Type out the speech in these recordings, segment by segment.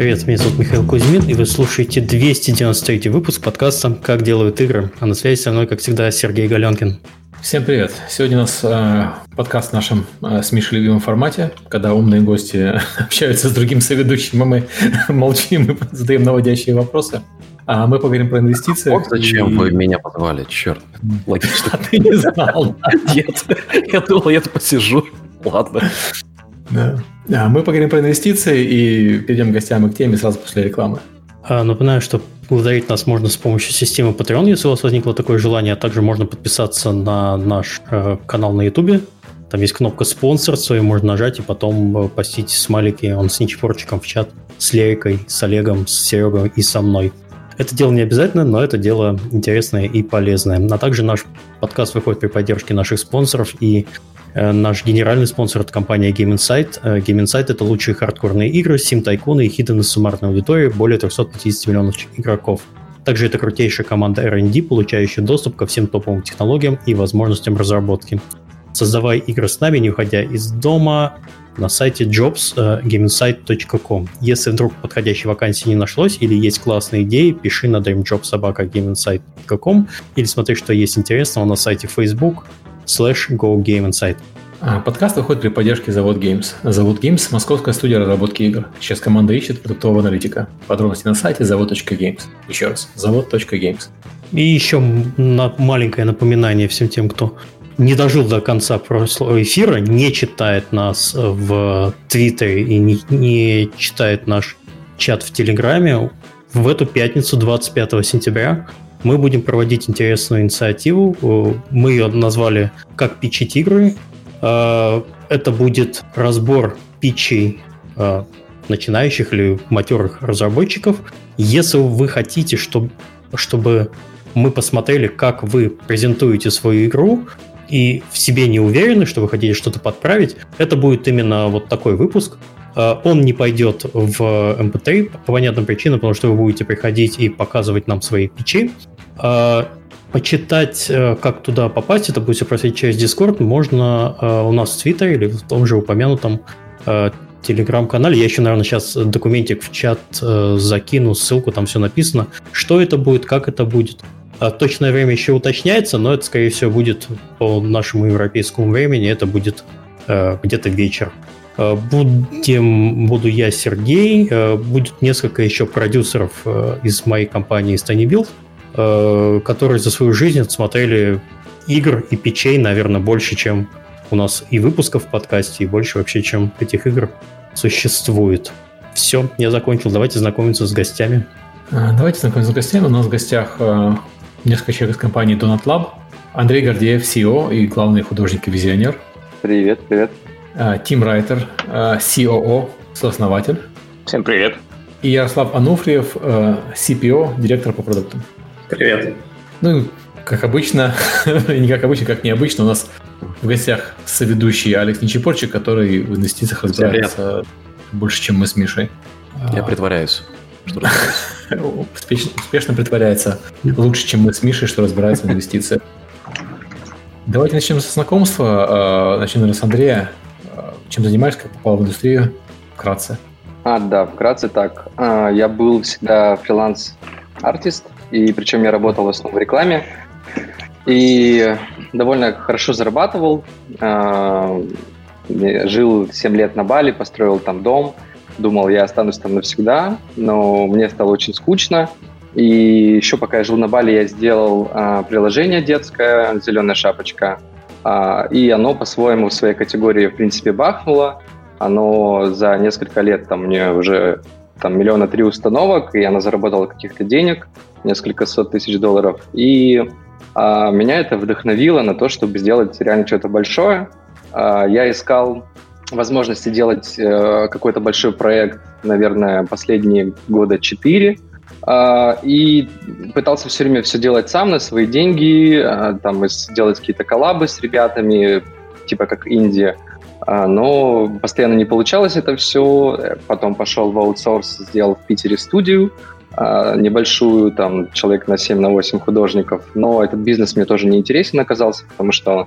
Привет, меня зовут Михаил Кузьмин, и вы слушаете 293 выпуск подкаста «Как делают игры». А на связи со мной, как всегда, Сергей Галенкин. Всем привет! Сегодня у нас э, подкаст в нашем э, с Мишей любимом формате, когда умные гости общаются с другим соведущим, а мы молчим и задаем наводящие вопросы. А мы поговорим про инвестиции. Вот зачем и... вы меня позвали, черт. Логично. А ты не знал. Нет, я думал, я посижу. Ладно. Да. А мы поговорим про инвестиции и перейдем к гостям и к теме сразу после рекламы. А, напоминаю, что благодарить нас можно с помощью системы Patreon, если у вас возникло такое желание, а также можно подписаться на наш э, канал на YouTube. Там есть кнопка «Спонсор», свою можно нажать и потом э, постить смайлики, он с ничепорчиком в чат, с Лерикой, с Олегом, с Серегой и со мной. Это дело не обязательно, но это дело интересное и полезное. А также наш подкаст выходит при поддержке наших спонсоров, и наш генеральный спонсор – это компания Game Insight. Э, Game Insight – это лучшие хардкорные игры, сим-тайкуны и хиты на суммарной аудитории более 350 миллионов игроков. Также это крутейшая команда R&D, получающая доступ ко всем топовым технологиям и возможностям разработки. Создавай игры с нами, не уходя из дома, на сайте jobs.gameinsight.com. Э, Если вдруг подходящей вакансии не нашлось или есть классные идеи, пиши на dreamjobsobaka.gameinsight.com или смотри, что есть интересного на сайте Facebook slash gogameinsight. А, подкаст выходит при поддержке Завод Games. Завод Games – московская студия разработки игр. Сейчас команда ищет продуктового аналитика. Подробности на сайте завод.games. Еще раз, завод.games. И еще маленькое напоминание всем тем, кто не дожил до конца прошлого эфира, не читает нас в Твиттере и не, не читает наш чат в Телеграме, в эту пятницу, 25 сентября, мы будем проводить интересную инициативу. Мы ее назвали «Как пичить игры». А, это будет разбор питчей а, начинающих или матерых разработчиков. Если вы хотите, чтобы, чтобы мы посмотрели, как вы презентуете свою игру, и в себе не уверены, что вы хотите что-то подправить, это будет именно вот такой выпуск. А, он не пойдет в MP3 по понятным причинам, потому что вы будете приходить и показывать нам свои печи. А, почитать, э, как туда попасть, это будет все происходить через Discord, можно э, у нас в Твиттере или в том же упомянутом э, телеграм-канале. Я еще, наверное, сейчас документик в чат закину, ссылку, там все написано, что это будет, как это будет. Точное время еще уточняется, но это, скорее всего, будет по нашему европейскому времени, это будет э, где-то вечер. Э, будем, буду я, Сергей, э, будет несколько еще продюсеров э, из моей компании э, которые за свою жизнь отсмотрели игр и печей, наверное, больше, чем у нас и выпусков в подкасте, и больше вообще, чем этих игр существует. Все, я закончил. Давайте знакомиться с гостями. Давайте знакомиться с гостями. У нас в гостях несколько человек из компании Donut Lab. Андрей Гордеев, CEO и главный художник и визионер. Привет, привет. А, Тим Райтер, а, COO, сооснователь. Всем привет. И Ярослав Ануфриев, а, CPO, директор по продуктам. Привет. Ну, как обычно, не как обычно, как необычно, у нас в гостях соведущий Алекс Нечепорчик, который в инвестициях разбирается больше, чем мы с Мишей. Я притворяюсь что успешно, успешно притворяется лучше, чем мы с Мишей, что разбирается в инвестициях. Давайте начнем со знакомства. А, начнем, наверное, с Андрея. А, чем занимаешься, как попал в индустрию? Вкратце. А, да, вкратце так. А, я был всегда фриланс-артист, и причем я работал в основном в рекламе. И довольно хорошо зарабатывал. Жил 7 лет на Бали, построил там дом – думал, я останусь там навсегда, но мне стало очень скучно. И еще пока я жил на Бали, я сделал а, приложение детское «Зеленая шапочка», а, и оно по-своему в своей категории, в принципе, бахнуло. Оно за несколько лет там мне уже там миллиона три установок, и она заработала каких-то денег, несколько сот тысяч долларов. И а, меня это вдохновило на то, чтобы сделать реально что-то большое. А, я искал возможности делать э, какой-то большой проект, наверное, последние года четыре. Э, и пытался все время все делать сам на свои деньги, э, там, делать какие-то коллабы с ребятами, типа как Индия. Э, но постоянно не получалось это все. Потом пошел в аутсорс, сделал в Питере студию, небольшую, там, человек на 7 на 8 художников. Но этот бизнес мне тоже не интересен оказался, потому что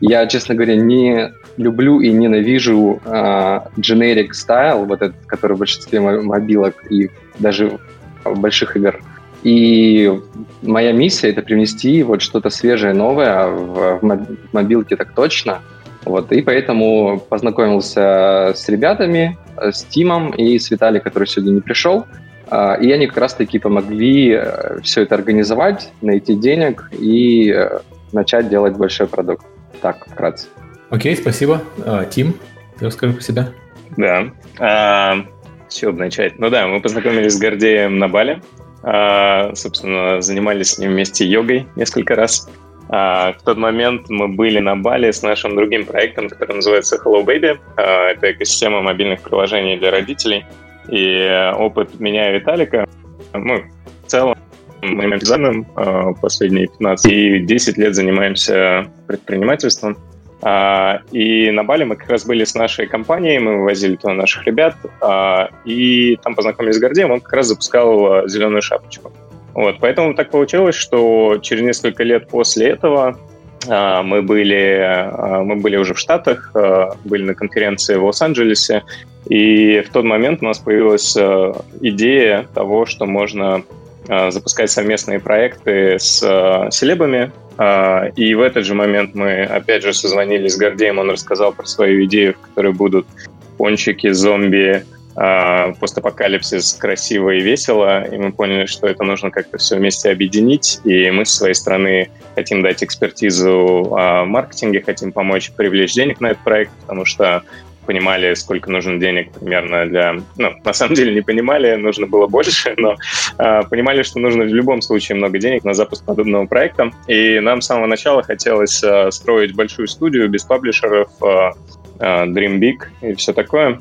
Я, честно говоря, не люблю и ненавижу э, generic style, вот этот, который в большинстве мобилок и даже больших игр. И моя миссия это привнести вот что-то свежее, новое в, в мобилке так точно. Вот, и поэтому познакомился с ребятами, с Тимом и с Виталием, который сегодня не пришел. А, и они как раз-таки помогли э, все это организовать, найти денег и э, начать делать большой продукт. Так, вкратце. Окей, спасибо. А, Тим, ты расскажи про себя. Да. Бы начать? Ну да, мы познакомились с Гордеем на Бале. А, собственно, занимались с ним вместе йогой несколько раз. А, в тот момент мы были на Бали с нашим другим проектом, который называется Hello Baby. А, это экосистема мобильных приложений для родителей. И опыт меня и Виталика, мы в целом моим экзаменом а, последние 15 и 10 лет занимаемся предпринимательством. А, и на Бали мы как раз были с нашей компанией, мы вывозили туда наших ребят, а, и там познакомились с Гордеем, он как раз запускал зеленую шапочку. Вот, поэтому так получилось, что через несколько лет после этого мы были, мы были уже в Штатах, были на конференции в Лос-Анджелесе, и в тот момент у нас появилась идея того, что можно запускать совместные проекты с селебами, а, и в этот же момент мы, опять же, созвонились. С Гордеем, он рассказал про свою идею, в которой будут пончики, зомби, постапокалипсис красиво и весело, и мы поняли, что это нужно как-то все вместе объединить, и мы со своей стороны хотим дать экспертизу в маркетинге, хотим помочь привлечь денег на этот проект, потому что понимали, сколько нужно денег примерно для... Ну, на самом деле не понимали, нужно было больше, но э, понимали, что нужно в любом случае много денег на запуск подобного проекта. И нам с самого начала хотелось э, строить большую студию без паблишеров, э, э, Dream Big и все такое.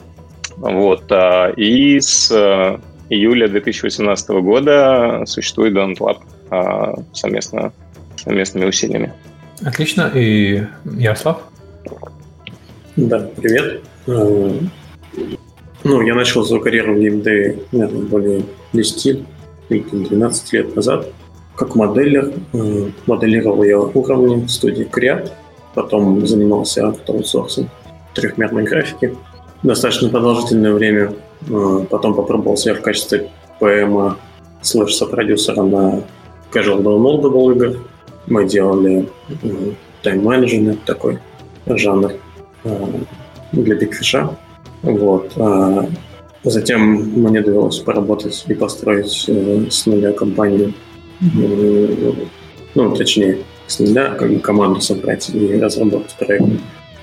Вот. Э, и с э, июля 2018 года существует Don't Lab э, совместно, совместными усилиями. Отлично. И Ярослав? Да, привет. Э, ну, я начал свою карьеру в геймдеве, наверное, более 10 или 12 лет назад. Как моделлер. Э, моделировал я уровни в студии Creat. Потом занимался аутсорсом трехмерной графики. Достаточно продолжительное время. Э, потом попробовал себя в качестве ПМа слэш сопродюсера на Casual Downloadable игр. Мы делали тайм-менеджмент такой жанр для Big Fish. Вот. А затем мне довелось поработать и построить э, с нуля компанию, ну, точнее, с нуля команду собрать и разработать проект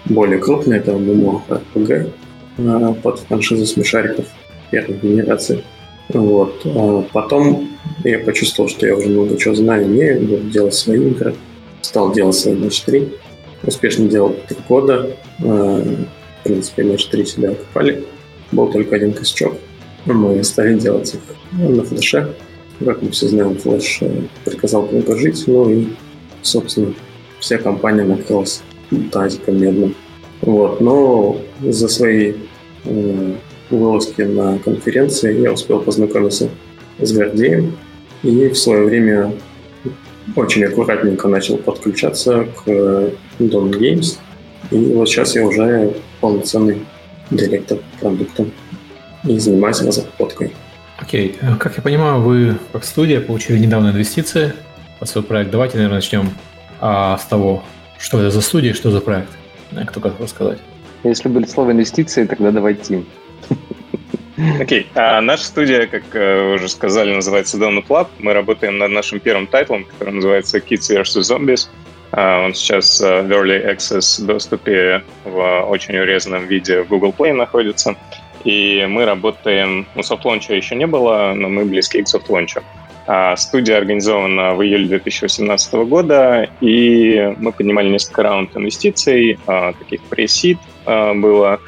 более крупный, это MMORPG а, под франшизу смешариков первой генерации. Вот. А потом я почувствовал, что я уже много чего знаю, умею, делать свои игры. Стал делать свои матч 3. Успешно делал три года. Принципе, матч 3 себя окупали. Был только один косячок. Мы стали делать их на флеше. Как мы все знаем, флеш э, приказал долго жить, ну и, собственно, вся компания накрылась тазиком медным. Вот. Но за свои э, вылазки на конференции я успел познакомиться с Гордеем и в свое время очень аккуратненько начал подключаться к Don Games. И вот сейчас я уже полноценный директор продукта и занимаюсь разработкой. Окей, okay. как я понимаю, вы как студия получили недавно инвестиции под свой проект. Давайте, наверное, начнем а, с того, что это за студия, что за проект. Кто как рассказать? Если были слово инвестиции, тогда давай Тим. Окей, okay. а наша студия, как uh, уже сказали, называется Donut Lab. Мы работаем над нашим первым title ом, который называется Kids vs. Zombies. А, он сейчас э, в Early Access доступе в очень урезанном виде в Google Play находится. И мы работаем, ну, soft launch а еще не было, но мы близки к soft launch у. А студия организована в июле 2018 года, и мы поднимали несколько раунд инвестиций, а, таких pre-seed было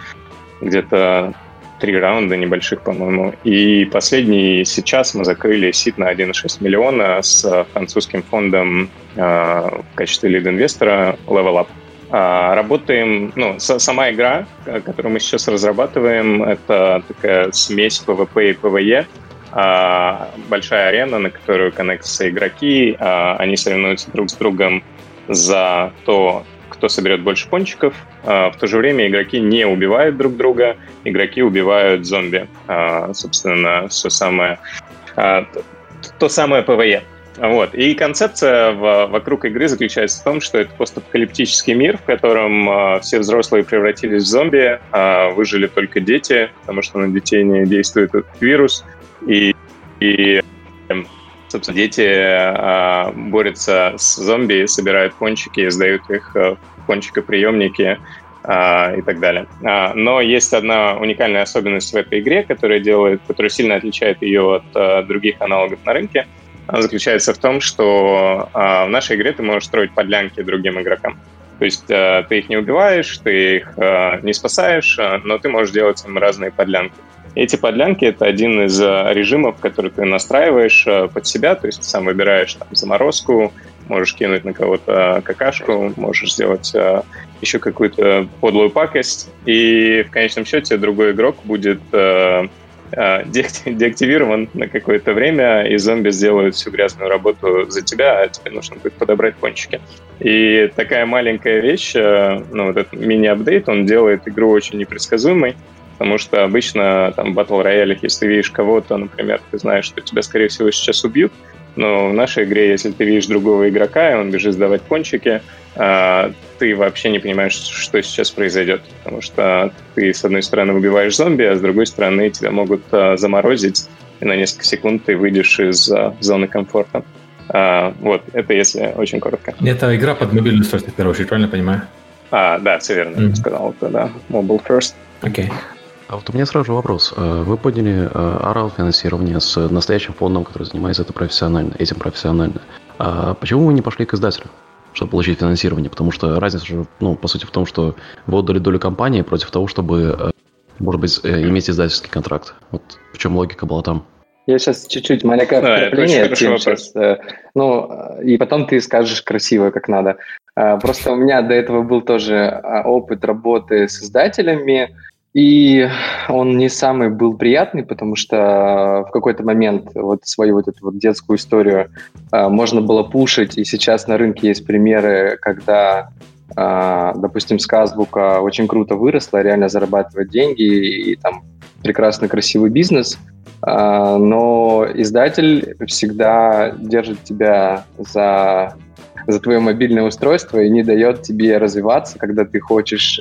где-то три раунда небольших, по-моему. И последний сейчас мы закрыли сит на 1,6 миллиона с французским фондом э, в качестве лид-инвестора Level Up. А, работаем, ну, сама игра, которую мы сейчас разрабатываем, это такая смесь PvP и PvE. А, большая арена, на которую коннектятся игроки, а, они соревнуются друг с другом за то, кто соберет больше пончиков. В то же время игроки не убивают друг друга, игроки убивают зомби. Собственно, все самое... То самое PvE. Вот. И концепция в, вокруг игры заключается в том, что это постапокалиптический мир, в котором э, все взрослые превратились в зомби, а выжили только дети, потому что на детей не действует этот вирус. И, и собственно, дети э, борются с зомби, собирают пончики, сдают их в пончикоприемники э, и так далее. Но есть одна уникальная особенность в этой игре, которая делает, которая сильно отличает ее от э, других аналогов на рынке – заключается в том, что э, в нашей игре ты можешь строить подлянки другим игрокам. То есть э, ты их не убиваешь, ты их э, не спасаешь, э, но ты можешь делать им разные подлянки. Эти подлянки — это один из режимов, который ты настраиваешь под себя, то есть ты сам выбираешь там, заморозку, можешь кинуть на кого-то какашку, можешь сделать еще какую-то подлую пакость, и в конечном счете другой игрок будет а, деактивирован на какое-то время, и зомби сделают всю грязную работу за тебя, а тебе нужно будет подобрать пончики. И такая маленькая вещь, э, ну, вот этот мини-апдейт, он делает игру очень непредсказуемой, потому что обычно там в батл роялях, если ты видишь кого-то, например, ты знаешь, что тебя, скорее всего, сейчас убьют, но в нашей игре, если ты видишь другого игрока, и он бежит сдавать пончики, а, ты вообще не понимаешь, что сейчас произойдет. Потому что ты, с одной стороны, убиваешь зомби, а с другой стороны, тебя могут а, заморозить, и на несколько секунд ты выйдешь из а, зоны комфорта. Вот, это если очень коротко. Это игра под мобильную устройство, в первую очередь, правильно понимаю? А, да, все верно, mm-hmm. сказал это, да. Mobile first. Окей. Okay. А вот у меня сразу же вопрос. Э, вы подняли орал финансирование с настоящим фондом, который занимается это профессионально, этим профессионально. А почему вы не пошли к издателю? чтобы получить финансирование, потому что разница же, ну, по сути, в том, что вы отдали долю компании против того, чтобы, э, может быть, э, иметь издательский контракт. Вот в чем логика была там? Я сейчас чуть-чуть маленькое да, вкрапление. Тем сейчас, э, ну, и потом ты скажешь красиво, как надо. Просто у меня до этого был тоже опыт работы с издателями, и он не самый был приятный, потому что в какой-то момент вот свою вот эту вот детскую историю э, можно было пушить, и сейчас на рынке есть примеры, когда, э, допустим, сказбука очень круто выросла, реально зарабатывает деньги, и, и там прекрасный красивый бизнес, э, но издатель всегда держит тебя за за твое мобильное устройство и не дает тебе развиваться, когда ты хочешь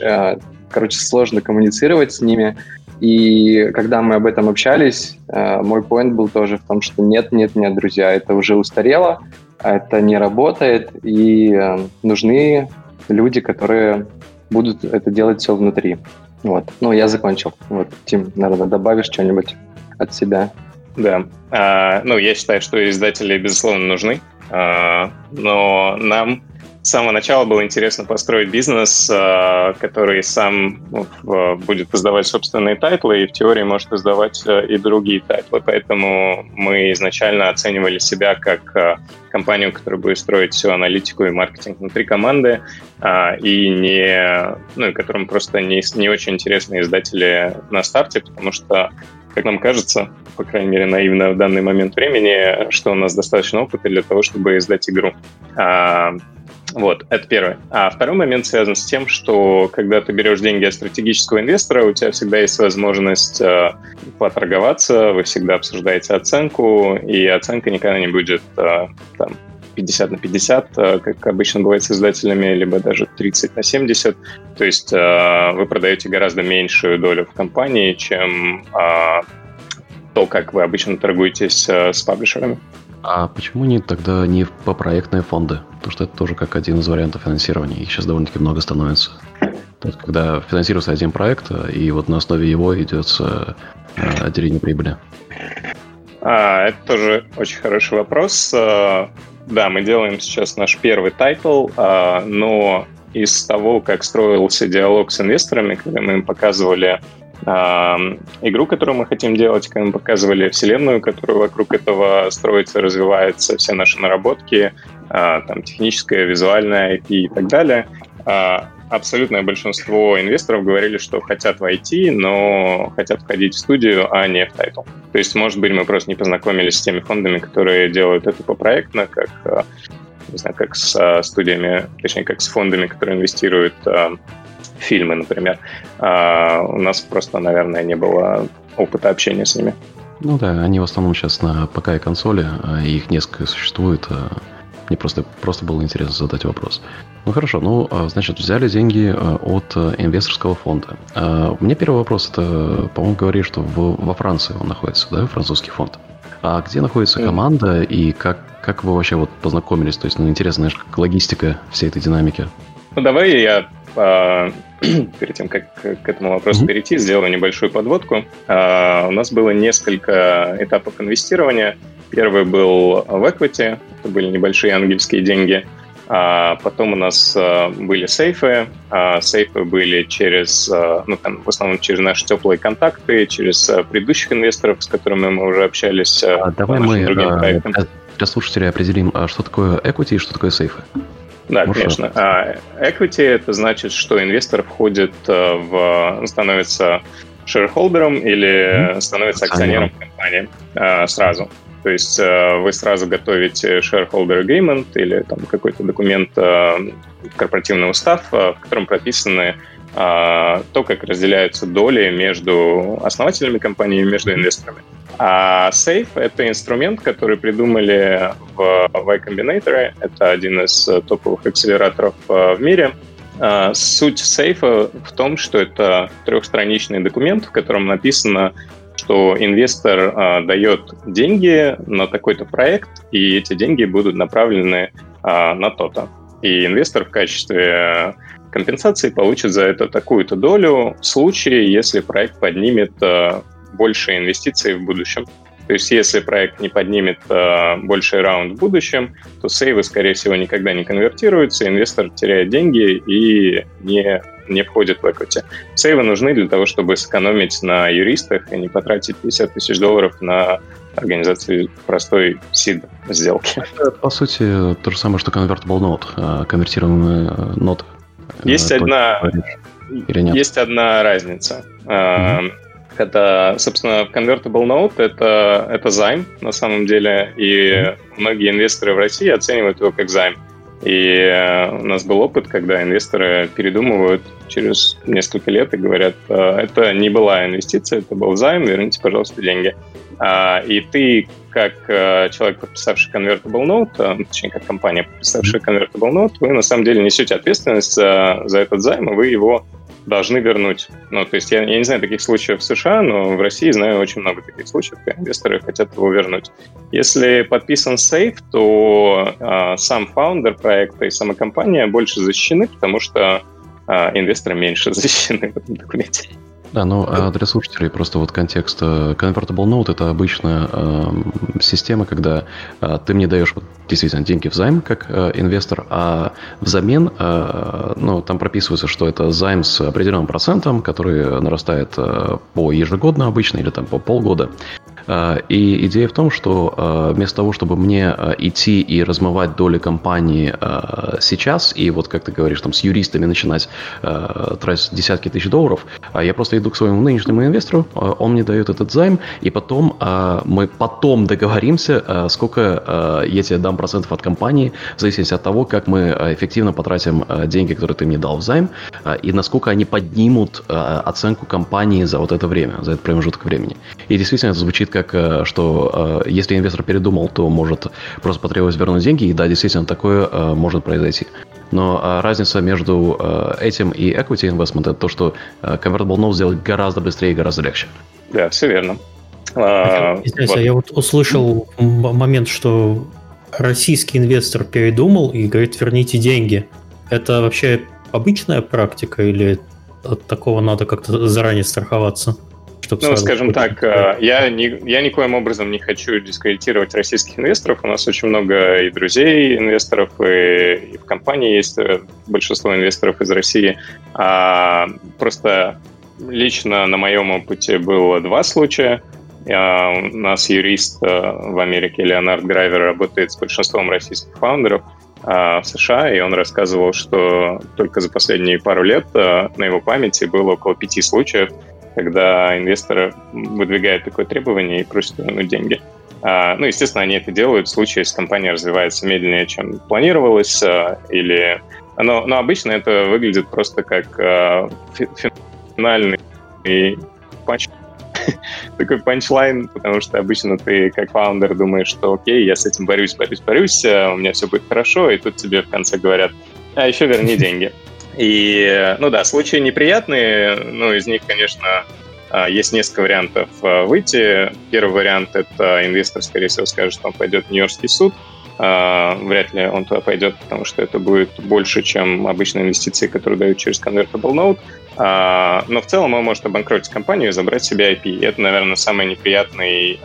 короче, сложно коммуницировать с ними. И когда мы об этом общались, э, мой point был тоже в том, что нет, нет, нет, друзья, это уже устарело, это не работает, и э, нужны люди, которые будут это делать все внутри. Вот. Ну, я закончил. Вот, Тим, наверное, добавишь что-нибудь от себя? Да. А, ну, я считаю, что издатели, безусловно, нужны. А, но нам с самого начала было интересно построить бизнес, э, который сам ну, будет издавать собственные title ы и в теории может издавать э, и другие title ы. Поэтому мы изначально оценивали себя как э, компанию, которая будет строить всю аналитику и маркетинг внутри команды, и не, ну, и которым просто не, не очень интересны издатели на старте, потому что как нам кажется, по крайней мере, наивно в данный момент времени, что у нас достаточно опыта для того, чтобы издать игру. А, вот, это первое. А второй момент связан с тем, что когда ты берешь деньги от стратегического инвестора, у тебя всегда есть возможность э, поторговаться, вы всегда обсуждаете оценку, и оценка никогда не будет э, там, 50 на 50, э, как обычно бывает с издателями, либо даже 30 на 70. То есть э, вы продаете гораздо меньшую долю в компании, чем э, то, как вы обычно торгуетесь э, с паблишерами. А почему нет тогда не по проектные фонды? Потому что это тоже как один из вариантов финансирования. Их сейчас довольно-таки много становится. То есть, когда финансируется один проект, и вот на основе его идет э, отделение прибыли. А, это тоже очень хороший вопрос. Да, мы делаем сейчас наш первый title, но из того, как строился диалог с инвесторами, когда мы им показывали игру, которую мы хотим делать, когда мы показывали вселенную, которая вокруг этого строится, развивается, все наши наработки, а, там, техническая, визуальная IP и так далее. А, абсолютное большинство инвесторов говорили, что хотят войти, но хотят входить в студию, а не в title. То есть, может быть, мы просто не познакомились с теми фондами, которые делают это по проектно, как не знаю, как с а, студиями, точнее, как с фондами, которые инвестируют а, фильмы, например. А, у нас просто, наверное, не было опыта общения с ними. Ну да, они в основном сейчас на ПК и консоли, а их несколько существует. А мне просто, просто было интересно задать вопрос. Ну хорошо, ну, а, значит, взяли деньги от инвесторского фонда. У меня первый вопрос, это, по-моему, говорили, что в, во Франции он находится, да, французский фонд. А где находится команда и как, как вы вообще вот познакомились? То есть, ну, интересно, знаешь, как логистика всей этой динамики. Ну, давай я а, перед тем, как к этому вопросу mm-hmm. перейти, сделаю небольшую подводку. А, у нас было несколько этапов инвестирования. Первый был в equity, это были небольшие ангельские деньги. А потом у нас а, были сейфы. А, сейфы были через, ну, там, в основном через наши теплые контакты, через предыдущих инвесторов, с которыми мы уже общались. А, давай мы для слушателей определим, а что такое equity и что такое сейфы. Да, Хорошо. конечно. А equity это значит, что инвестор входит в, ну, становится шерхолдером или mm-hmm. становится акционером компании а, сразу. То есть э, вы сразу готовите shareholder agreement или там какой-то документ, э, корпоративный устав, э, в котором прописаны то, как разделяются доли между основателями компании и между инвесторами. А Safe — это инструмент, который придумали в Y Combinator. Это один из топовых акселераторов в мире. Суть сейфа в том, что это трехстраничный документ, в котором написано, что инвестор а, дает деньги на такой-то проект, и эти деньги будут направлены а, на то-то. И инвестор в качестве компенсации получит за это такую-то долю в случае, если проект поднимет а, больше инвестиций в будущем. То есть если проект не поднимет э, больший раунд в будущем, то сейвы, скорее всего, никогда не конвертируются, инвестор теряет деньги и не, не входит в equity. Сейвы нужны для того, чтобы сэкономить на юристах и не потратить 50 тысяч долларов на организацию простой сид сделки. Это, по сути, то же самое, что convertible note, э, конвертируемые э, ноты. Есть одна, есть одна разница. Mm-hmm это, собственно, Convertible Note это, это займ на самом деле, и многие инвесторы в России оценивают его как займ. И э, у нас был опыт, когда инвесторы передумывают через несколько лет и говорят, «Э, это не была инвестиция, это был займ, верните, пожалуйста, деньги. А, и ты, как э, человек, подписавший Convertible Note, точнее, как компания, подписавшая Convertible Note, вы на самом деле несете ответственность за, за этот займ, и вы его должны вернуть. Ну, то есть я, я не знаю таких случаев в США, но в России знаю очень много таких случаев, когда инвесторы хотят его вернуть. Если подписан сейф, то а, сам фаундер проекта и сама компания больше защищены, потому что а, инвесторы меньше защищены в этом документе. Да, ну а для слушателей просто вот контекст. Э, Convertible Note это обычная э, система, когда э, ты мне даешь вот, действительно деньги в займ как э, инвестор, а взамен э, ну, там прописывается, что это займ с определенным процентом, который нарастает э, по ежегодно обычно или там по полгода. Э, и идея в том, что э, вместо того, чтобы мне э, идти и размывать доли компании сейчас, и вот как ты говоришь, там с юристами начинать тратить десятки тысяч долларов, я просто иду к своему нынешнему инвестору, он мне дает этот займ, и потом мы потом договоримся, сколько я тебе дам процентов от компании, в зависимости от того, как мы эффективно потратим деньги, которые ты мне дал в займ, и насколько они поднимут оценку компании за вот это время, за этот промежуток времени. И действительно, это звучит как, э, что э, если инвестор передумал, то может просто потребовать вернуть деньги, и да, действительно, такое э, может произойти. Но разница между этим и equity investment это то, что convertible note сделать гораздо быстрее и гораздо легче. Да, все верно. А, Извините, вот. я вот услышал момент, что российский инвестор передумал и говорит, верните деньги. Это вообще обычная практика или от такого надо как-то заранее страховаться? Чтобы ну, скажем так, э, я, ни, я никоим образом не хочу дискредитировать российских инвесторов. У нас очень много и друзей инвесторов, и, и в компании есть э, большинство инвесторов из России. А, просто лично на моем опыте было два случая. А, у нас юрист в Америке Леонард Драйвер работает с большинством российских фаундеров в США, и он рассказывал, что только за последние пару лет на его памяти было около пяти случаев, когда инвесторы выдвигают такое требование и просят вернуть деньги. А, ну, естественно, они это делают в случае, если компания развивается медленнее, чем планировалось, а, или... Но, но обычно это выглядит просто как а, финальный punch такой punchline, потому что обычно ты как founder думаешь, что окей, я с этим борюсь, борюсь, борюсь, у меня все будет хорошо, и тут тебе в конце говорят, а еще верни деньги. И, ну да, случаи неприятные, ну, из них, конечно, а, есть несколько вариантов а, выйти. Первый вариант — это инвестор, скорее всего, скажет, что он пойдет в Нью-Йоркский суд. А, вряд ли он туда пойдет, потому что это будет больше, чем обычные инвестиции, которые дают через Convertible Note. Но в целом он может обанкротить компанию и забрать себе IP. Это, наверное, самое неприятное,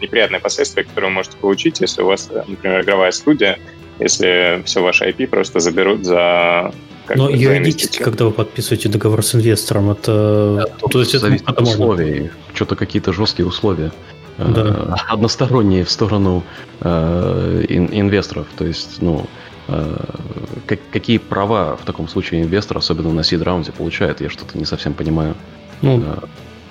неприятное последствие, которое вы можете получить, если у вас, например, игровая студия, если все ваше IP просто заберут за как Но юридически, когда вы подписываете договор с инвестором, это... Да, то есть зависит от условий. Что-то какие-то жесткие условия. Да. Э, односторонние в сторону э, инвесторов. То есть, ну, э, какие права в таком случае инвестор, особенно на сид-раунде, получает? Я что-то не совсем понимаю. Ну,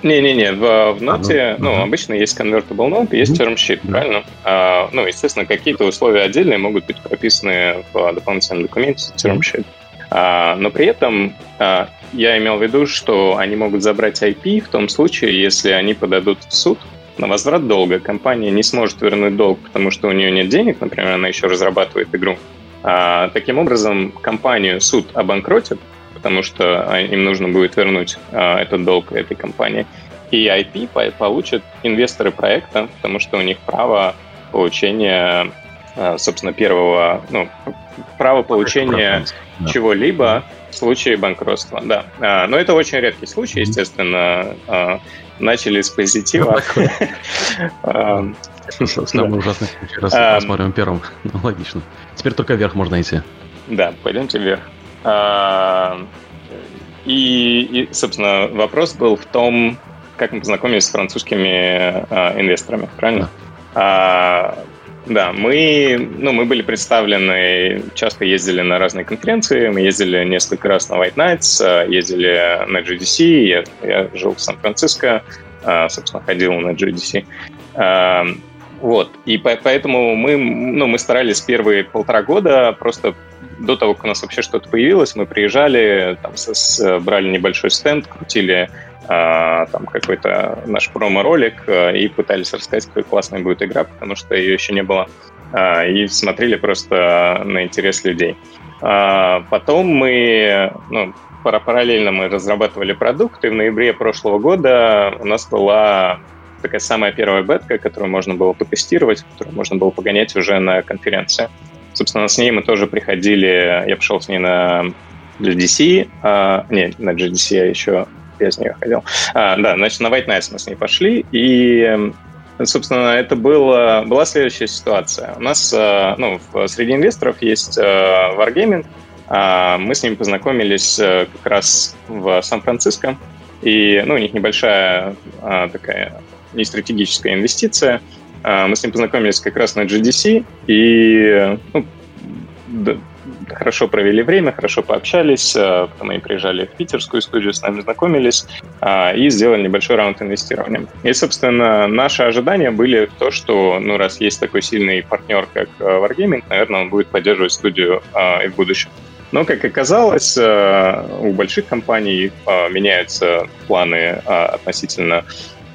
не-не-не, в, в ноте, а, ну, ну обычно есть convertible note, есть term sheet, mm правильно? А, ну, естественно, какие-то условия отдельные могут быть прописаны в дополнительном документе term sheet. А, но при этом а, я имел в виду, что они могут забрать IP в том случае, если они подадут в суд на возврат долга. Компания не сможет вернуть долг, потому что у нее нет денег, например, она еще разрабатывает игру. А, таким образом, компанию суд обанкротит, потому что им нужно будет вернуть этот долг этой компании. И IP получат инвесторы проекта, потому что у них право получения, собственно, первого, ну, право получения чего-либо в случае банкротства, да. А, но это очень редкий случай, естественно. А, начали с позитива. Самый ужасный случай. Раз рассматриваем первым. Ну, логично. Теперь только вверх можно идти. Да, пойдемте вверх. И, собственно, вопрос был в том, как мы познакомились с французскими инвесторами, правильно? Да. Мы, ну, мы были представлены, часто ездили на разные конференции, мы ездили несколько раз на White Nights, а, ездили на GDC, я, я жил в Сан-Франциско, а, собственно, ходил на GDC. А, вот, и поэтому мы, ну, мы старались первые полтора года просто до того, как у нас вообще что-то появилось, мы приезжали, там, с, с, брали небольшой стенд, крутили там какой-то наш промо-ролик а, и пытались рассказать, какой классная будет игра, потому что ее еще не было. А, и смотрели просто на интерес людей. Потом мы, ну, параллельно мы разрабатывали продукт, и в ноябре прошлого года у нас была такая самая первая бетка, которую можно было потестировать, которую можно было погонять уже на конференции. Собственно, с ней мы тоже приходили, я пошел с ней на GDC, а, не, на GDC я еще без нее ходил. А, да, значит, на White Nights мы с ней пошли, и, собственно, это было, была следующая ситуация. У нас, а, ну, среди инвесторов есть а, Wargaming, а, мы с ними познакомились а, как раз в Сан-Франциско, и, ну, у них небольшая а, такая не стратегическая инвестиция. А, мы с ним познакомились как раз на GDC, и ну, хорошо провели время, хорошо пообщались, э, потом они приезжали в питерскую студию, с нами знакомились э, и сделали небольшой раунд инвестирования. И, собственно, наши ожидания были то, что, ну, раз есть такой сильный партнер, как э, Wargaming, наверное, он будет поддерживать студию и в будущем. Но, как оказалось, у больших компаний меняются планы относительно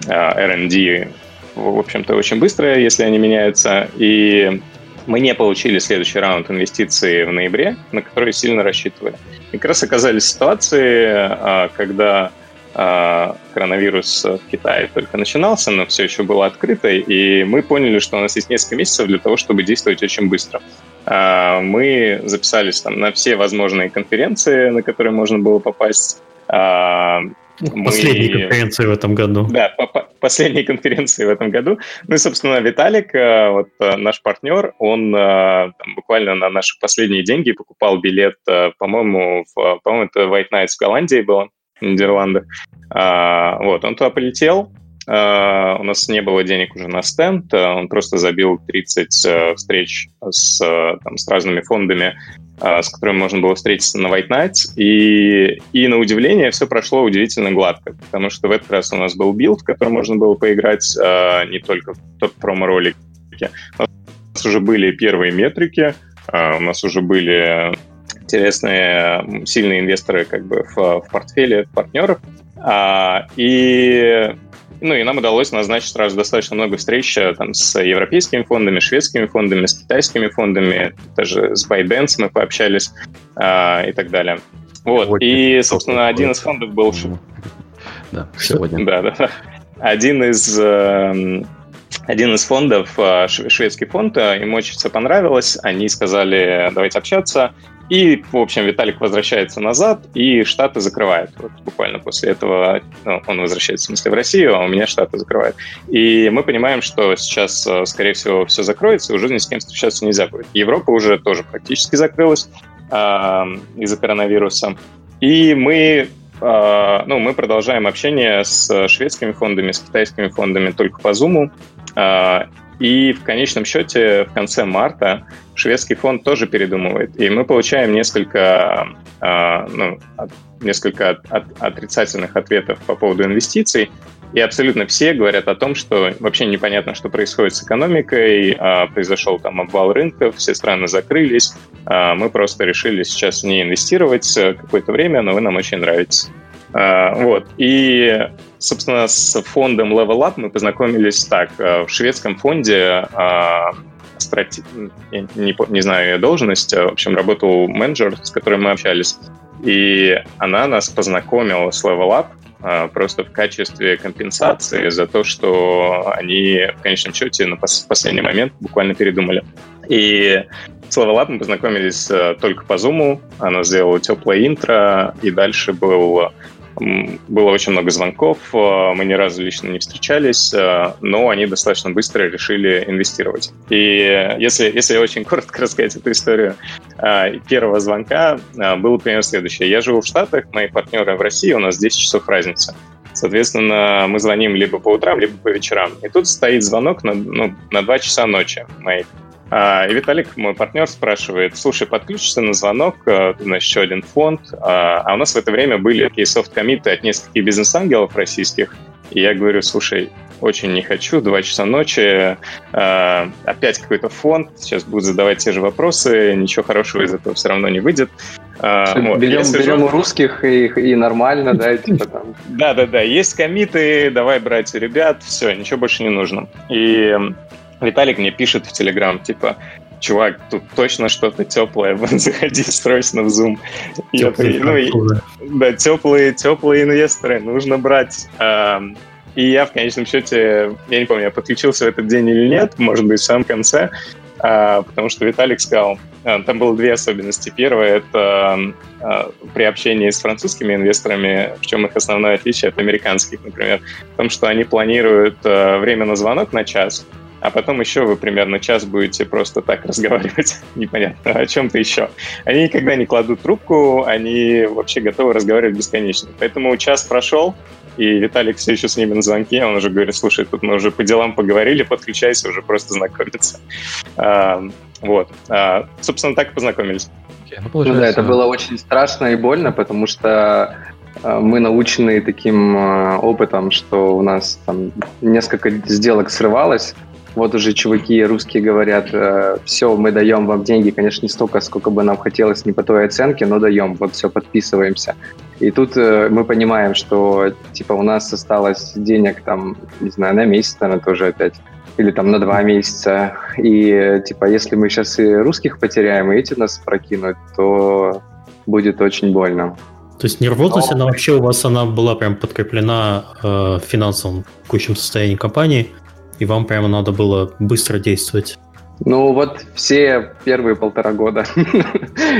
R&D, в общем-то, очень быстро, если они меняются. И мы не получили следующий раунд инвестиций в ноябре, на который сильно рассчитывали. И как раз оказались ситуации, а, когда а, коронавирус в Китае только начинался, но все еще было открыто, и мы поняли, что у нас есть несколько месяцев для того, чтобы действовать очень быстро. А, мы записались там на все возможные конференции, на которые можно было попасть. Последней мы... конференции в этом году. Да, по -по последней конференции в этом году. Ну и, собственно, Виталик, э, вот э, наш партнер, он э, там, буквально на наши последние деньги покупал билет, по-моему, в, по-моему, это White Nights в Голландии было, в Нидерландах. А, вот, он туда полетел, у нас не было денег уже на стенд, uh, он просто забил 30 uh, встреч с, там, с разными фондами а, с которым можно было встретиться на White Nights. И, и на удивление все прошло удивительно гладко, потому что в этот раз у нас был build, в котором можно было поиграть, а, не только в тот промо-ролик, У нас уже были первые метрики, у нас уже были интересные, сильные инвесторы как бы в, в портфеле партнеров. И ну и нам удалось назначить сразу достаточно много встреч э, там, с европейскими фондами, шведскими фондами, с китайскими фондами, даже с ByteDance мы пообщались э, и так далее. Вот. Сегодня и, собственно, один из фондов был... Да, сегодня. Да, да. Один из э, один из фондов, э, шведский фонд, э, им очень все понравилось. Они сказали, давайте общаться. И, в общем, Виталик возвращается назад, и Штаты закрывают. Вот буквально после этого ну, он возвращается, в смысле, в Россию, а у меня Штаты закрывают. И мы понимаем, что сейчас, э, скорее всего, все закроется, и уже ни с кем встречаться нельзя будет. Европа уже тоже практически закрылась э, из-за коронавируса. И мы э, ну, мы продолжаем общение с шведскими фондами, с китайскими фондами только по Zoom. Э, и в конечном счете в конце марта шведский фонд тоже передумывает. И мы получаем несколько, э, ну, несколько от, от, отрицательных ответов по поводу инвестиций. И абсолютно все говорят о том, что вообще непонятно, что происходит с экономикой, э, произошел там обвал рынков, все страны закрылись. Э, мы просто решили сейчас не инвестировать какое-то время, но вы нам очень нравитесь. Э, вот. И собственно, с фондом Level Up мы познакомились так. Э, в шведском фонде э, страти... я не, не знаю ее должность, в общем, работал менеджер, с которым мы общались, и она нас познакомила с Level Up э, просто в качестве компенсации за то, что они в конечном счете на последний момент буквально передумали. И с Level Up мы познакомились только по Zoom, она сделала теплое интро, и дальше был было очень много звонков, э, мы ни разу лично не встречались, э, но они достаточно быстро решили инвестировать. И если, если очень коротко рассказать эту историю, э, первого звонка было примерно следующее. Я живу в Штатах, мои партнеры в России, у нас 10 часов разница. Соответственно, мы звоним либо по утрам, либо по вечерам. И тут стоит звонок на, ну, на 2 часа ночи моих. А, и Виталик, мой партнер, спрашивает, слушай, подключишься на звонок, э, ты знаешь, еще один фонд, а, а у нас в это время были такие софт-комиты от нескольких бизнес-ангелов российских, и я говорю, слушай, очень не хочу, два часа ночи, э, опять какой-то фонд, сейчас будут задавать те же вопросы, ничего хорошего из этого все равно не выйдет. Э, вот. Берем, сижу... берем у русских и, и нормально, да, типа там. Да-да-да, есть комиты, давай брать у ребят, все, ничего больше не нужно. И Виталик мне пишет в Телеграм, типа, чувак, тут точно что-то теплое, заходи срочно в Zoom. Я, ну, и, да, теплые, теплые инвесторы, нужно брать. И я в конечном счете, я не помню, я подключился в этот день или нет, может быть, в самом конце, а, потому что Виталик сказал, а, там было две особенности. Первое — это а, при общении с французскими инвесторами, в чем их основное отличие от американских, например, в том, что они планируют время на звонок на час, а потом еще вы примерно час будете просто так разговаривать, непонятно о чем-то еще. Они никогда не кладут трубку, они вообще готовы разговаривать бесконечно. Поэтому час прошел, и Виталик все еще с ними на звонке, он уже говорит, слушай, тут мы уже по делам поговорили, подключайся, уже просто знакомиться. А, вот. А, собственно, так и познакомились. Ну, ну да, это было очень страшно и больно, потому что а, мы научены таким а, опытом, что у нас там несколько сделок срывалось, вот уже чуваки русские говорят, э, все, мы даем вам деньги, конечно, не столько, сколько бы нам хотелось, не по той оценке, но даем, вот все, подписываемся. И тут э, мы понимаем, что типа у нас осталось денег там, не знаю, на месяц, наверное, тоже опять или там на два месяца. И типа, если мы сейчас и русских потеряем, и эти нас прокинут, то будет очень больно. То есть нервозность, Но... она вообще у вас она была прям подкреплена э, финансовым текущим состоянием компании, и вам прямо надо было быстро действовать. Ну вот все первые полтора года.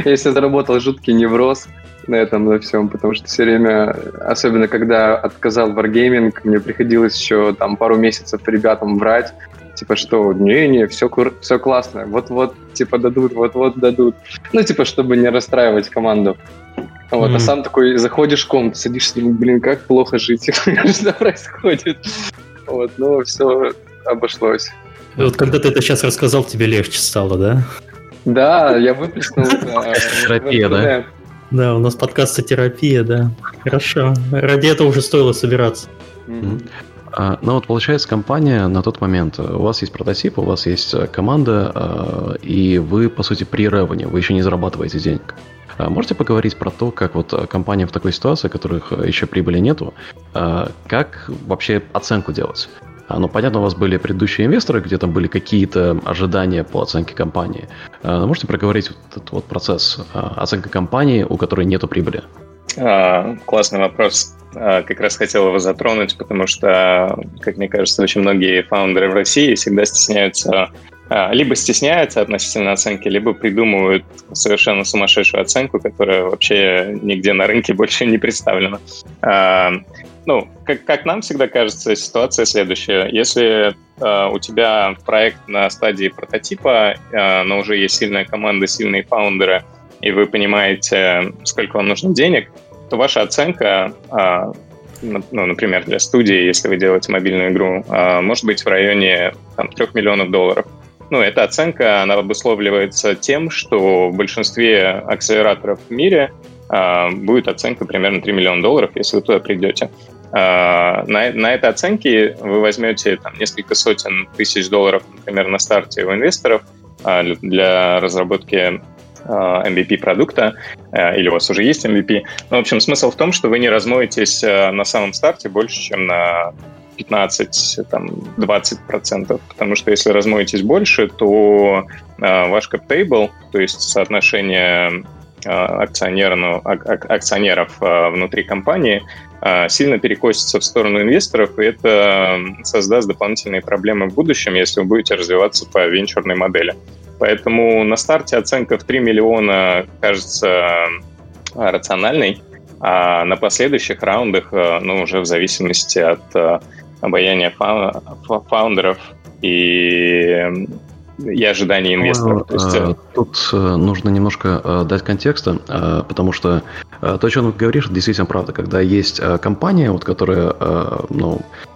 Я себе заработал жуткий невроз на этом, на всем, потому что все время, особенно когда отказал Wargaming, мне приходилось еще там пару месяцев ребятам врать, типа что, не-не, все, все классно, вот-вот, типа дадут, вот-вот дадут. Ну, типа, чтобы не расстраивать команду. Вот, mm-hmm. а сам такой заходишь в комнату, садишься, блин, как плохо жить, что происходит. Вот, ну, все обошлось. И вот когда ты это сейчас рассказал, тебе легче стало, да? Да, я выплеснул. Терапия, да? Да, у нас подкаст терапия, да. Хорошо. Ради этого уже стоило собираться. А, ну вот получается, компания на тот момент, у вас есть прототип, у вас есть э, команда, а, и вы, по сути, при ревене, вы еще не зарабатываете денег. А можете поговорить про то, как вот компания в такой ситуации, в которых еще прибыли нету, как вообще оценку делать? Ну, понятно, у вас были предыдущие инвесторы, где там были какие-то ожидания по оценке компании. Но можете проговорить вот этот вот процесс оценки компании, у которой нету прибыли? А, классный вопрос. А, как раз хотел его затронуть, потому что, как мне кажется, очень многие фаундеры в России всегда стесняются а, либо стесняются относительно оценки, либо придумывают совершенно сумасшедшую оценку, которая вообще нигде на рынке больше не представлена. Ну, как, как нам всегда кажется, ситуация следующая. Если э, у тебя проект на стадии прототипа, э, но уже есть сильная команда, сильные фаундеры, и вы понимаете, сколько вам нужно денег, то ваша оценка, а, ну, например, для студии, если вы делаете мобильную игру, а, может быть в районе там, 3 миллионов долларов. Ну, эта оценка, она обусловливается тем, что в большинстве акселераторов в мире а, будет оценка примерно 3 миллиона долларов, если вы туда придете. На, на этой оценке вы возьмете там, несколько сотен тысяч долларов, например, на старте у инвесторов для разработки Э, MVP продукта, или у вас уже есть MVP. Ну, в общем, смысл в том, что вы не размоетесь на самом старте больше, чем на 15-20%, потому что если размоетесь больше, то ваш cap-table, то есть соотношение акционеров, акционеров внутри компании, сильно перекосится в сторону инвесторов, и это создаст дополнительные проблемы в будущем, если вы будете развиваться по венчурной модели. Поэтому на старте оценка в 3 миллиона кажется рациональной, а на последующих раундах, э, ну, уже в зависимости от э, обаяния фаундеров и и ожиданий инвесторов. То есть... Э, тут нужно немножко дать контекста, потому что то, о чем ты говоришь, действительно правда. Когда есть компания, вот, которая ну, Э,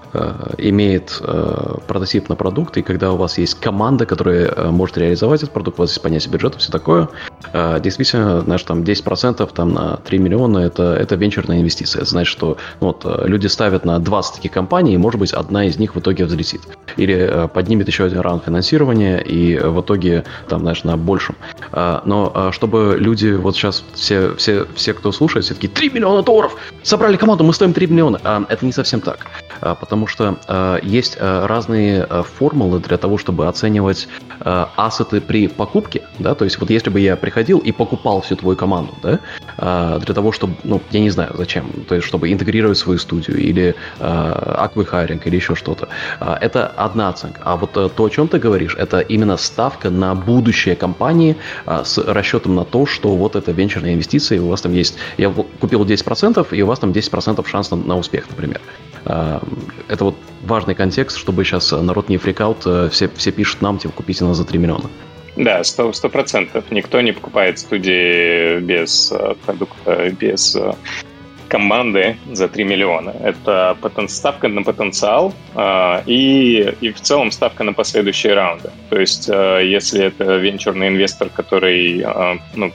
имеет э, прототип на продукт, и когда у вас есть команда, которая э, может реализовать этот продукт, у вас есть понятие бюджета, все такое, действительно, знаешь, там 10% там, на 3 миллиона это, это венчурная инвестиция. Это значит, что ну, вот, люди ставят на 20 таких компаний, и, может быть, одна из них в итоге взлетит. Или поднимет еще один раунд финансирования, и в итоге, там, знаешь, на большем. Но чтобы люди, вот сейчас все, все, все кто слушает, все такие, 3 миллиона долларов! Собрали команду, мы стоим 3 миллиона! Это не совсем так. Потому потому что э, есть э, разные э, формулы для того, чтобы оценивать э, ассеты при покупке, да, то есть вот если бы я приходил и покупал всю твою команду, да, э, для того, чтобы, ну, я не знаю зачем, то есть чтобы интегрировать свою студию или э, аквихайринг или еще что-то, э, это одна оценка. А вот э, то, о чем ты говоришь, это именно ставка на будущее компании э, с расчетом на то, что вот это венчурная инвестиция, и у вас там есть, я купил 10%, и у вас там 10% шанс на, на успех, например. Э, это вот важный контекст, чтобы сейчас народ не фрикаут, э, все, все пишут нам, типа, купите нас за 3 миллиона. Да, сто процентов. Никто не покупает студии без э, продукта, без команды за 3 миллиона. Это потен... ставка на потенциал э, и, и в целом ставка на последующие раунды. То есть, э, если это венчурный инвестор, который э, ну,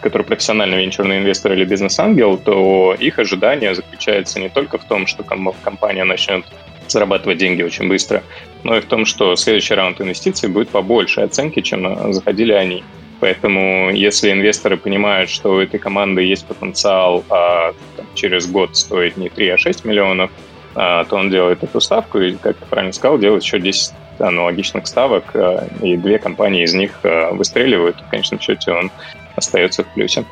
который профессиональный венчурный инвестор или бизнес-ангел, то их ожидание заключается не только в том, что компания начнет зарабатывать деньги очень быстро, но и в том, что следующий раунд инвестиций будет побольше оценки, чем заходили они. Поэтому если инвесторы понимают, что у этой команды есть потенциал а, там, через год стоить не 3, а 6 миллионов, а, то он делает эту ставку и, как ты правильно сказал, делает еще 10 аналогичных ставок, а, и две компании из них а, выстреливают. В конечном счете он остается в плюсе.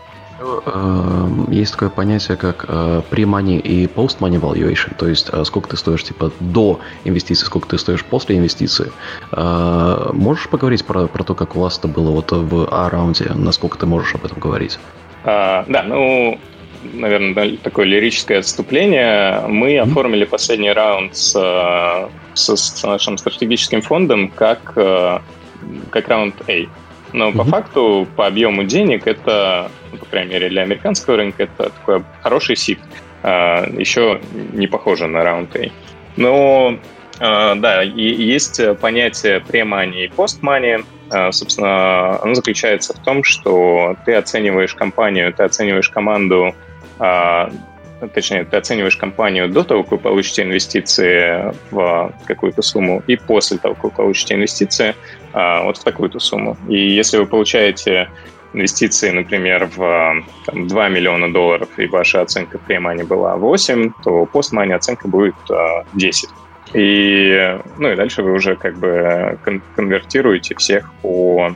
Э, есть такое понятие, как э, pre-money и post-money valuation, то есть э, сколько ты стоишь типа до инвестиции, сколько ты стоишь после инвестиции. Можешь поговорить про, про то, как у вас это было вот в А-раунде, насколько ты можешь об этом говорить? А, да, ну, наверное, такое лирическое отступление. Мы mm-hmm. оформили последний раунд с, с, с нашим стратегическим фондом как, как раунд A. Но mm-hmm. по факту, по объему денег, это, ну, по крайней мере, для американского рынка, это такой хороший сид. А, еще не похоже на раунд A. Но а, да, и есть понятие премани и постмани. А, собственно, оно заключается в том, что ты оцениваешь компанию, ты оцениваешь команду точнее, ты оцениваешь компанию до того, как вы получите инвестиции в какую-то сумму, и после того, как вы получите инвестиции а, вот в такую-то сумму. И если вы получаете инвестиции, например, в там, 2 миллиона долларов, и ваша оценка при была 8, то постмани оценка будет 10. И, ну и дальше вы уже как бы конвертируете всех по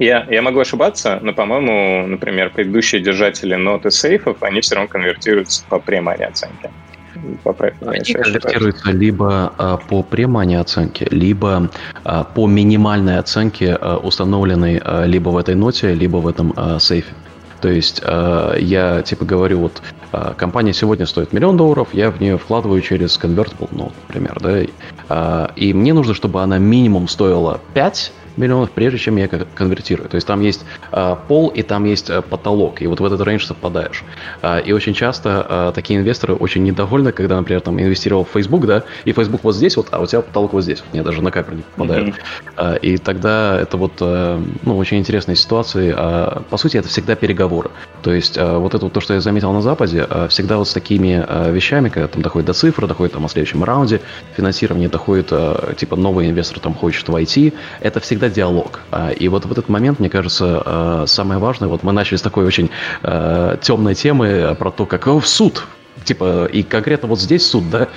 я, я могу ошибаться, но, по-моему, например, предыдущие держатели нот и сейфов, они все равно конвертируются по премани оценке. Они конвертируются либо а, по премани оценке, либо а, по минимальной оценке, а, установленной а, либо в этой ноте, либо в этом а, сейфе. То есть э, я типа говорю, вот э, компания сегодня стоит миллион долларов, я в нее вкладываю через Convertible Note, например, да, э, и мне нужно, чтобы она минимум стоила 5, миллионов, прежде чем я конвертирую. То есть там есть э, пол и там есть э, потолок, и вот в этот рейндж совпадаешь. Э, и очень часто э, такие инвесторы очень недовольны, когда, например, там инвестировал в Facebook, да, и Facebook вот здесь вот, а у тебя потолок вот здесь. Мне даже на камеру не попадает. Mm-hmm. Э, и тогда это вот, э, ну, очень интересные ситуации. Э, по сути, это всегда переговоры. То есть э, вот это вот то, что я заметил на Западе, э, всегда вот с такими э, вещами, когда там доходит до цифры, доходит там о следующем раунде, финансирование доходит, э, типа новый инвестор там хочет войти, это всегда диалог. А, и вот в этот момент, мне кажется, а, самое важное, вот мы начали с такой очень а, темной темы про то, как в суд типа, и конкретно вот здесь суд, да,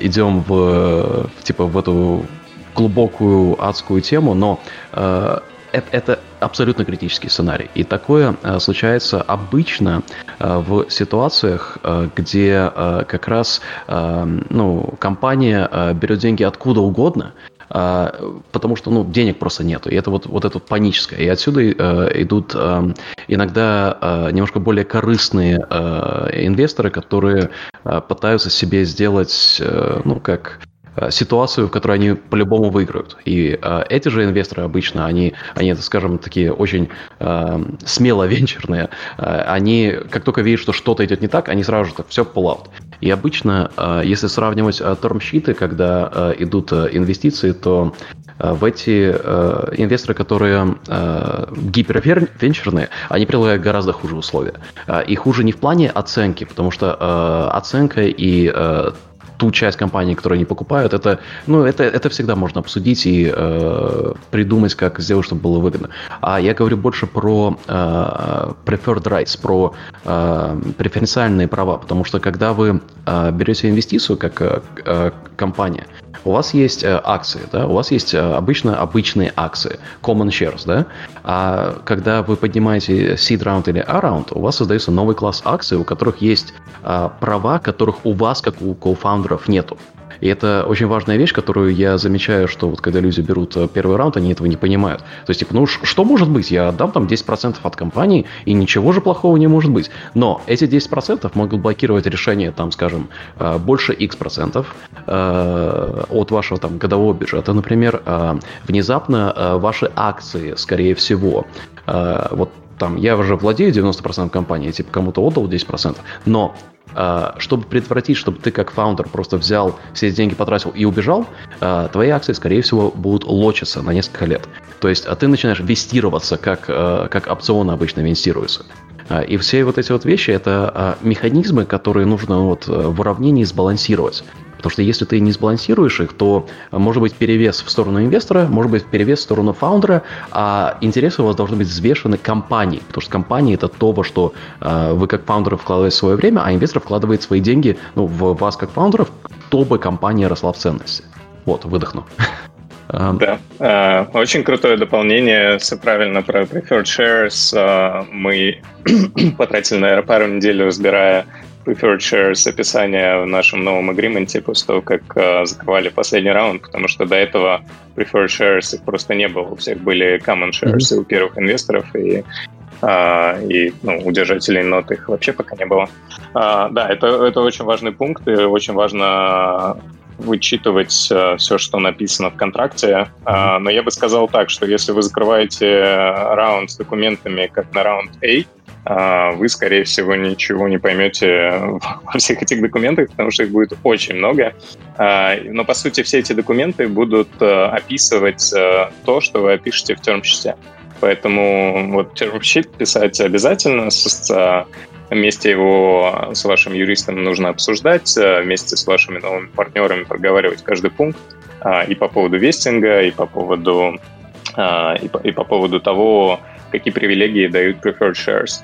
идем в, типа, в эту глубокую адскую тему, но это, это абсолютно критический сценарий. И такое случается обычно в ситуациях, где как раз ну, компания берет деньги откуда угодно, потому что ну, денег просто нету. И это вот, вот это вот паническое. И отсюда э, идут э, иногда э, немножко более корыстные э, инвесторы, которые пытаются себе сделать, ну, как ситуацию, в которой они по-любому выиграют. И э, эти же инвесторы обычно, они, они, скажем, такие очень э, смело венчурные. Э, они, как только видят, что что-то идет не так, они сразу же так, все pull out. И обычно, э, если сравнивать э, термщиты, когда э, идут э, инвестиции, то э, в эти э, инвесторы, которые э, гипервенчурные, они предлагают гораздо хуже условия. Э, и хуже не в плане оценки, потому что э, оценка и э, ту часть компании, которую они покупают, это, ну, это, это всегда можно обсудить и э, придумать, как сделать, чтобы было выгодно. А я говорю больше про э, preferred rights, про э, преференциальные права, потому что когда вы э, берете инвестицию как э, э компания, у вас есть э, акции, да, у вас есть э, обычно обычные акции, common shares, да, а когда вы поднимаете seed round или A round, у вас создается новый класс акций, у которых есть э, права, которых у вас, как у кофаундеров, нету. И это очень важная вещь, которую я замечаю, что вот когда люди берут э, первый раунд, они этого не понимают. То есть, типа, ну что может быть? Я отдам там 10% от компании, и ничего же плохого не может быть. Но эти 10% могут блокировать решение, там, скажем, э, больше X процентов э, от вашего там годового бюджета. Например, внезапно ваши акции, скорее всего, вот там я уже владею 90% компании, типа кому-то отдал 10%, но чтобы предотвратить, чтобы ты как фаундер просто взял все эти деньги, потратил и убежал, а, твои акции, скорее всего, будут лочиться на несколько лет. То есть а ты начинаешь вестироваться, как, как опционы обычно инвестируются. И все вот эти вот вещи – это механизмы, которые нужно вот в уравнении сбалансировать. Потому что если ты не сбалансируешь их, то может быть перевес в сторону инвестора, может быть перевес в сторону фаундера, а интересы у вас должны быть взвешены компанией. Потому что компания это то, во что э, вы как фаундеры вкладываете свое время, а инвестор вкладывает свои деньги ну, в вас как фаундеров, чтобы компания росла в ценности. Вот, выдохну. Да, э, очень крутое дополнение, все правильно про Preferred Shares. Э, мы потратили, наверное, пару недель, разбирая preferred shares описание в нашем новом агрименте после того, как э, закрывали последний раунд, потому что до этого preferred shares их просто не было. У всех были common shares mm-hmm. у первых инвесторов, и Uh, и ну, у держателей нот их вообще пока не было. Uh, да, это, это очень важный пункт, и очень важно вычитывать uh, все, что написано в контракте. Uh, но я бы сказал так, что если вы закрываете раунд с документами, как на раунд A, а, вы, скорее всего, ничего не поймете во всех этих документах, потому что их будет очень много. А, но, по сути, все эти документы будут э, описывать э, то, что вы опишете в термчите. Поэтому вот термшит писать обязательно, с, вместе его с вашим юристом нужно обсуждать, вместе с вашими новыми партнерами проговаривать каждый пункт и по поводу вестинга, и по поводу, и по, и по поводу того, какие привилегии дают preferred shares.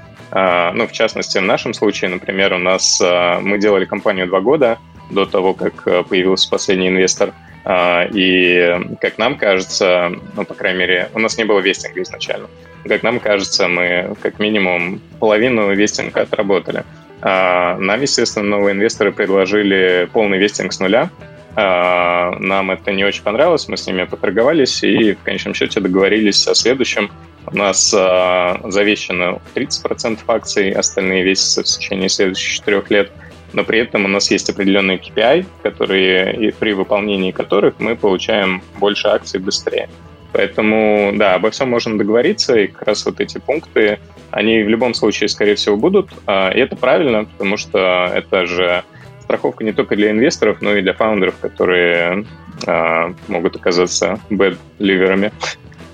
Ну, в частности, в нашем случае, например, у нас мы делали компанию два года до того, как появился последний инвестор – а, и, как нам кажется, ну, по крайней мере, у нас не было вестинга изначально. Как нам кажется, мы как минимум половину вестинга отработали. А, нам, естественно, новые инвесторы предложили полный вестинг с нуля. А, нам это не очень понравилось, мы с ними поторговались и в конечном счете договорились о следующем. У нас завещено 30% акций, остальные весятся в течение следующих четырех лет – но при этом у нас есть определенные KPI, которые, при выполнении которых мы получаем больше акций быстрее. Поэтому, да, обо всем можно договориться, и как раз вот эти пункты, они в любом случае, скорее всего, будут. А, и это правильно, потому что это же страховка не только для инвесторов, но и для фаундеров, которые а, могут оказаться бэд-ливерами.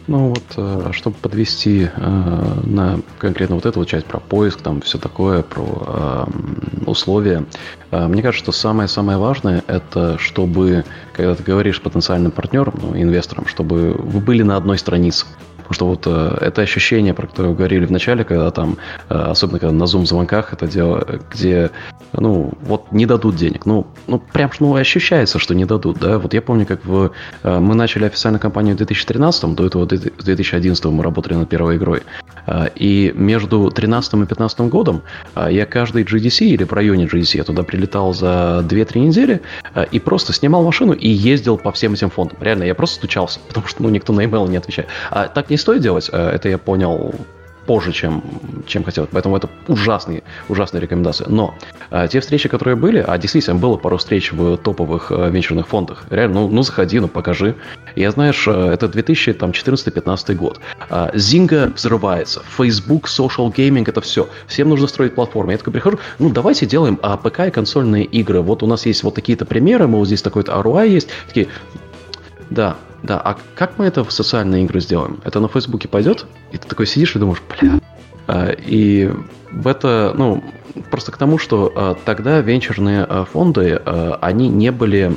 Ну вот, э, чтобы подвести э, на конкретно вот эту вот часть про поиск, там все такое, про э, условия, мне кажется, что самое-самое важное это, чтобы, когда ты говоришь потенциальным партнерам, ну, инвесторам, чтобы вы были на одной странице. Потому что вот э, это ощущение, про которое вы говорили в начале, когда там, э, особенно когда на Zoom-звонках это дело, где, ну, вот не дадут денег. Ну, ну прям, ну, ощущается, что не дадут, да. Вот я помню, как в, э, мы начали официальную кампанию в 2013, до этого в 2011 мы работали над первой игрой. Э, и между 2013 и 2015 годом э, я каждый GDC или в районе GDC, я туда прилетал за 2-3 недели э, и просто снимал машину и ездил по всем этим фондам. Реально, я просто стучался, потому что, ну, никто на email не отвечает. А так не стоит делать, э, это я понял позже, чем, чем хотел. Поэтому это ужасные, ужасные рекомендации. Но а, те встречи, которые были, а действительно было пару встреч в топовых а, венчурных фондах. Реально, ну, ну заходи, ну покажи. Я знаешь, это 2014-15 год. А, Зинга взрывается, Facebook, social gaming, это все. Всем нужно строить платформу. Я такой прихожу, ну давайте делаем а, ПК и консольные игры. Вот у нас есть вот такие-то примеры, мы вот здесь такой-то ROI есть. Такие, да, да, а как мы это в социальные игры сделаем? Это на Фейсбуке пойдет? И ты такой сидишь и думаешь, бля. А, и в это, ну, просто к тому, что а, тогда венчурные а, фонды, они не были,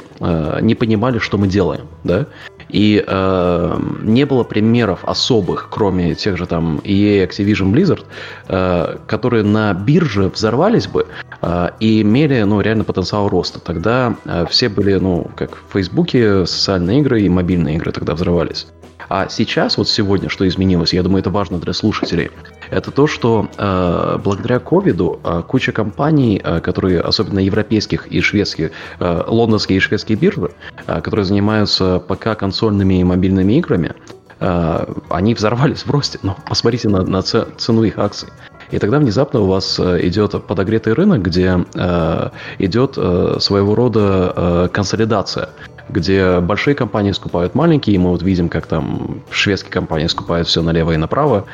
не понимали, что мы делаем, да, и э, не было примеров особых, кроме тех же там EA, Activision, Blizzard, э, которые на бирже взорвались бы э, и имели, ну, реально потенциал роста. Тогда э, все были, ну, как в Фейсбуке, социальные игры и мобильные игры тогда взрывались. А сейчас, вот сегодня, что изменилось, я думаю, это важно для слушателей, это то, что э, благодаря ковиду э, куча компаний, э, которые, особенно европейских и шведских, э, лондонские и шведские биржи, э, которые занимаются пока консольными и мобильными играми, э, они взорвались в росте. Но посмотрите на, на цену их акций. И тогда внезапно у вас э, идет подогретый рынок, где э, идет э, своего рода э, консолидация где большие компании скупают маленькие, и мы вот видим, как там шведские компании скупают все налево и направо,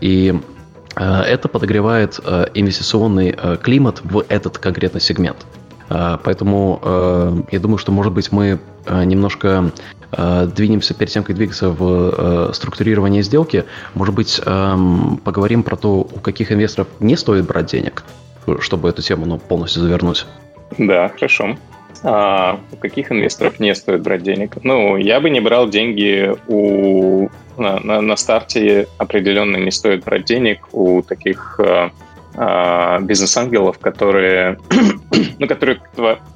и э, это подогревает э, инвестиционный климат в этот конкретный сегмент. Поэтому я думаю, что, может быть, мы немножко двинемся перед тем, как двигаться в структурирование сделки. Может быть, эм, поговорим про то, у каких инвесторов не стоит брать денег, чтобы эту тему ну, полностью завернуть. Да, хорошо. А у каких инвесторов не стоит брать денег? Ну, я бы не брал деньги у на, на, на старте определенно не стоит брать денег у таких а, а, бизнес-ангелов, которые, ну, которые,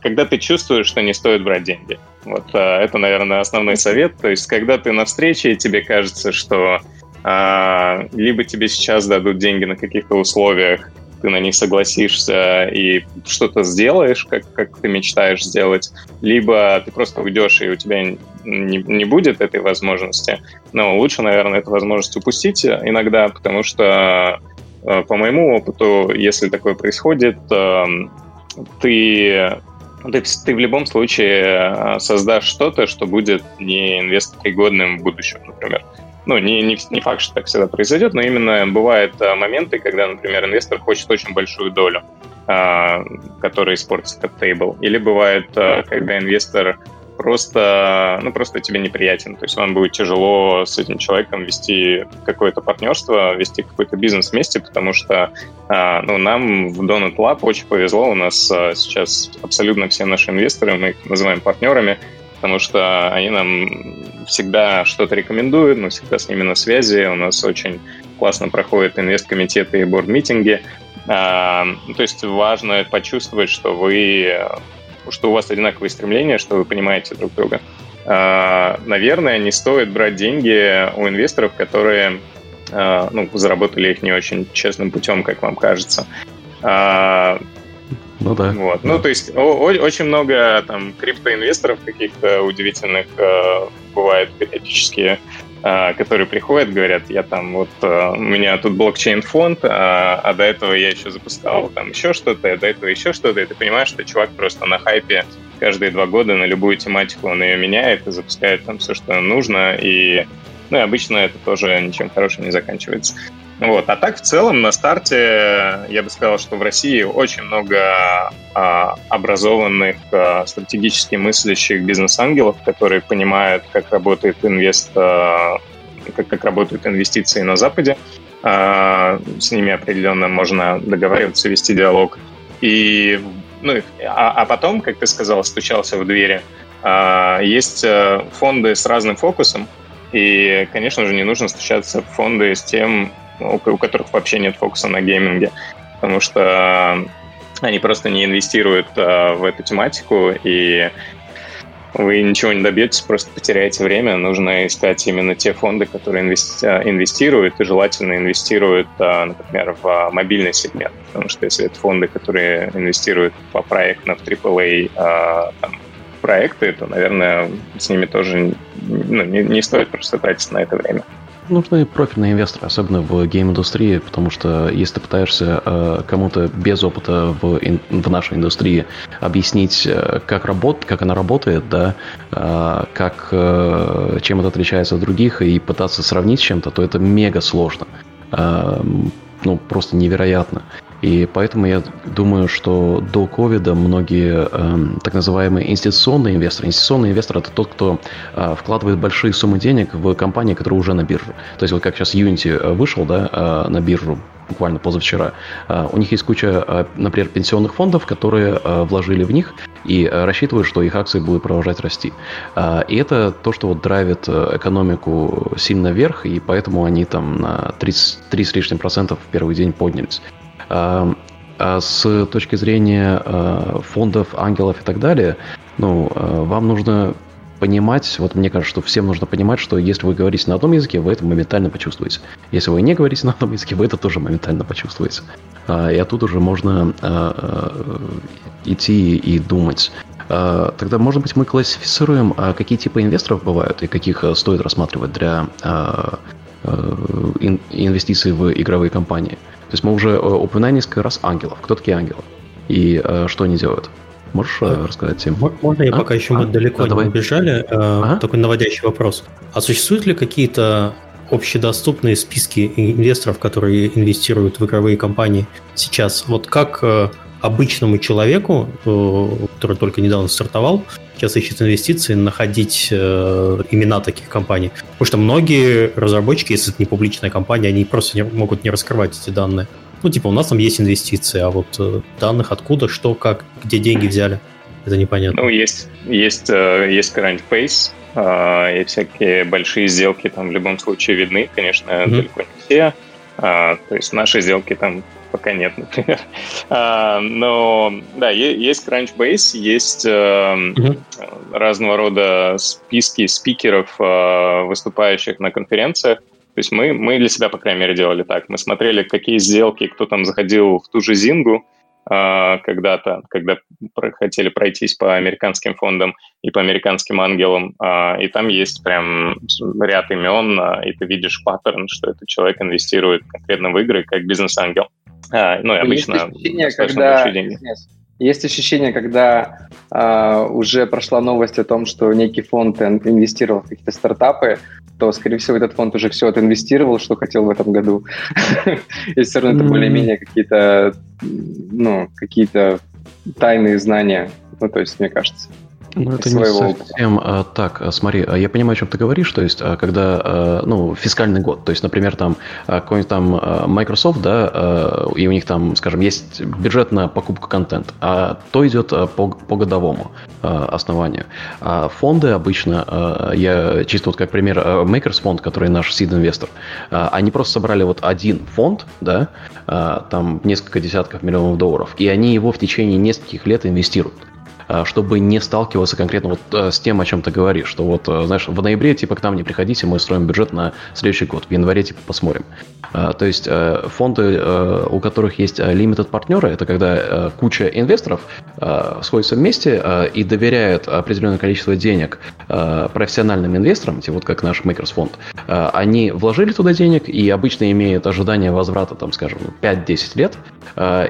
когда ты чувствуешь, что не стоит брать деньги. Вот а, это, наверное, основной совет. То есть, когда ты на встрече, и тебе кажется, что а, либо тебе сейчас дадут деньги на каких-то условиях, ты на них согласишься и что-то сделаешь, как, как ты мечтаешь сделать, либо ты просто уйдешь, и у тебя не, не будет этой возможности. Но лучше, наверное, эту возможность упустить иногда, потому что, э, по моему опыту, если такое происходит, эм, ты ты, ты в любом случае э, создашь что-то, что будет не инвестопригодным в будущем, например ну, не, не, не факт, что так всегда произойдет, но именно бывают а, моменты, когда, например, инвестор хочет очень большую долю, а, которая испортит этот тейбл. Или бывает, а, когда инвестор просто, ну, просто тебе неприятен. То есть вам будет тяжело с этим человеком вести какое-то партнерство, вести какой-то бизнес вместе, потому что а, ну, нам в Donut Lab очень повезло. У нас а, сейчас абсолютно все наши инвесторы, мы их называем партнерами, потому что они нам всегда что-то рекомендуют, мы всегда с ними на связи, у нас очень классно проходят инвест-комитеты и борд-митинги. А, то есть важно почувствовать, что вы что у вас одинаковые стремления, что вы понимаете друг друга. А, наверное, не стоит брать деньги у инвесторов, которые а, ну, заработали их не очень честным путем, как вам кажется. Ну да. Вот. Ну, то есть о- очень много там криптоинвесторов каких-то удивительных бывает периодически а, которые приходят, говорят, я там вот, а, у меня тут блокчейн-фонд, а, а до этого я еще запускал там еще что-то, а до этого еще что-то, и ты понимаешь, что чувак просто на хайпе каждые два года на любую тематику он ее меняет и запускает там все, что нужно, и ну и обычно это тоже ничем хорошим не заканчивается. Вот. А так в целом на старте я бы сказал, что в России очень много а, образованных, а, стратегически мыслящих бизнес-ангелов, которые понимают, как работает инвест, а, как, как работают инвестиции на Западе. А, с ними определенно можно договариваться, вести диалог. И, ну, а, а потом, как ты сказал, стучался в двери. А, есть э, фонды с разным фокусом, и, конечно же, не нужно стучаться в фонды с тем, у, которых вообще нет фокуса на гейминге, потому что они просто не инвестируют э, в эту тематику, и вы ничего не добьетесь, просто потеряете время. Нужно искать именно те фонды, которые инвести инвестируют, и желательно инвестируют, например, в мобильный сегмент. Потому что если это фонды, которые инвестируют по проектам в AAA там, проекты, то, наверное, с ними тоже ну, не, не стоит просто тратить на это время нужны профильные инвесторы, особенно в гейм-индустрии, потому что если ты пытаешься э, кому-то без опыта в, ин, в нашей индустрии объяснить, э, как, работ, как она работает, да, э, как, э, чем это отличается от других, и пытаться сравнить с чем-то, то это мега сложно. Э, ну, просто невероятно. И поэтому я думаю, что до ковида многие э, так называемые инвестиционные инвесторы, инвестиционный инвестор это тот, кто э, вкладывает большие суммы денег в компании, которые уже на бирже. То есть вот как сейчас Unity э, вышел да, э, на биржу буквально позавчера, э, у них есть куча, э, например, пенсионных фондов, которые э, вложили в них и рассчитывают, что их акции будут продолжать расти. И это то, что вот драйвит экономику сильно вверх, и поэтому они там на 33 с лишним процентов в первый день поднялись. А с точки зрения фондов, ангелов и так далее, ну, вам нужно понимать, вот мне кажется, что всем нужно понимать, что если вы говорите на одном языке, вы это моментально почувствуете. Если вы не говорите на одном языке, вы это тоже моментально почувствуете. И оттуда уже можно идти и думать. Тогда, может быть, мы классифицируем, какие типы инвесторов бывают и каких стоит рассматривать для инвестиций в игровые компании. То есть мы уже э, упоминали несколько раз ангелов. Кто такие ангелы? И э, что они делают? Можешь э, рассказать тем? Можно я а? пока еще а? мы далеко да, не давай. убежали? Э, ага. Такой наводящий вопрос. А существуют ли какие-то общедоступные списки инвесторов, которые инвестируют в игровые компании сейчас? Вот как э, обычному человеку, который только недавно стартовал, сейчас ищет инвестиции, находить э, имена таких компаний. Потому что многие разработчики, если это не публичная компания, они просто не, могут не раскрывать эти данные. Ну, типа, у нас там есть инвестиции, а вот э, данных откуда, что, как, где деньги взяли, это непонятно. Ну, есть, есть, э, есть CurrentPace, э, и всякие большие сделки там в любом случае видны, конечно, mm-hmm. далеко не все. А, то есть наши сделки там пока нет, например. А, но да, есть Crunchbase, есть mm-hmm. разного рода списки спикеров, а, выступающих на конференциях. То есть мы, мы для себя, по крайней мере, делали так. Мы смотрели, какие сделки, кто там заходил в ту же Зингу, а, когда-то, когда хотели пройтись по американским фондам и по американским ангелам, а, и там есть прям ряд имен, а, и ты видишь паттерн, что этот человек инвестирует конкретно в игры как бизнес-ангел. Ну и обычно есть ощущение, когда... деньги. Есть ощущение, когда э, уже прошла новость о том, что некий фонд инвестировал в какие-то стартапы, то, скорее всего, этот фонд уже все отинвестировал, что хотел в этом году. И все равно это более-менее какие-то, ну, какие-то тайные знания. Ну, то есть, мне кажется. Ну, это не совсем а, так. А, смотри, а я понимаю, о чем ты говоришь. То есть, когда, ну, фискальный год, то есть, например, там какой-нибудь там Microsoft, да, и у них там, скажем, есть бюджет на покупку контента, а то идет по, по годовому основанию. А фонды обычно, я чисто вот как пример, Makers фонд, который наш seed-инвестор, они просто собрали вот один фонд, да, там несколько десятков миллионов долларов, и они его в течение нескольких лет инвестируют. А, чтобы не сталкиваться конкретно вот э, с тем, о чем ты говоришь, что вот, э, знаешь, в ноябре, типа, к нам не приходите, мы строим бюджет на следующий год, в январе, типа, посмотрим. То есть э, фонды, у которых есть limited партнеры, это когда куча инвесторов сходятся вместе и доверяют определенное количество денег профессиональным инвесторам, типа вот как наш Makers фонд, они вложили туда денег и обычно имеют ожидание возврата, там, скажем, 5-10 лет,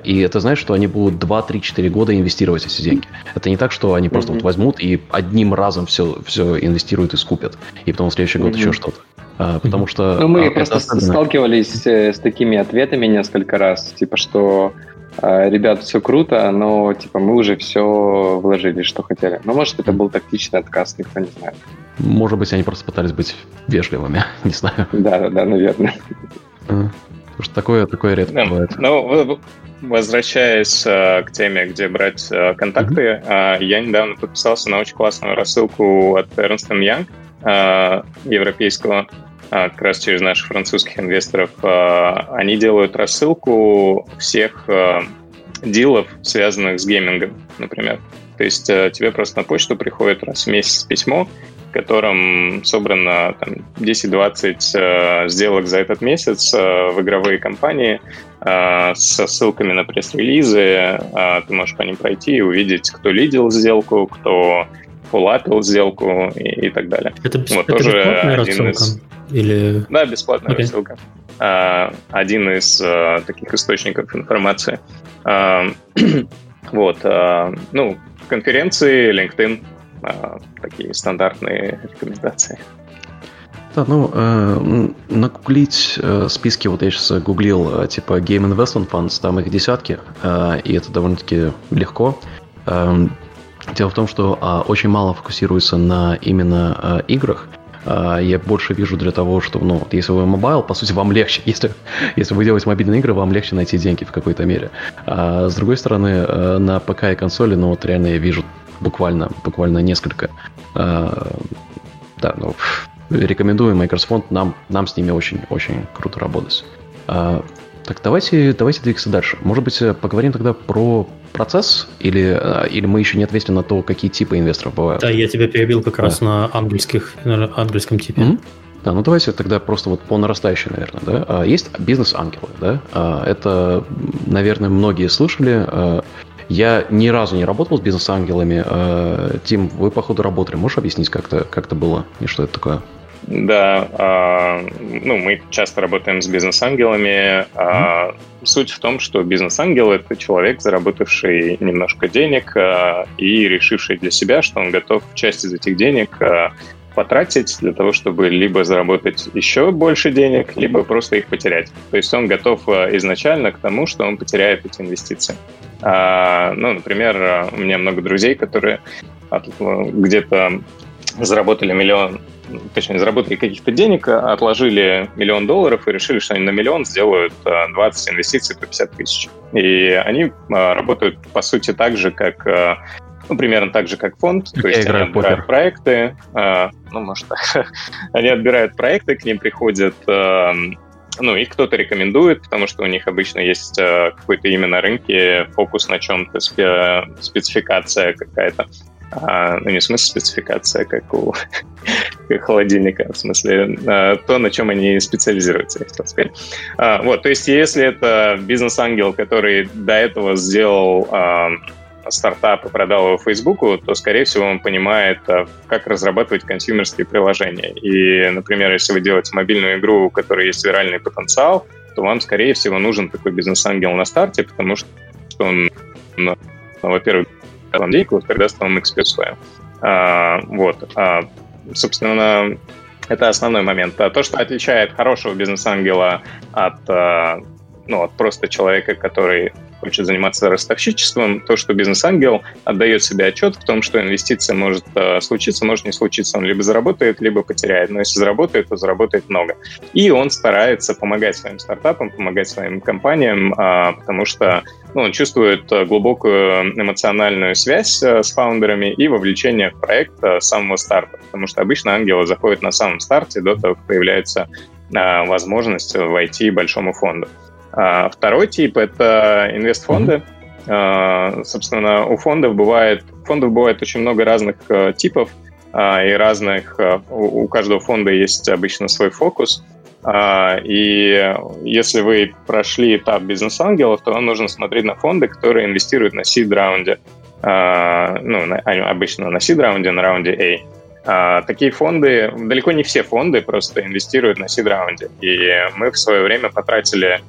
и это значит, что они будут 2-3-4 года инвестировать эти деньги. Это не так, что они просто mm-hmm. вот возьмут и одним разом все, все инвестируют и скупят, и потом в следующий год mm-hmm. еще что-то. А, потому что... Ну, мы а, просто особенно... сталкивались э, с такими ответами несколько раз, типа, что а, ребят, все круто, но типа мы уже все вложили, что хотели. Но может это был тактичный отказ, никто не знает. Может быть, они просто пытались быть вежливыми, не знаю. Да, да, да, наверное. Потому что такое, такое редко да, бывает. Ну, Возвращаясь э, к теме, где брать э, контакты, mm-hmm. э, я недавно подписался на очень классную рассылку от Ernst Young, э, европейского, э, как раз через наших французских инвесторов. Э, они делают рассылку всех э, дилов, связанных с геймингом, например. То есть э, тебе просто на почту приходит раз в месяц письмо, котором собрано там, 10-20 э, сделок за этот месяц э, в игровые компании э, со ссылками на пресс-релизы. Э, ты можешь по ним пройти и увидеть, кто лидил сделку, кто фуллапил сделку и, и так далее. Это, вот, это тоже бесплатная один из... Или... Да, бесплатная okay. рассылка. Uh, один из uh, таких источников информации. Uh, вот, uh, ну, конференции, LinkedIn, такие стандартные рекомендации. Да, ну, э, нагуглить э, списки, вот я сейчас гуглил, э, типа Game Investment Funds, там их десятки, э, и это довольно-таки легко. Э, дело в том, что э, очень мало фокусируется на именно э, играх, я больше вижу для того, что, ну, если вы mobile, по сути, вам легче. Если, если вы делаете мобильные игры, вам легче найти деньги в какой-то мере. А с другой стороны, э, на ПК и консоли, ну, вот реально я вижу буквально, буквально несколько. А, да, ну, рекомендую Microsoft, нам, нам с ними очень-очень круто работать. А, так, давайте, давайте двигаться дальше. Может быть, э, поговорим тогда про процесс, или, э, или мы еще не ответили на то, какие типы инвесторов бывают? Да, я тебя перебил как да. раз на английских, на английском типе. Mm-hmm. Да, ну давайте тогда просто вот по нарастающей, наверное, да. А, есть бизнес-ангелы, да. А, это, наверное, многие слышали. Я ни разу не работал с бизнес-ангелами. Тим, вы, походу, работали. Можешь объяснить, как это, как это было и что это такое? Да, э, ну, мы часто работаем с бизнес-ангелами. Э, суть в том, что бизнес-ангел — это человек, заработавший немножко денег э, и решивший для себя, что он готов часть из этих денег э, потратить для того, чтобы либо заработать еще больше денег, либо просто их потерять. То есть он готов изначально к тому, что он потеряет эти инвестиции. А, ну, например, у меня много друзей, которые где-то заработали миллион точнее, заработали каких-то денег, отложили миллион долларов и решили, что они на миллион сделают 20 э, инвестиций по 50 тысяч. И они э, работают, по сути, так же, как э, ну, примерно так же, как фонд. То есть они отбирают покер. проекты, ну, может, так. они отбирают проекты, к ним приходят ну, их кто-то рекомендует, потому что у них обычно есть э, какое-то имя на рынке, фокус на чем-то, спе- спецификация какая-то. А, ну, не в смысле спецификация, как у холодильника, в смысле а, то, на чем они специализируются, я хотел сказать. А, вот, то есть если это бизнес-ангел, который до этого сделал а, стартап и продал его Фейсбуку, то, скорее всего, он понимает, а, как разрабатывать консюмерские приложения. И, например, если вы делаете мобильную игру, у которой есть виральный потенциал, то вам, скорее всего, нужен такой бизнес-ангел на старте, потому что он, ну, во-первых, вам денег, передаст вам эксперту А, вот. А, собственно, это основной момент. А то, что отличает хорошего бизнес-ангела от, а, ну, от просто человека, который хочет заниматься ростовщичеством, то, что бизнес-ангел отдает себе отчет в том, что инвестиция может э, случиться, может не случиться. Он либо заработает, либо потеряет. Но если заработает, то заработает много. И он старается помогать своим стартапам, помогать своим компаниям, э, потому что ну, он чувствует э, глубокую эмоциональную связь э, с фаундерами и вовлечение в проект э, с самого старта, потому что обычно ангелы заходят на самом старте до того, как появляется возможность войти большому фонду. А второй тип — это инвестфонды. Mm-hmm. Собственно, у фондов бывает, фондов бывает очень много разных типов, и разных, у каждого фонда есть обычно свой фокус. А, и если вы прошли этап бизнес-ангелов, то вам нужно смотреть на фонды, которые инвестируют на seed-раунде. А, ну, обычно на seed-раунде, на раунде A. А, такие фонды, далеко не все фонды просто инвестируют на seed-раунде. И мы в свое время потратили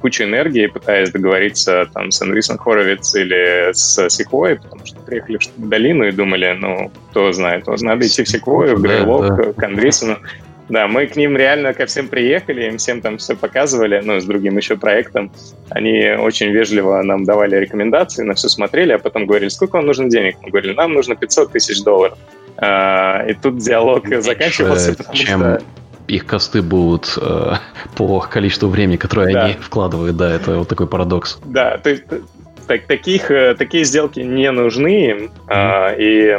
кучу энергии, пытаясь договориться там с Энрисом Хоровиц или с Sequoia, потому что приехали в долину и думали, ну, кто знает, вот надо идти в Sequoia, в Грейлок, да, да. к Андрисону. Да, мы к ним реально ко всем приехали, им всем там все показывали, ну, с другим еще проектом. Они очень вежливо нам давали рекомендации, на все смотрели, а потом говорили, сколько вам нужно денег? Мы говорили, нам нужно 500 тысяч долларов. А, и тут диалог заканчивался, потому чем... что их косты будут э, по количеству времени, которое да. они вкладывают, да, это вот такой парадокс. Да, то есть так, таких, э, такие сделки не нужны mm-hmm. э, и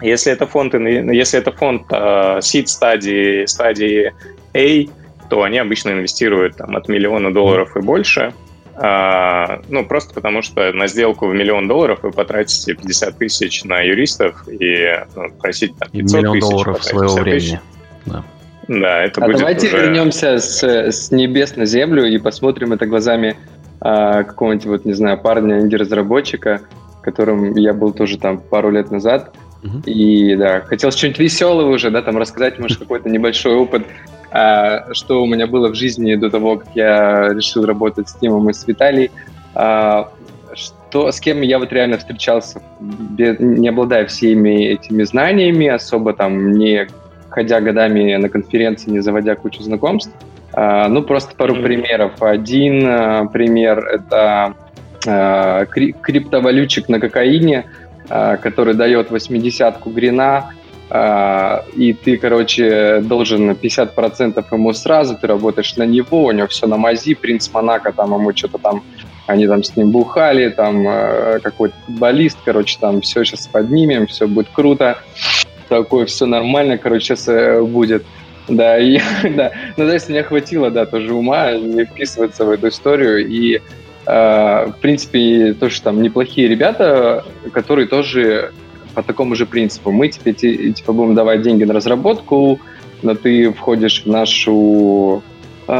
если это фонд, если это фонд э, seed стадии, стадии A, то они обычно инвестируют там, от миллиона долларов и больше. А, ну, просто потому что на сделку в миллион долларов вы потратите 50 тысяч на юристов и ну, просить там, 500 миллион тысяч. долларов своего времени. Да. Да, это а будет давайте уже... вернемся с, с небес на землю и посмотрим это глазами а, какого-нибудь, вот, не знаю, парня, инди-разработчика, которым я был тоже там пару лет назад. И да, хотел что-нибудь веселое уже, да, там рассказать, может, какой-то небольшой опыт, а, что у меня было в жизни до того, как я решил работать с Тимом и с Виталией. А, что, с кем я вот реально встречался, без, не обладая всеми этими знаниями, особо там не ходя годами на конференции, не заводя кучу знакомств. А, ну, просто пару примеров. Один а, пример — это а, кри- криптовалютчик на кокаине — который дает 80-ку грина, и ты, короче, должен 50% ему сразу, ты работаешь на него, у него все на мази, принц Монако, там ему что-то там, они там с ним бухали, там какой-то футболист, короче, там все сейчас поднимем, все будет круто, такое все нормально, короче, сейчас э, будет. Да, и, да, ну, то есть мне хватило, да, тоже ума не вписываться в эту историю, и Э, в принципе, тоже там неплохие ребята, которые тоже по такому же принципу. Мы тебе типа будем давать деньги на разработку, но ты входишь в нашу э,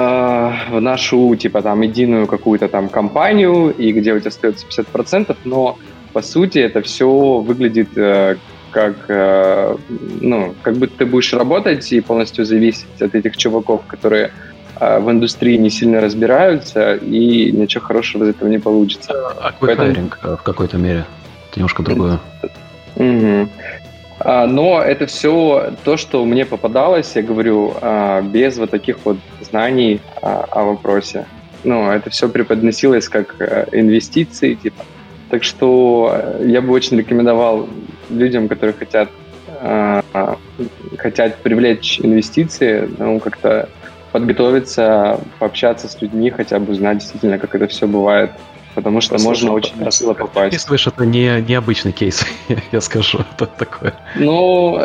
в нашу типа там единую какую-то там компанию, и где у тебя остается 50%, но по сути это все выглядит э, как, ну, как будто ты будешь работать и полностью зависеть от этих чуваков, которые а, в индустрии не сильно разбираются, и ничего хорошего из этого не получится. А Поэтому... Э, в какой-то мере. Это немножко другое. Угу. Но это все то, что мне попадалось, я говорю, а, без вот таких вот знаний о вопросе. Ну, это все преподносилось как э, инвестиции, типа. Так что э, я бы очень рекомендовал людям, которые хотят хотят привлечь инвестиции, ну, как-то подготовиться, пообщаться с людьми, хотя бы узнать действительно, как это все бывает. Потому что Просто можно очень весело попасть. Описываешь, это не необычный кейс, я скажу, это такое. Ну,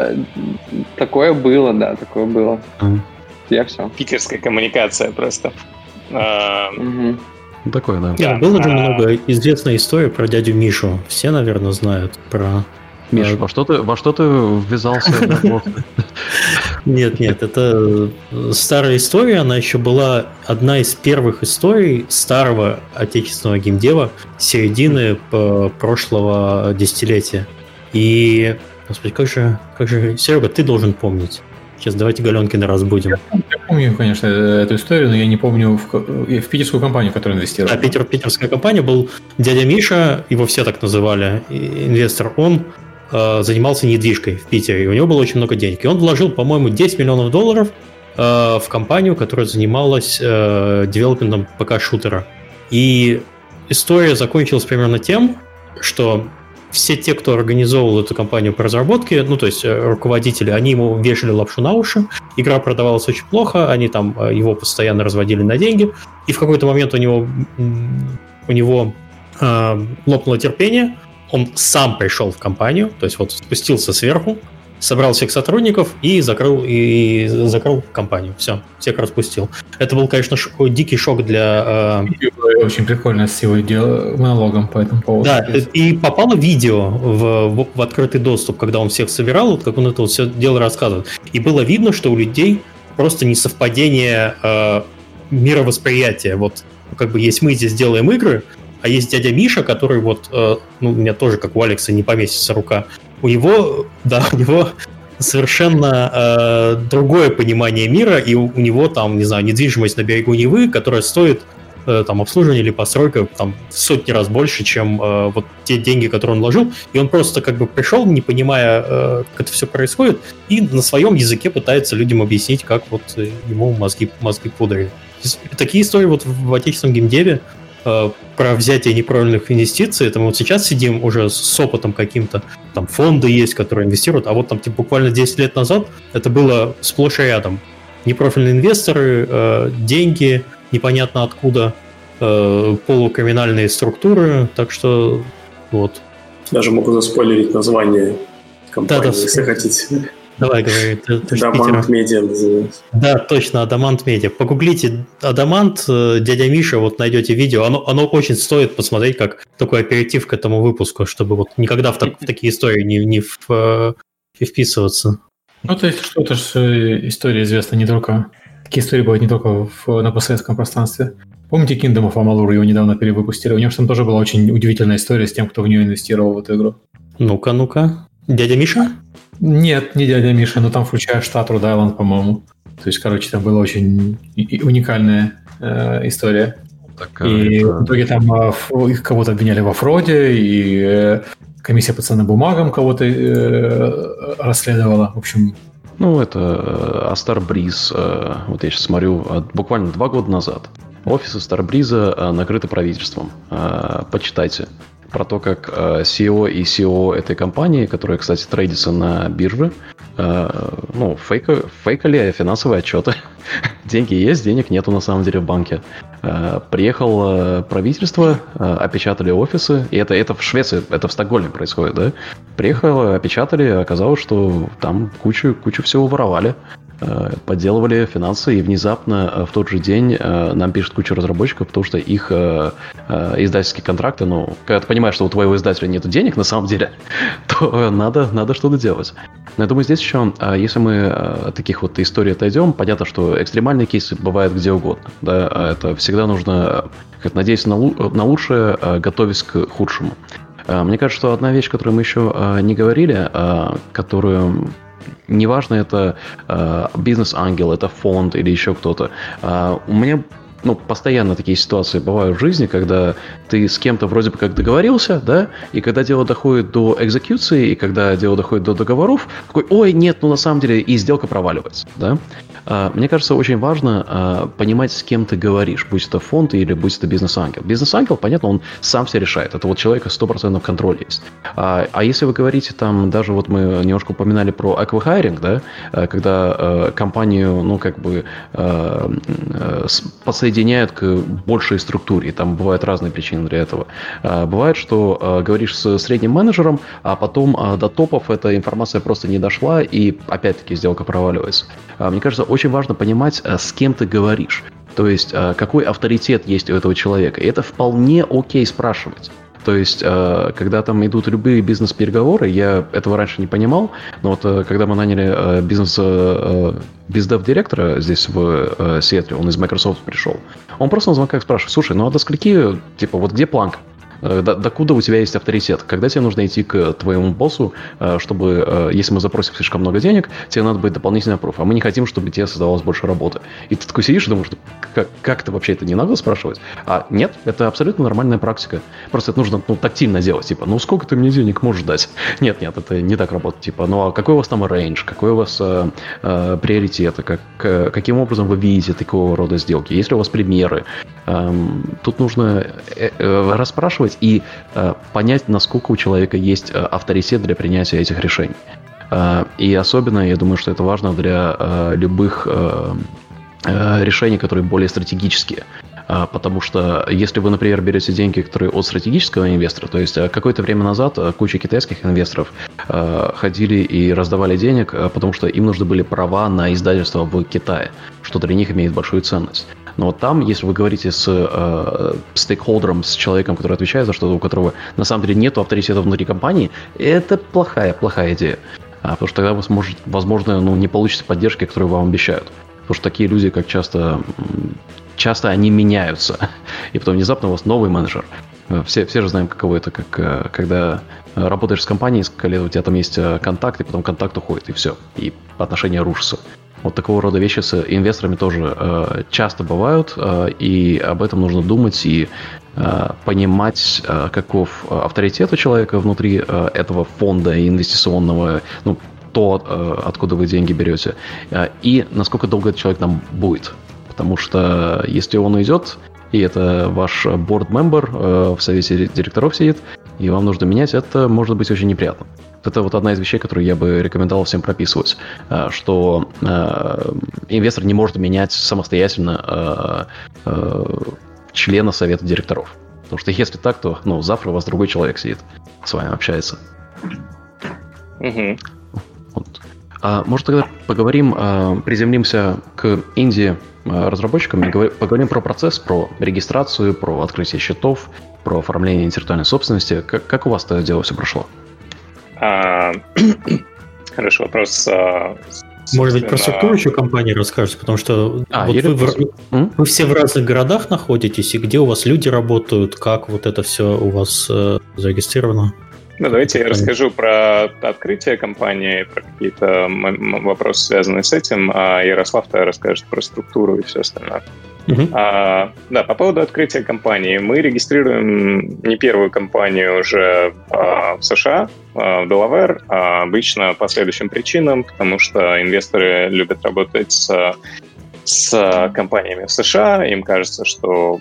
такое было, да, такое было. Mm. Я все. Питерская коммуникация просто. Mm-hmm. Такое, да. да. Было же а. много известной истории про дядю Мишу. Все, наверное, знают про Миш, во что ты, во что ты ввязался? Нет, нет, это старая история, она еще была одна из первых историй старого отечественного геймдева середины прошлого десятилетия. И, господи, как же, как же, Серега, ты должен помнить. Сейчас давайте Галенкина разбудим. Я помню, конечно, эту историю, но я не помню в, в питерскую компанию, в которую инвестировал. А Питер, питерская компания был дядя Миша, его все так называли, инвестор. Он э, занимался недвижкой в Питере, и у него было очень много денег. И он вложил, по-моему, 10 миллионов долларов э, в компанию, которая занималась э, девелопментом ПК-шутера. И история закончилась примерно тем, что все те, кто организовывал эту компанию по разработке, ну, то есть э, руководители, они ему вешали лапшу на уши, игра продавалась очень плохо, они там э, его постоянно разводили на деньги, и в какой-то момент у него, у него э, лопнуло терпение, он сам пришел в компанию, то есть вот спустился сверху, собрал всех сотрудников и закрыл, и закрыл компанию. Все, всех распустил. Это был, конечно, ш- дикий шок для... Э... Очень прикольно с его дел... монологом по этому поводу. Да, и попало видео в, в, в открытый доступ, когда он всех собирал, вот как он это вот все дело рассказывает. И было видно, что у людей просто несовпадение э, мировосприятия. Вот как бы есть мы здесь делаем игры, а есть дядя Миша, который вот, э, ну, у меня тоже, как у Алекса, не поместится рука, у него, да, у него совершенно э, другое понимание мира, и у, у него там, не знаю, недвижимость на берегу Невы, которая стоит э, там обслуживание или постройка там в сотни раз больше, чем э, вот те деньги, которые он вложил, и он просто как бы пришел, не понимая, э, как это все происходит, и на своем языке пытается людям объяснить, как вот ему мозги, мозги пудрили. Такие истории вот в отечественном геймдеве Э, про взятие неправильных инвестиций, это мы вот сейчас сидим уже с опытом каким-то, там фонды есть, которые инвестируют, а вот там типа буквально 10 лет назад это было сплошь и рядом. Непрофильные инвесторы, э, деньги непонятно откуда, э, полукриминальные структуры, так что вот. Даже могу заспойлерить название компании, да, да, если хотите. Давай, говори. Адамант Медиа называется. Да, точно, Адамант Медиа. Погуглите Адамант, э, дядя Миша, вот найдете видео. Оно, оно очень стоит посмотреть, как такой оператив к этому выпуску, чтобы вот никогда в, так, в такие истории не, не, в, э, не вписываться. Ну, то есть, что это же история известна не только... Такие истории бывают не только в, на постсоветском пространстве. Помните Kingdom of Amalur, его недавно перевыпустили? У него там тоже была очень удивительная история с тем, кто в нее инвестировал в эту игру. Ну-ка, ну-ка. Дядя Миша? Нет, не дядя Миша, но там включая штат Род-Айленд, по-моему. То есть, короче, там была очень уникальная э, история. Так, и это... в итоге там э, их кого-то обвиняли во фроде, и э, комиссия по ценным бумагам кого-то э, расследовала. В общем... Ну, это э, Астар Бриз, э, вот я сейчас смотрю, буквально два года назад. Офисы Старбриза накрыты правительством. Почитайте про то, как э, CEO и CEO этой компании, которая, кстати, трейдится на бирже, э, ну, фейка, фейкали финансовые отчеты. Деньги есть, денег нету на самом деле в банке. Э, приехало правительство, опечатали офисы, и это, это в Швеции, это в Стокгольме происходит, да? Приехало, опечатали, оказалось, что там кучу, кучу всего воровали. Э, подделывали финансы, и внезапно э, в тот же день э, нам пишет куча разработчиков, потому что их издательские контракты, ну, когда ты понимаешь, что у твоего издателя нет денег на самом деле, то надо, надо что-то делать. Но я думаю, здесь еще, если мы от таких вот историй отойдем, понятно, что экстремальные кейсы бывают где угодно. Да? Это всегда нужно как надеяться на, на лучшее, готовясь к худшему. Мне кажется, что одна вещь, которую мы еще не говорили, которую неважно, это э, бизнес-ангел, это фонд или еще кто-то. Э, у меня ну, постоянно такие ситуации бывают в жизни, когда ты с кем-то вроде бы как договорился, да, и когда дело доходит до экзекуции, и когда дело доходит до договоров, такой, ой, нет, ну на самом деле и сделка проваливается, да. А, мне кажется, очень важно а, понимать, с кем ты говоришь, будь это фонд или будь это бизнес-ангел. Бизнес-ангел, понятно, он сам все решает. Это вот человека 100% контроль есть. А, а если вы говорите там, даже вот мы немножко упоминали про аквахайринг, да, когда компанию, ну, как бы подсоединяют к большей структуре, там бывают разные причины для этого. Бывает, что говоришь с средним менеджером, а потом до топов эта информация просто не дошла, и опять-таки сделка проваливается. Мне кажется, очень важно понимать, с кем ты говоришь. То есть, какой авторитет есть у этого человека. И это вполне окей спрашивать. То есть, э, когда там идут любые бизнес-переговоры, я этого раньше не понимал, но вот когда мы наняли бизнес бездев-директора здесь в Сиэтле, он из Microsoft пришел, он просто на звонках спрашивает, слушай, ну а до скольки, типа, вот где планка? Э, докуда у тебя есть авторитет? Когда тебе нужно идти к твоему боссу, э, чтобы, э, если мы запросим слишком много денег, тебе надо быть дополнительный пруф, а мы не хотим, чтобы тебе создавалось больше работы. И ты такой сидишь и думаешь, как, как-то вообще это не надо спрашивать? А нет, это абсолютно нормальная практика. Просто это нужно ну, тактильно делать. Типа, ну сколько ты мне денег можешь дать? Нет, нет, это не так работает. Типа, ну а какой у вас там рейндж, какой у вас э, э, приоритеты, как, э, каким образом вы видите такого рода сделки? Есть ли у вас примеры? Эм, тут нужно э, э, расспрашивать и э, понять, насколько у человека есть э, авторитет для принятия этих решений. Э, и особенно, я думаю, что это важно для э, любых э, э решений, которые более стратегические. А, потому что если вы, например, берете деньги, которые от стратегического инвестора, то есть э, какое-то время назад э, куча китайских инвесторов э, ходили и раздавали денег, потому что им нужны были права на издательство в Китае, что для них имеет большую ценность. Но вот там, если вы говорите с э, стейкхолдером, с человеком, который отвечает за что-то, у которого на самом деле нет авторитета внутри компании, это плохая, плохая идея. А, потому что тогда, вы возможно, ну, не получится поддержки, которую вам обещают. Потому что такие люди, как часто часто они меняются. И потом внезапно у вас новый менеджер. Э, все, все же знаем, каково это, как э, когда работаешь с компанией, несколько лет, у тебя там есть э, контакт, и потом контакт уходит, и все. И отношения рушатся. Вот такого рода вещи с инвесторами тоже э, часто бывают, э, и об этом нужно думать и э, понимать, э, каков авторитет у человека внутри э, этого фонда инвестиционного, ну, то, э, откуда вы деньги берете, э, и насколько долго этот человек нам будет. Потому что если он уйдет, и это ваш board-member э, в совете директоров сидит, и вам нужно менять, это может быть очень неприятно. Это вот одна из вещей, которую я бы рекомендовал всем прописывать, э, что э, инвестор не может менять самостоятельно э, члена совета директоров. Потому что если так, то ну, завтра у вас другой человек сидит, с вами общается. Угу. Вот. А, может, тогда поговорим, а, приземлимся к Индии разработчикам и поговорим про процесс, про регистрацию, про открытие счетов, про оформление интеллектуальной собственности. Как, как у вас это дело все прошло? А, хороший вопрос. Может быть, про структуру еще компании расскажете, потому что а, вот вы, в, вы все в разных городах находитесь, и где у вас люди работают, как вот это все у вас э, зарегистрировано? Ну, давайте я расскажу про открытие компании, про какие-то вопросы, связанные с этим, а Ярослав-то расскажет про структуру и все остальное. Uh-huh. А, да, по поводу открытия компании. Мы регистрируем не первую компанию уже а, в США, а, в Delaware, а обычно по следующим причинам, потому что инвесторы любят работать с с э, компаниями в США, им кажется, что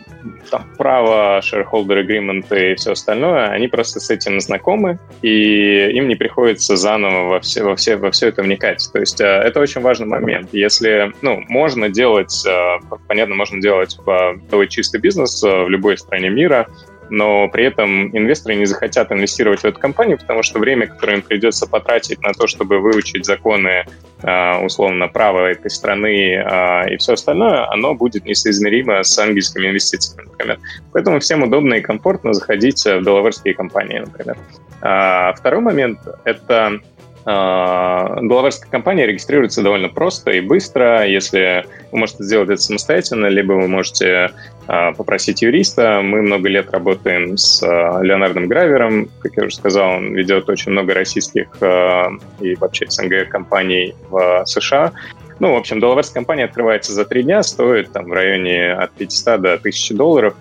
там, право, shareholder agreement и все остальное, они просто с этим знакомы, и им не приходится заново во все, во все, во все это вникать. То есть э, это очень важный момент. Если, ну, можно делать, э, понятно, можно делать новый чистый бизнес в любой стране мира, но при этом инвесторы не захотят инвестировать в эту компанию, потому что время, которое им придется потратить на то, чтобы выучить законы, а, условно, права этой страны а, и все остальное, оно будет несоизмеримо с английскими инвестициями, например. Поэтому всем удобно и комфортно заходить в долларские компании, например. А, второй момент — это Делаверская компания регистрируется довольно просто и быстро. Если вы можете сделать это самостоятельно, либо вы можете а, попросить юриста. Мы много лет работаем с а, Леонардом Гравером. Как я уже сказал, он ведет очень много российских а, и вообще СНГ компаний в США. Ну, в общем, долларовская компания открывается за три дня, стоит там в районе от 500 до 1000 долларов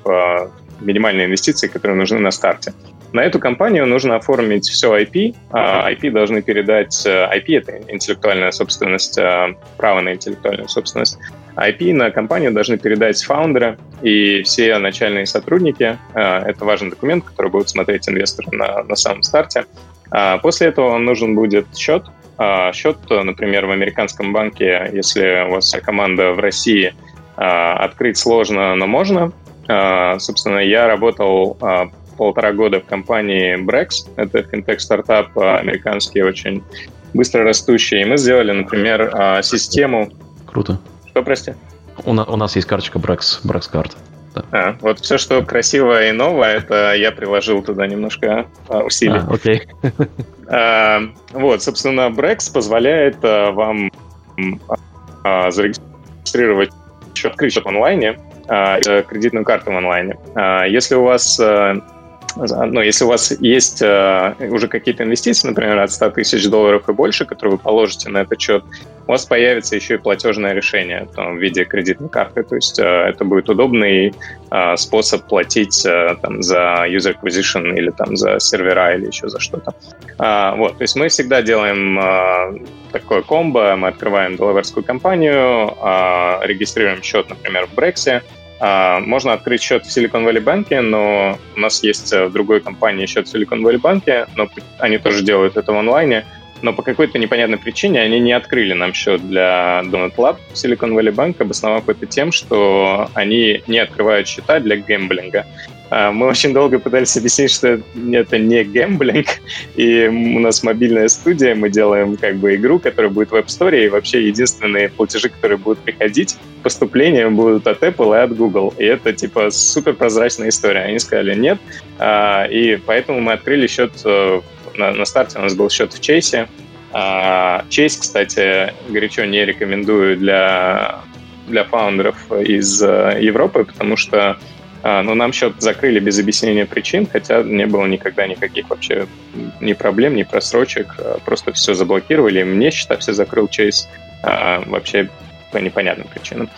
минимальные инвестиции, которые нужны на старте. На эту компанию нужно оформить все IP. IP должны передать... IP — это интеллектуальная собственность, право на интеллектуальную собственность. IP на компанию должны передать фаундеры и все начальные сотрудники. А, это важный документ, который будут смотреть инвесторы на, на самом старте. А, после этого вам нужен будет счет. А, счет, например, в американском банке, если у вас команда в России, открыть сложно, но можно. Собственно, я работал полтора года в компании Brex. Это финтех-стартап американский, очень быстро растущий. И мы сделали, например, систему... Круто что, прости? У, на, у нас есть карточка Brax, Brax карт. Да. А, вот все, что красивое и новое, это я приложил туда немножко а, усилий. А, окей. А, вот, собственно, Brex позволяет а, вам а, зарегистрировать счет, открыть счет в онлайне, а, кредитную карту в онлайне. А, если у вас а, ну, если у вас есть э, уже какие-то инвестиции, например, от 100 тысяч долларов и больше, которые вы положите на этот счет, у вас появится еще и платежное решение там, в виде кредитной карты. То есть э, это будет удобный э, способ платить э, там, за user acquisition или там, за сервера или еще за что-то. А, вот, то есть мы всегда делаем э, такое комбо. Мы открываем долларскую компанию, э, регистрируем счет, например, в а, можно открыть счет в Silicon Valley банке, но у нас есть э, в другой компании счет в Silicon Valley банке, но они тоже делают это в онлайне, но по какой-то непонятной причине они не открыли нам счет для Donut Lab Silicon Valley Bank, обосновав это тем, что они не открывают счета для гэмблинга. А, мы очень долго пытались объяснить, что это не гэмблинг, и у нас мобильная студия, мы делаем как бы игру, которая будет в App Store, и вообще единственные платежи, которые будут приходить, поступления будут от Apple и от Google. И это типа супер прозрачная история. Они сказали нет, а, и поэтому мы открыли счет э, на, на старте у нас был счет в Чейсе. Чейз, кстати, горячо не рекомендую для, для фаундеров из э, Европы, потому что а, но нам счет закрыли без объяснения причин, хотя не было никогда никаких вообще ни проблем, ни просрочек. А, просто все заблокировали. Мне счета все закрыл Chase а, вообще по непонятным причинам.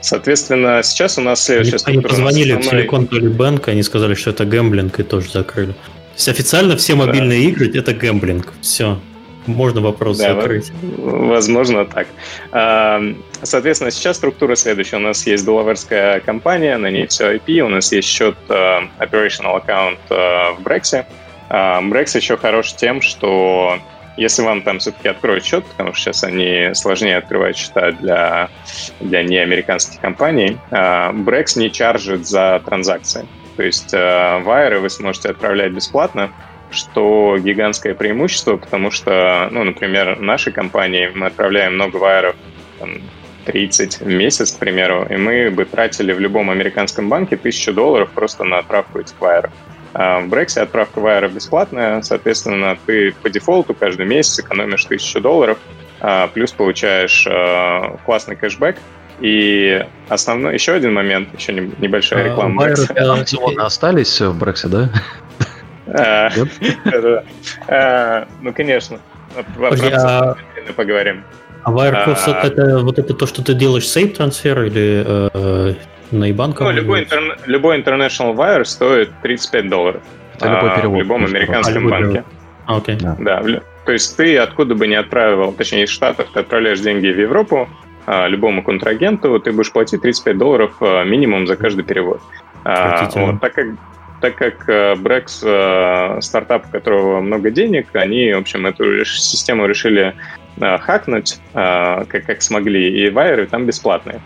Соответственно, сейчас у нас следующая Они позвонили основной... в Silicon Valley Bank, они сказали, что это гэмблинг, и тоже закрыли. Есть официально все мобильные да. игры — это гэмблинг. Все можно вопрос да, закрыть. Возможно, так. Соответственно, сейчас структура следующая. У нас есть долларская компания, на ней все IP, у нас есть счет э, operational аккаунт э, в Brex. Brex еще хорош тем, что если вам там все-таки откроют счет, потому что сейчас они сложнее открывать счета для, для неамериканских компаний, Brex не чаржит за транзакции. То есть вайеры вы сможете отправлять бесплатно, что гигантское преимущество, потому что, ну, например, нашей компании мы отправляем много вайеров, там, 30 в месяц, к примеру, и мы бы тратили в любом американском банке тысячу долларов просто на отправку этих вайеров. А в Брексе отправка вайера бесплатная, соответственно, ты по дефолту каждый месяц экономишь тысячу долларов, а, плюс получаешь а, классный кэшбэк, и основной, еще один момент, еще небольшая а, реклама. Вайеры остались в Брексе, да? А, а, ну, конечно. Поговорим. А Wirecross а, это вот это то, что ты делаешь сейф трансфер или э, на IBAN? Ну, любой, интер, любой International Wire стоит 35 долларов. Это любой перевод. В любом американском банке. А, окей. Да. да. То есть ты откуда бы не отправил, точнее из Штатов, ты отправляешь деньги в Европу, любому контрагенту, ты будешь платить 35 долларов минимум за каждый перевод. Вот, так как так как Brex стартап, у которого много денег, они, в общем, эту систему решили хакнуть, как, как смогли, и вайеры там бесплатные.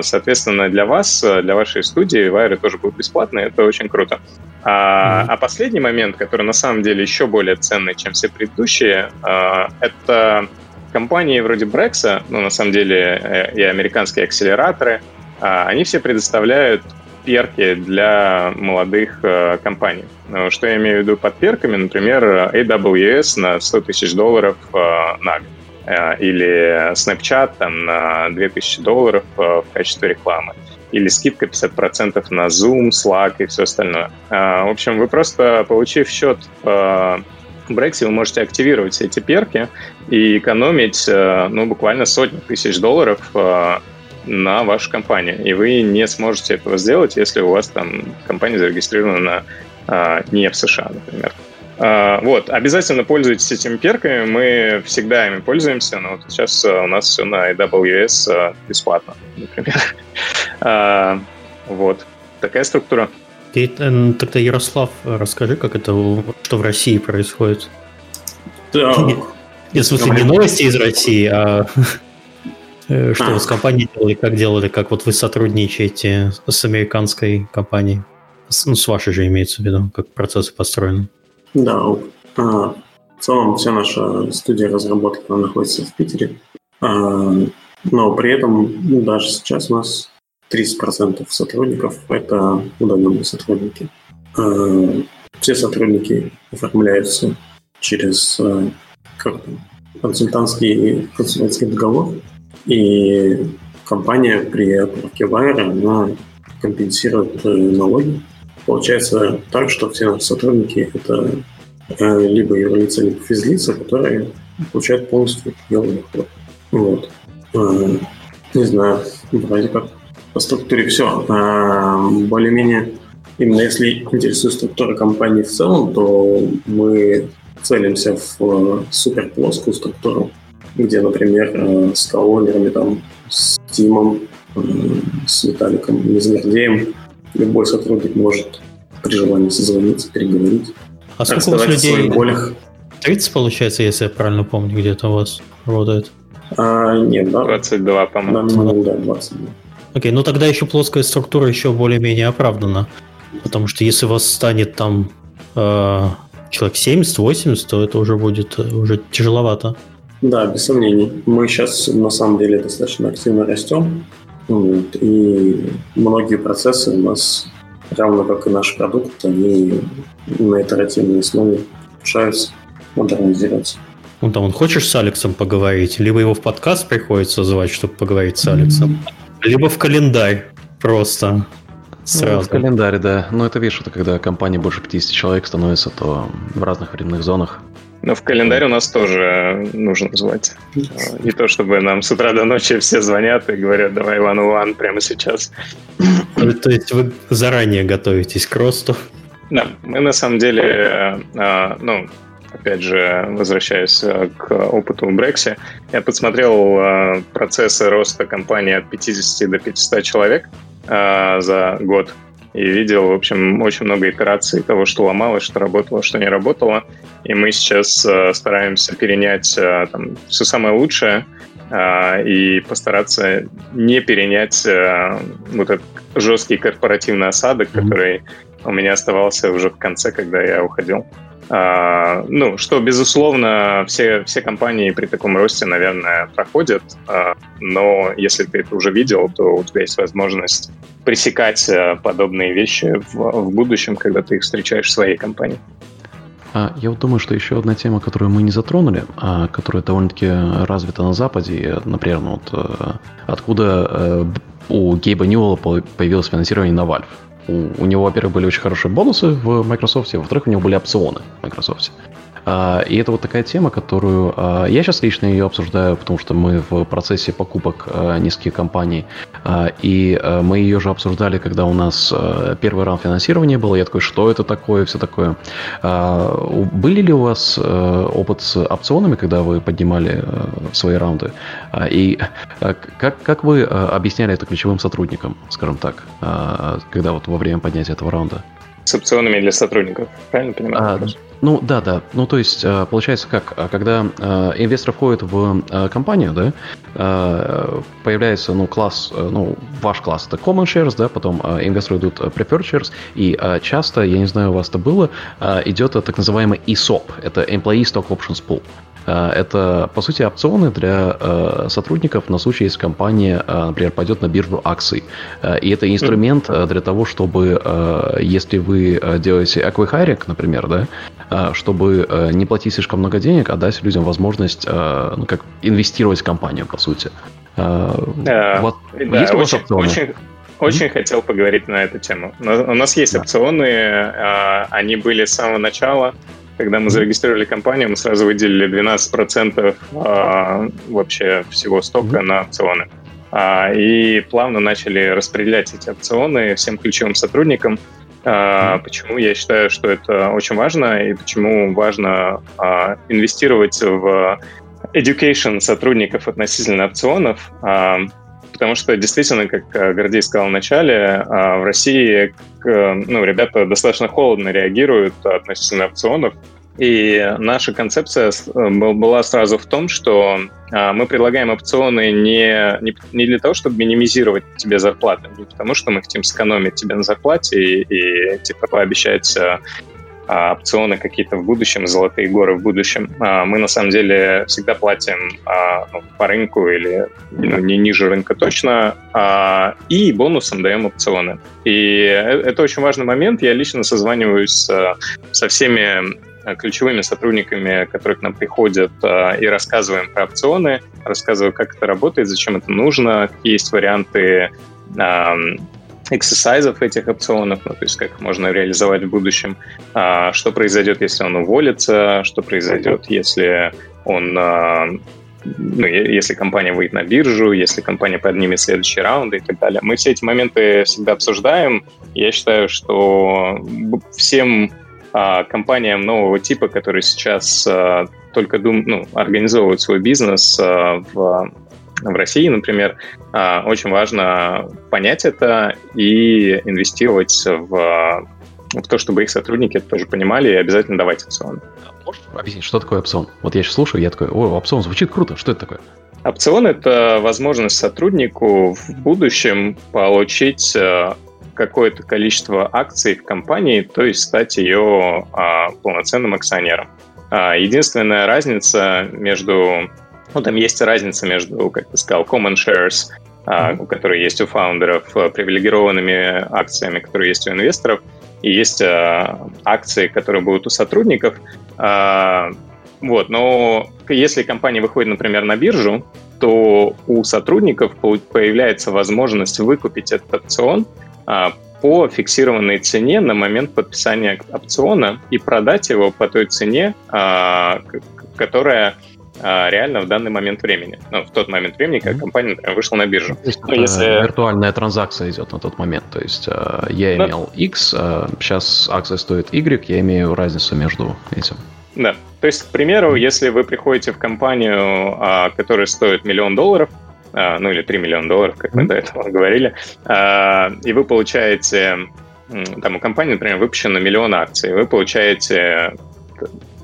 Соответственно, для вас, для вашей студии вайеры тоже будут бесплатные, это очень круто. А, mm-hmm. а последний момент, который на самом деле еще более ценный, чем все предыдущие, это компании вроде Brex, ну, на самом деле, и американские акселераторы, они все предоставляют перки для молодых э, компаний. Что я имею в виду под перками? Например, AWS на 100 тысяч долларов э, на год э, или Snapchat там, на 2000 долларов э, в качестве рекламы, или скидка 50% на Zoom, Slack и все остальное. Э, в общем, вы просто, получив счет в вы можете активировать все эти перки и экономить ну, буквально сотни тысяч долларов на вашу компанию. И вы не сможете этого сделать, если у вас там компания зарегистрирована а, не в США, например. Вот, обязательно пользуйтесь этими перками, мы всегда ими пользуемся, но вот сейчас у нас все на AWS бесплатно, например. Вот, такая структура. Э, тогда, Ярослав, расскажи, как это, что в России происходит. Да. В смысле, не новости из России, а Э, что вы с компанией делали, как делали, как вот вы сотрудничаете с американской компанией? Ну, с вашей же имеется в виду, как процессы построены. Да, а, в целом вся наша студия разработки находится в Питере, а, но при этом ну, даже сейчас у нас 30% сотрудников – это удаленные сотрудники. А, все сотрудники оформляются через как, консультантский, консультантский договор, и компания при отправке вайра, она компенсирует э, налоги получается так, что все сотрудники это э, либо юрлица, либо физлица, которые получают полностью белый доход. Вот. Э, не знаю, вроде как по структуре все. А, более-менее, именно если интересует структура компании в целом, то мы целимся в э, суперплоскую структуру, где, например, э, с колонерами, там, с Тимом, э, с Виталиком, Гордеем, любой сотрудник может при желании созвониться, переговорить. А сколько у вас людей? Болях. 30, получается, если я правильно помню, где-то у вас работает? А, нет, да. 22, по-моему. Да, 22. Окей, ну тогда еще плоская структура еще более-менее оправдана. Потому что если у вас станет там э, человек 70-80, то это уже будет уже тяжеловато. Да, без сомнений. Мы сейчас на самом деле достаточно активно растем. И многие процессы у нас, равно как и наш продукт, они на итеративной основе улучшаются, модернизируются. Ну там, он хочешь с Алексом поговорить, либо его в подкаст приходится звать, чтобы поговорить с Алексом, либо в календарь просто. Сразу. Ну, в календаре, да. Но это, видишь, это когда компания больше 50 человек становится, то в разных временных зонах. Но в календарь у нас тоже нужно звать. Не то, чтобы нам с утра до ночи все звонят и говорят, давай Иван Иван прямо сейчас. То есть вы заранее готовитесь к росту? Да, мы на самом деле, э, э, ну, опять же, возвращаясь э, к опыту в Брексе, я подсмотрел процессы роста компании от 50 до 500 человек за год и видел, в общем, очень много итераций того, что ломалось, что работало, что не работало. И мы сейчас э, стараемся перенять э, там, все самое лучшее э, и постараться не перенять э, вот этот жесткий корпоративный осадок, mm-hmm. который у меня оставался уже в конце, когда я уходил. А, ну, что, безусловно, все, все компании при таком росте, наверное, проходят, а, но если ты это уже видел, то у тебя есть возможность пресекать а, подобные вещи в, в будущем, когда ты их встречаешь в своей компании. Я вот думаю, что еще одна тема, которую мы не затронули, а которая довольно-таки развита на Западе, например, ну вот, э, откуда э, у Гейба Ньюэлла появилось финансирование на Valve у, него, во-первых, были очень хорошие бонусы в Microsoft, во-вторых, у него были опционы в Microsoft. А, и это вот такая тема, которую а, я сейчас лично ее обсуждаю, потому что мы в процессе покупок а, низких компаний, и мы ее же обсуждали, когда у нас первый раунд финансирования был. Я такой, что это такое, все такое. Были ли у вас опыт с опционами, когда вы поднимали свои раунды? И как, как вы объясняли это ключевым сотрудникам, скажем так, когда вот во время поднятия этого раунда? С опционами для сотрудников, правильно понимаю? А, ну да, да. Ну то есть э, получается как, э, когда э, инвестор входит в компанию, да, появляется ну класс, ну ваш класс это common shares, да, потом инвесторы идут preferred shares, и часто, я не знаю, у вас это было, идет так называемый ESOP, это Employee Stock Options Pool. Э, это, по сути, опционы для э, сотрудников на случай, если компания, э, например, пойдет на биржу акций. И это инструмент для того, чтобы, если вы делаете аквихайринг, например, да, чтобы не платить слишком много денег, а дать людям возможность ну, как инвестировать в компанию, по сути. Да, вот, да, есть у вас очень, опционы? Очень, очень mm-hmm. хотел поговорить на эту тему. У нас есть да. опционы, они были с самого начала. Когда мы зарегистрировали компанию, мы сразу выделили 12% а, вообще всего стока mm-hmm. на опционы. А, и плавно начали распределять эти опционы всем ключевым сотрудникам. А, почему? Я считаю, что это очень важно и почему важно а, инвестировать в education сотрудников относительно опционов. А, потому что действительно, как э, Гордей сказал в начале, в России ну, ребята достаточно холодно реагируют относительно опционов, и наша концепция э, была сразу в том, что а, мы предлагаем опционы не, не, не для того, чтобы минимизировать тебе зарплату, не потому что мы хотим сэкономить тебе на зарплате и, и типа пообещать а, опционы какие-то в будущем, золотые горы в будущем. А, мы на самом деле всегда платим а, ну, по рынку или ну, не ниже рынка точно, и бонусом даем опционы. И э, это очень важный момент. Я лично созваниваюсь со всеми ключевыми сотрудниками, которые к нам приходят, и рассказываем про опционы, рассказываю, как это работает, зачем это нужно, какие есть варианты эксерсайзов этих опционов, ну, то есть как можно реализовать в будущем, а, что произойдет, если он уволится, что произойдет, если он а, ну, если компания выйдет на биржу, если компания поднимет следующий раунд и так далее. Мы все эти моменты всегда обсуждаем. Я считаю, что всем а, компаниям нового типа, которые сейчас а, только дум, ну, организовывают свой бизнес а, в, в России, например, а, очень важно понять это и инвестировать в, в то, чтобы их сотрудники это тоже понимали и обязательно давать опционы. Можешь объяснить, что такое опцион? Вот я сейчас слушаю, я такой, о, опцион звучит круто, что это такое? Опцион – это возможность сотруднику в будущем получить э, какое-то количество акций в компании, то есть стать ее а, полноценным акционером. А, единственная разница между... Ну, там есть разница между, как ты сказал, common shares, mm-hmm. которые есть у фаундеров, э, привилегированными акциями, которые есть у инвесторов, и есть акции, которые будут у сотрудников. Вот, но если компания выходит, например, на биржу, то у сотрудников появляется возможность выкупить этот опцион а, по фиксированной цене на момент подписания опциона и продать его по той цене, а, которая а, реально в данный момент времени. Ну, в тот момент времени, когда компания, например, вышла на биржу. То есть ну, если... виртуальная транзакция идет на тот момент. То есть я да. имел X, сейчас акция стоит Y, я имею разницу между этим. Да. То есть, к примеру, если вы приходите в компанию, которая стоит миллион долларов, а, ну или 3 миллиона долларов, как мы mm-hmm. до этого говорили, а, и вы получаете, там у компании, например, выпущено миллион акций, вы получаете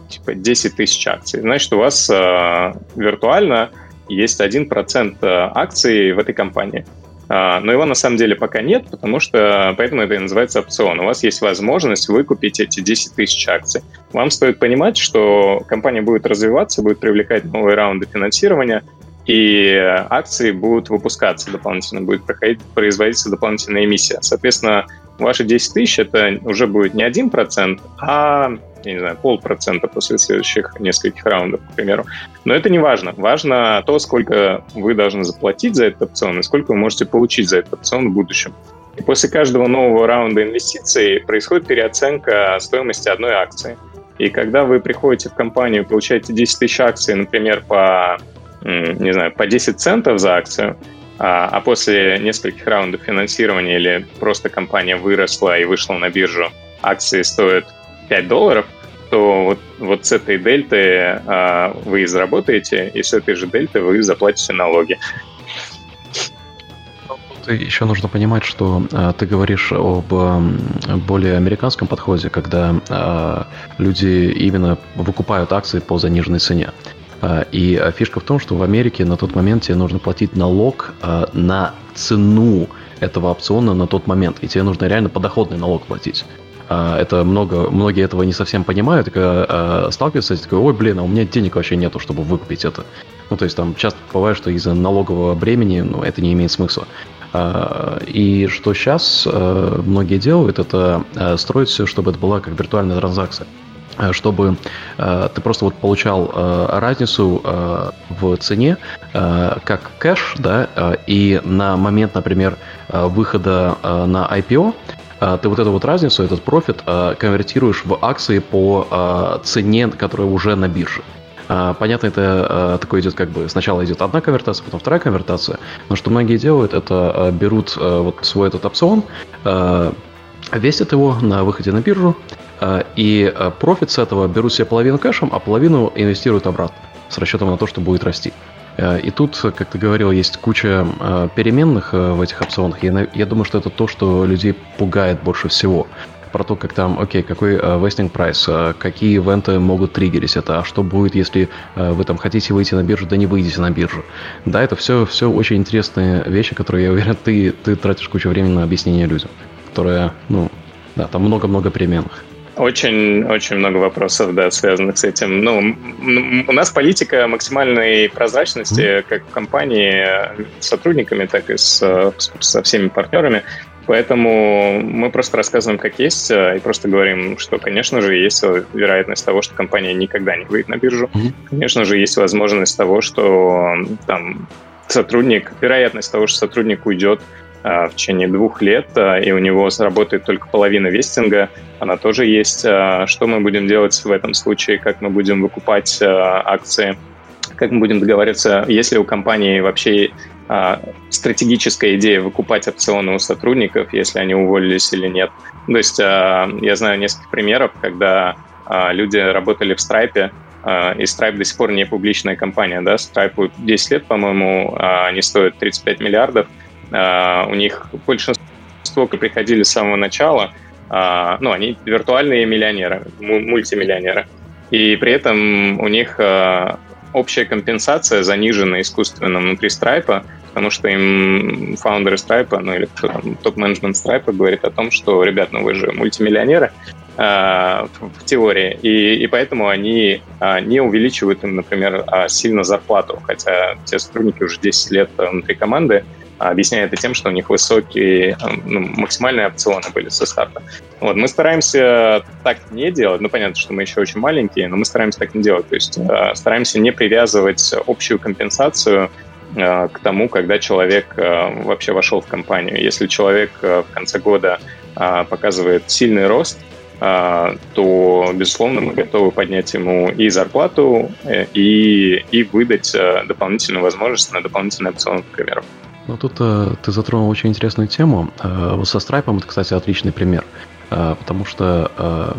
типа 10 тысяч акций. Значит, у вас а, виртуально есть 1% акций в этой компании. Но его на самом деле пока нет, потому что поэтому это и называется опцион. У вас есть возможность выкупить эти 10 тысяч акций. Вам стоит понимать, что компания будет развиваться, будет привлекать новые раунды финансирования, и акции будут выпускаться дополнительно, будет проходить, производиться дополнительная эмиссия. Соответственно, ваши 10 тысяч это уже будет не 1%, а я не знаю, полпроцента после следующих нескольких раундов, к примеру. Но это не важно. Важно то, сколько вы должны заплатить за этот опцион и сколько вы можете получить за этот опцион в будущем. И после каждого нового раунда инвестиций происходит переоценка стоимости одной акции. И когда вы приходите в компанию и получаете 10 тысяч акций, например, по не знаю, по 10 центов за акцию, а, а после нескольких раундов финансирования или просто компания выросла и вышла на биржу, акции стоят 5 долларов, то вот, вот с этой дельты а, вы заработаете, и с этой же дельты вы заплатите налоги. еще нужно понимать, что э, ты говоришь об э, более американском подходе, когда э, люди именно выкупают акции по заниженной цене. А, и а, фишка в том, что в Америке на тот момент тебе нужно платить налог а, на цену этого опциона на тот момент. И тебе нужно реально подоходный налог платить. Это много, многие этого не совсем понимают, и когда сталкиваются такой, ой, блин, а у меня денег вообще нету, чтобы выкупить это. Ну, то есть там часто бывает, что из-за налогового бремени, ну, это не имеет смысла. И что сейчас многие делают, это строить все, чтобы это была как виртуальная транзакция. Э, чтобы э, ты просто вот получал э, разницу э, в цене э, как кэш, да, э, и на момент, например, э, выхода э, на IPO э, ты вот эту вот разницу, этот профит э, конвертируешь в акции по цене, которая уже на бирже. Понятно, это такое идет как бы сначала идет одна конвертация, потом вторая конвертация, но что многие делают, это берут вот свой этот опцион, весят его на выходе на биржу, и а, профит с этого берут себе половину кэшем, а половину инвестируют обратно с расчетом на то, что будет расти. А, и тут, как ты говорил, есть куча переменных в этих опционах. Я, я думаю, что это то, что людей пугает больше всего. Про то, как там, окей, какой вестинг прайс, какие ивенты могут триггерить это, а что будет, если вы там хотите выйти на биржу, да не выйдете на биржу. Да, это все, все очень интересные вещи, которые, я уверен, ты, ты тратишь кучу времени на объяснение людям, которые, ну, да, там много-много переменных. Очень, очень много вопросов, да, связанных с этим. Ну, у нас политика максимальной прозрачности, как в компании с сотрудниками, так и с, со всеми партнерами. Поэтому мы просто рассказываем, как есть, и просто говорим, что, конечно же, есть вероятность того, что компания никогда не выйдет на биржу. Конечно же, есть возможность того, что там сотрудник, вероятность того, что сотрудник уйдет в течение двух лет, и у него сработает только половина вестинга, она тоже есть. Что мы будем делать в этом случае, как мы будем выкупать акции, как мы будем договариваться, если у компании вообще стратегическая идея выкупать опционы у сотрудников, если они уволились или нет. То есть я знаю несколько примеров, когда люди работали в Stripe, и Stripe до сих пор не публичная компания, да, Stripe 10 лет, по-моему, они стоят 35 миллиардов, у них большинство приходили с самого начала, ну, они виртуальные миллионеры, мультимиллионеры, и при этом у них общая компенсация занижена искусственно внутри Stripe, потому что им фаундеры Stripe, ну или кто там, топ-менеджмент Stripe говорит о том, что, ребят, ну вы же мультимиллионеры э, в, в теории, и, и поэтому они э, не увеличивают им, например, сильно зарплату, хотя те сотрудники уже 10 лет внутри команды, объясняя это тем, что у них высокие, ну, максимальные опционы были со старта. Вот, мы стараемся так не делать, ну, понятно, что мы еще очень маленькие, но мы стараемся так не делать, то есть стараемся не привязывать общую компенсацию Э, к тому, когда человек э, вообще вошел в компанию. Если человек э, в конце года показывает сильный рост, то, безусловно, мы готовы поднять ему и зарплату, и, и выдать дополнительную возможность на дополнительный опцион, к примеру. Ну, тут э, ты затронул очень интересную тему. Э, вот со Stripe это, кстати, отличный пример. Э, потому что э,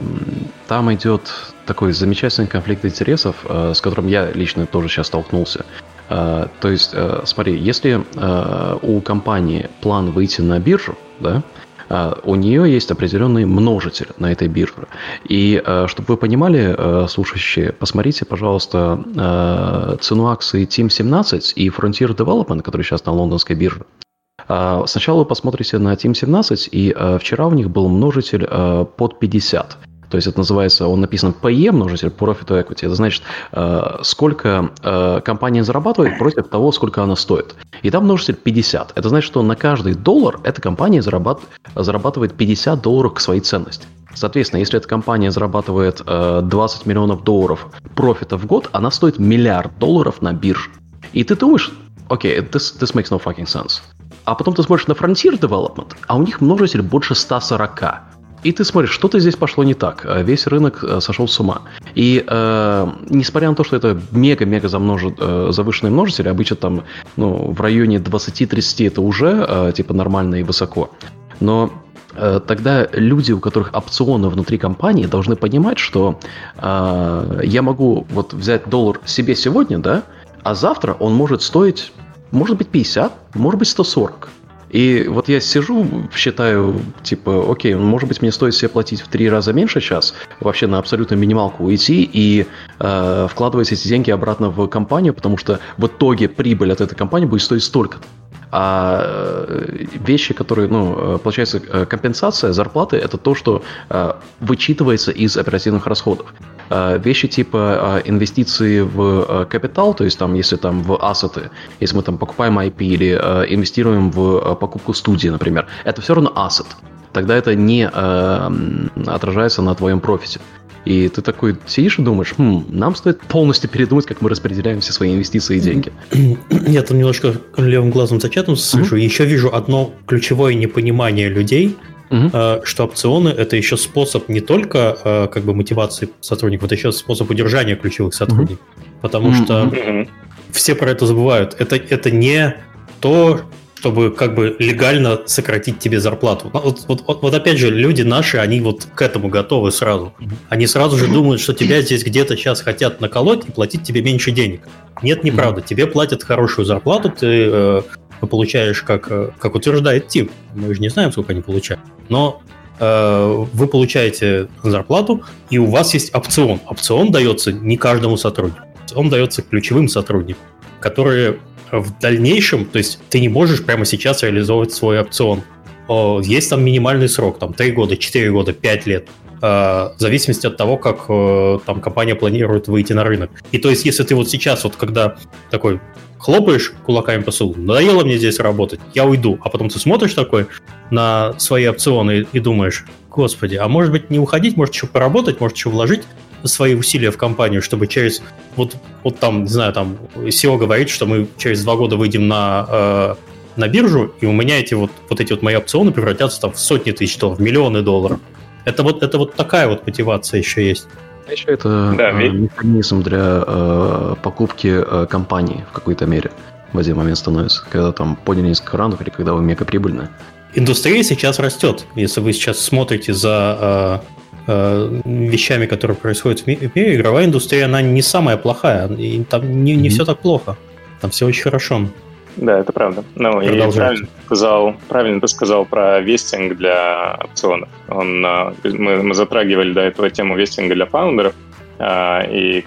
там идет такой замечательный конфликт интересов, э, с которым я лично тоже сейчас столкнулся. Э, то есть, э, смотри, если э, у компании план выйти на биржу, да, у нее есть определенный множитель на этой бирже. И чтобы вы понимали, слушающие, посмотрите, пожалуйста, цену акций Team 17 и Frontier Development, который сейчас на лондонской бирже. Сначала вы посмотрите на Team 17, и вчера у них был множитель под 50. То есть это называется, он написан PE, множитель Profit to Equity. Это значит, э, сколько э, компания зарабатывает против того, сколько она стоит. И там множитель 50. Это значит, что на каждый доллар эта компания зарабатывает 50 долларов к своей ценности. Соответственно, если эта компания зарабатывает 20 э, миллионов долларов профита в год, она стоит миллиард долларов на бирже. И ты думаешь, окей, okay, this, this makes no fucking sense. А потом ты смотришь на Frontier Development, а у них множитель больше 140. И ты смотришь, что-то здесь пошло не так. Э, весь рынок э, сошел с ума. И э, несмотря на то, что это мега-мега замножит, э, завышенный множитель, обычно там ну, в районе 20-30 это уже э, типа нормально и высоко. Но э, тогда люди, у которых опционы внутри компании, должны понимать, что э, я могу вот взять доллар себе сегодня, да, а завтра он может стоить, может быть, 50, может быть, 140. И вот я сижу, считаю, типа, окей, может быть, мне стоит себе платить в три раза меньше час, вообще на абсолютную минималку уйти и э, вкладывать эти деньги обратно в компанию, потому что в итоге прибыль от этой компании будет стоить столько-то. А э, вещи, которые, ну, э, получается, э, компенсация зарплаты, это то, что вычитывается из оперативных расходов. Вещи типа инвестиции в капитал, то есть там, если там в ассеты, если мы там покупаем IP или инвестируем в покупку студии, например, это все равно ассет. Тогда это не отражается на твоем профите. И ты такой сидишь и думаешь, хм, нам стоит полностью передумать, как мы распределяем все свои инвестиции и деньги. Я там немножко левым глазом за чатом слышу. Mm-hmm. Еще вижу одно ключевое непонимание людей, mm-hmm. что опционы это еще способ не только э, как бы мотивации сотрудников, это еще способ удержания ключевых сотрудников. Mm-hmm. Потому mm-hmm. что все про это забывают. Это, это не то, чтобы как бы легально сократить тебе зарплату. Ну, вот, вот, вот, вот опять же, люди наши, они вот к этому готовы сразу. Они сразу же думают, что тебя здесь где-то сейчас хотят наколоть и платить тебе меньше денег. Нет, неправда. Тебе платят хорошую зарплату, ты э, получаешь, как, э, как утверждает Тим. Мы же не знаем, сколько они получают. Но э, вы получаете зарплату, и у вас есть опцион. Опцион дается не каждому сотруднику. Он дается ключевым сотрудникам, которые в дальнейшем, то есть ты не можешь прямо сейчас реализовывать свой опцион. Есть там минимальный срок, там 3 года, 4 года, 5 лет э, в зависимости от того, как э, там компания планирует выйти на рынок. И то есть, если ты вот сейчас, вот когда такой хлопаешь кулаками по столу, надоело мне здесь работать, я уйду, а потом ты смотришь такой на свои опционы и думаешь, господи, а может быть не уходить, может еще поработать, может еще вложить, свои усилия в компанию, чтобы через вот, вот там, не знаю, там SEO говорит, что мы через два года выйдем на э, на биржу, и у меня эти вот, вот эти вот мои опционы превратятся там в сотни тысяч долларов, в миллионы долларов. Это вот, это вот такая вот мотивация еще есть. А еще это да, э, механизм для э, покупки э, компании в какой-то мере в один момент становится, когда там подняли несколько раундов или когда вы мега прибыльны. Индустрия сейчас растет. Если вы сейчас смотрите за э, э, вещами, которые происходят в мире, игровая индустрия, она не самая плохая. И там не, не mm-hmm. все так плохо. Там все очень хорошо. Да, это правда. Ну, и правильно сказал, правильно ты сказал про вестинг для опционов. Он, а, мы, мы затрагивали до этого тему вестинга для фаундеров, а, и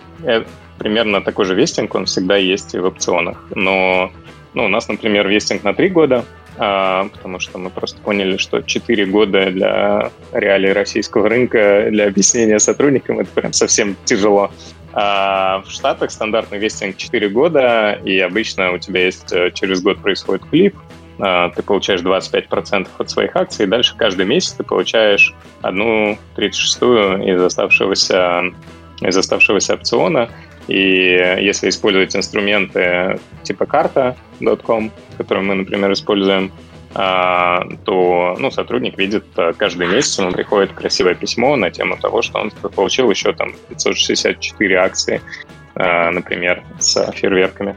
примерно такой же вестинг, он всегда есть и в опционах. Но ну, у нас, например, вестинг на три года, потому что мы просто поняли, что 4 года для реалий российского рынка, для объяснения сотрудникам, это прям совсем тяжело. А в Штатах стандартный вестинг 4 года, и обычно у тебя есть э, через год происходит клип, а, ты получаешь 25% от своих акций, и дальше каждый месяц ты получаешь одну 36-ю из оставшегося, из оставшегося опциона. И если использовать инструменты типа карта.com, которые мы, например, используем, а, то ну, сотрудник видит а, каждый месяц, ему приходит красивое письмо на тему того, что он получил еще там 564 акции, а, например, с фейерверками.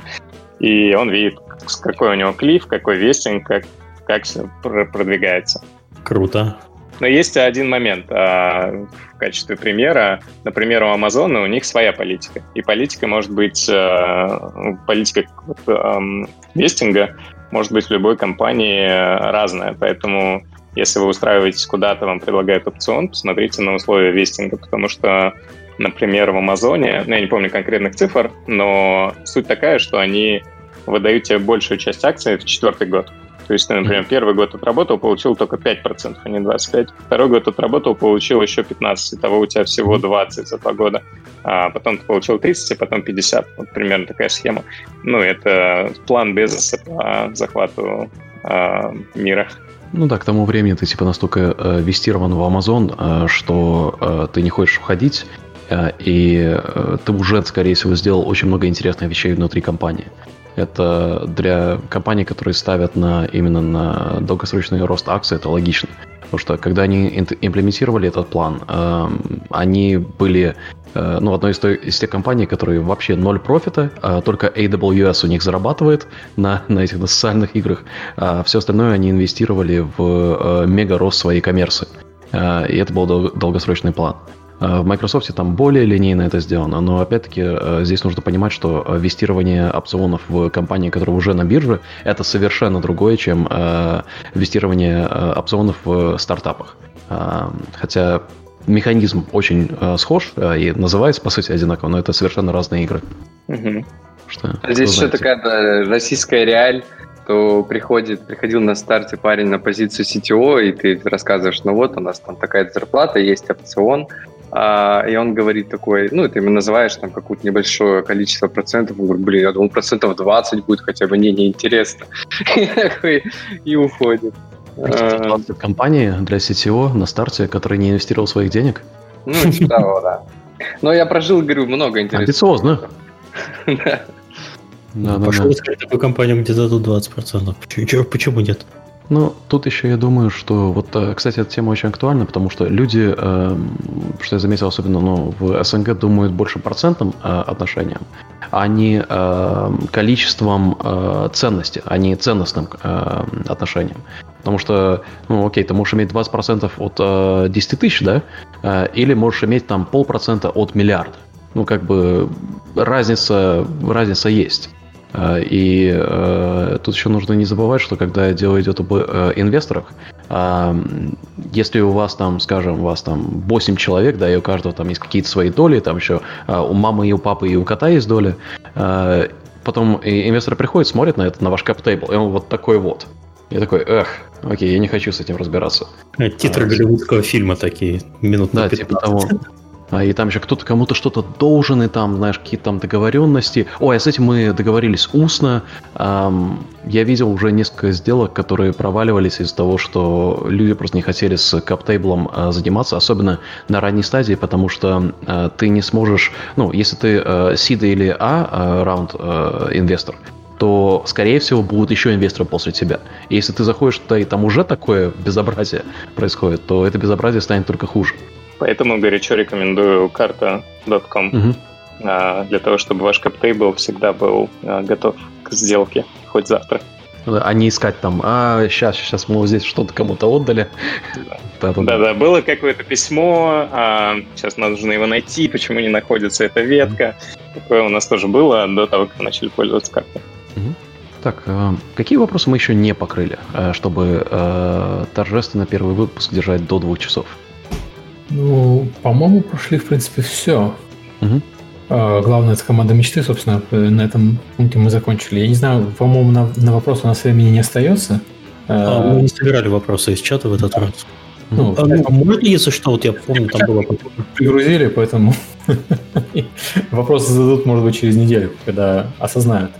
И он видит, какой у него клиф, какой вестинг, как, как все продвигается. Круто. Но есть один момент в качестве примера. Например, у Амазона у них своя политика. И политика может быть, политика вестинга может быть в любой компании разная. Поэтому если вы устраиваетесь куда-то, вам предлагают опцион, посмотрите на условия вестинга, потому что, например, в Амазоне, ну, я не помню конкретных цифр, но суть такая, что они выдают тебе большую часть акций в четвертый год. То есть ты, например, первый год отработал, получил только 5%, а не 25%. Второй год отработал, получил еще 15%. Итого у тебя всего 20 за два года. А потом ты получил 30, а потом 50. Вот примерно такая схема. Ну, это план Безоса по захвату а, мира. Ну да, к тому времени ты типа настолько э, вестирован в Amazon, э, что э, ты не хочешь уходить, э, и э, ты уже, скорее всего, сделал очень много интересных вещей внутри компании. Это для компаний, которые ставят на, именно на долгосрочный рост акций, это логично. Потому что когда они имплементировали этот план, э, они были э, ну, одной из, той, из тех компаний, которые вообще ноль профита, а только AWS у них зарабатывает на, на этих на социальных играх, а все остальное они инвестировали в э, мега рост своей коммерции. Э, и это был дол- долгосрочный план. В Microsoft там более линейно это сделано, но опять-таки э, здесь нужно понимать, что э, вестирование опционов в компании, которая уже на бирже, это совершенно другое, чем вестирование опционов в стартапах. Хотя механизм очень схож и называется, по сути, одинаково, но это совершенно разные игры. Угу. Что, а здесь еще такая да, российская реаль, то приходит, приходил на старте парень на позицию CTO, и ты рассказываешь, ну вот у нас там такая зарплата, есть опцион, и он говорит такой, ну, ты ему называешь там какое-то небольшое количество процентов, он говорит, блин, я думал, процентов 20 будет хотя бы, не, неинтересно. И уходит. Кстати, компании для CTO на старте, который не инвестировал своих денег? Ну, типа того, да. Но я прожил, говорю, много интересного. Амбициозно. Да. Пошел искать такую компанию, где дадут 20%. Почему, почему нет? Ну, тут еще я думаю, что вот, э, кстати, эта тема очень актуальна, потому что люди, э, что я заметил особенно ну, в СНГ, думают больше процентным э, отношением, а не количеством ценности, а не ценностным отношением. Потому что, ну, окей, ты можешь иметь 20% от э, 10 тысяч, да, или можешь иметь там полпроцента от миллиарда. Ну, как бы разница, разница есть. Э, и э, тут еще нужно не забывать, что когда дело идет об э, инвесторах, э, если у вас там, скажем, у вас там 8 человек, да, и у каждого там есть какие-то свои доли, там еще э, у мамы и у папы и у кота есть доли, потом инвесторы приходят, смотрят на это, на ваш кап-тейбл, и он вот такой вот. Я такой, эх, окей, я не хочу с этим разбираться. Титры а, голливудского фильма такие, минут на Да, 15. типа того. А, и там еще кто-то кому-то что-то должен, и там, знаешь, какие-то там договоренности. Ой, а с этим мы договорились устно. Я видел уже несколько сделок, которые проваливались из-за того, что люди просто не хотели с каптейблом а, заниматься, особенно на ранней стадии, потому что а, ты не сможешь, ну, если ты seed или A раунд инвестор, то, скорее всего, будут еще инвесторы после тебя. И если ты заходишь туда, и там уже такое безобразие происходит, то это безобразие станет только хуже. Поэтому горячо рекомендую карта.com угу. для того, чтобы ваш каптейбл всегда был а, готов к сделке хоть завтра. А не искать там, а сейчас, сейчас мы вот здесь что-то кому-то отдали. Да-да, было какое-то письмо, а сейчас нужно его найти, почему не находится эта ветка. Такое у нас тоже было до того, как мы начали пользоваться картой. Так, э, какие вопросы мы еще не покрыли, чтобы торжественно первый выпуск держать до двух часов? Ну, по-моему, прошли, в принципе, все. Угу. Главное, это команда мечты, собственно, на этом пункте мы закончили. Я не знаю, по-моему, на, на вопрос у нас времени не остается. А, мы не собирали вопросы из чата в этот раз. Ну, а, ну, можно, если что, вот я помню, там было... Пригрузили, поэтому вопросы зададут, может быть, через неделю, когда осознают.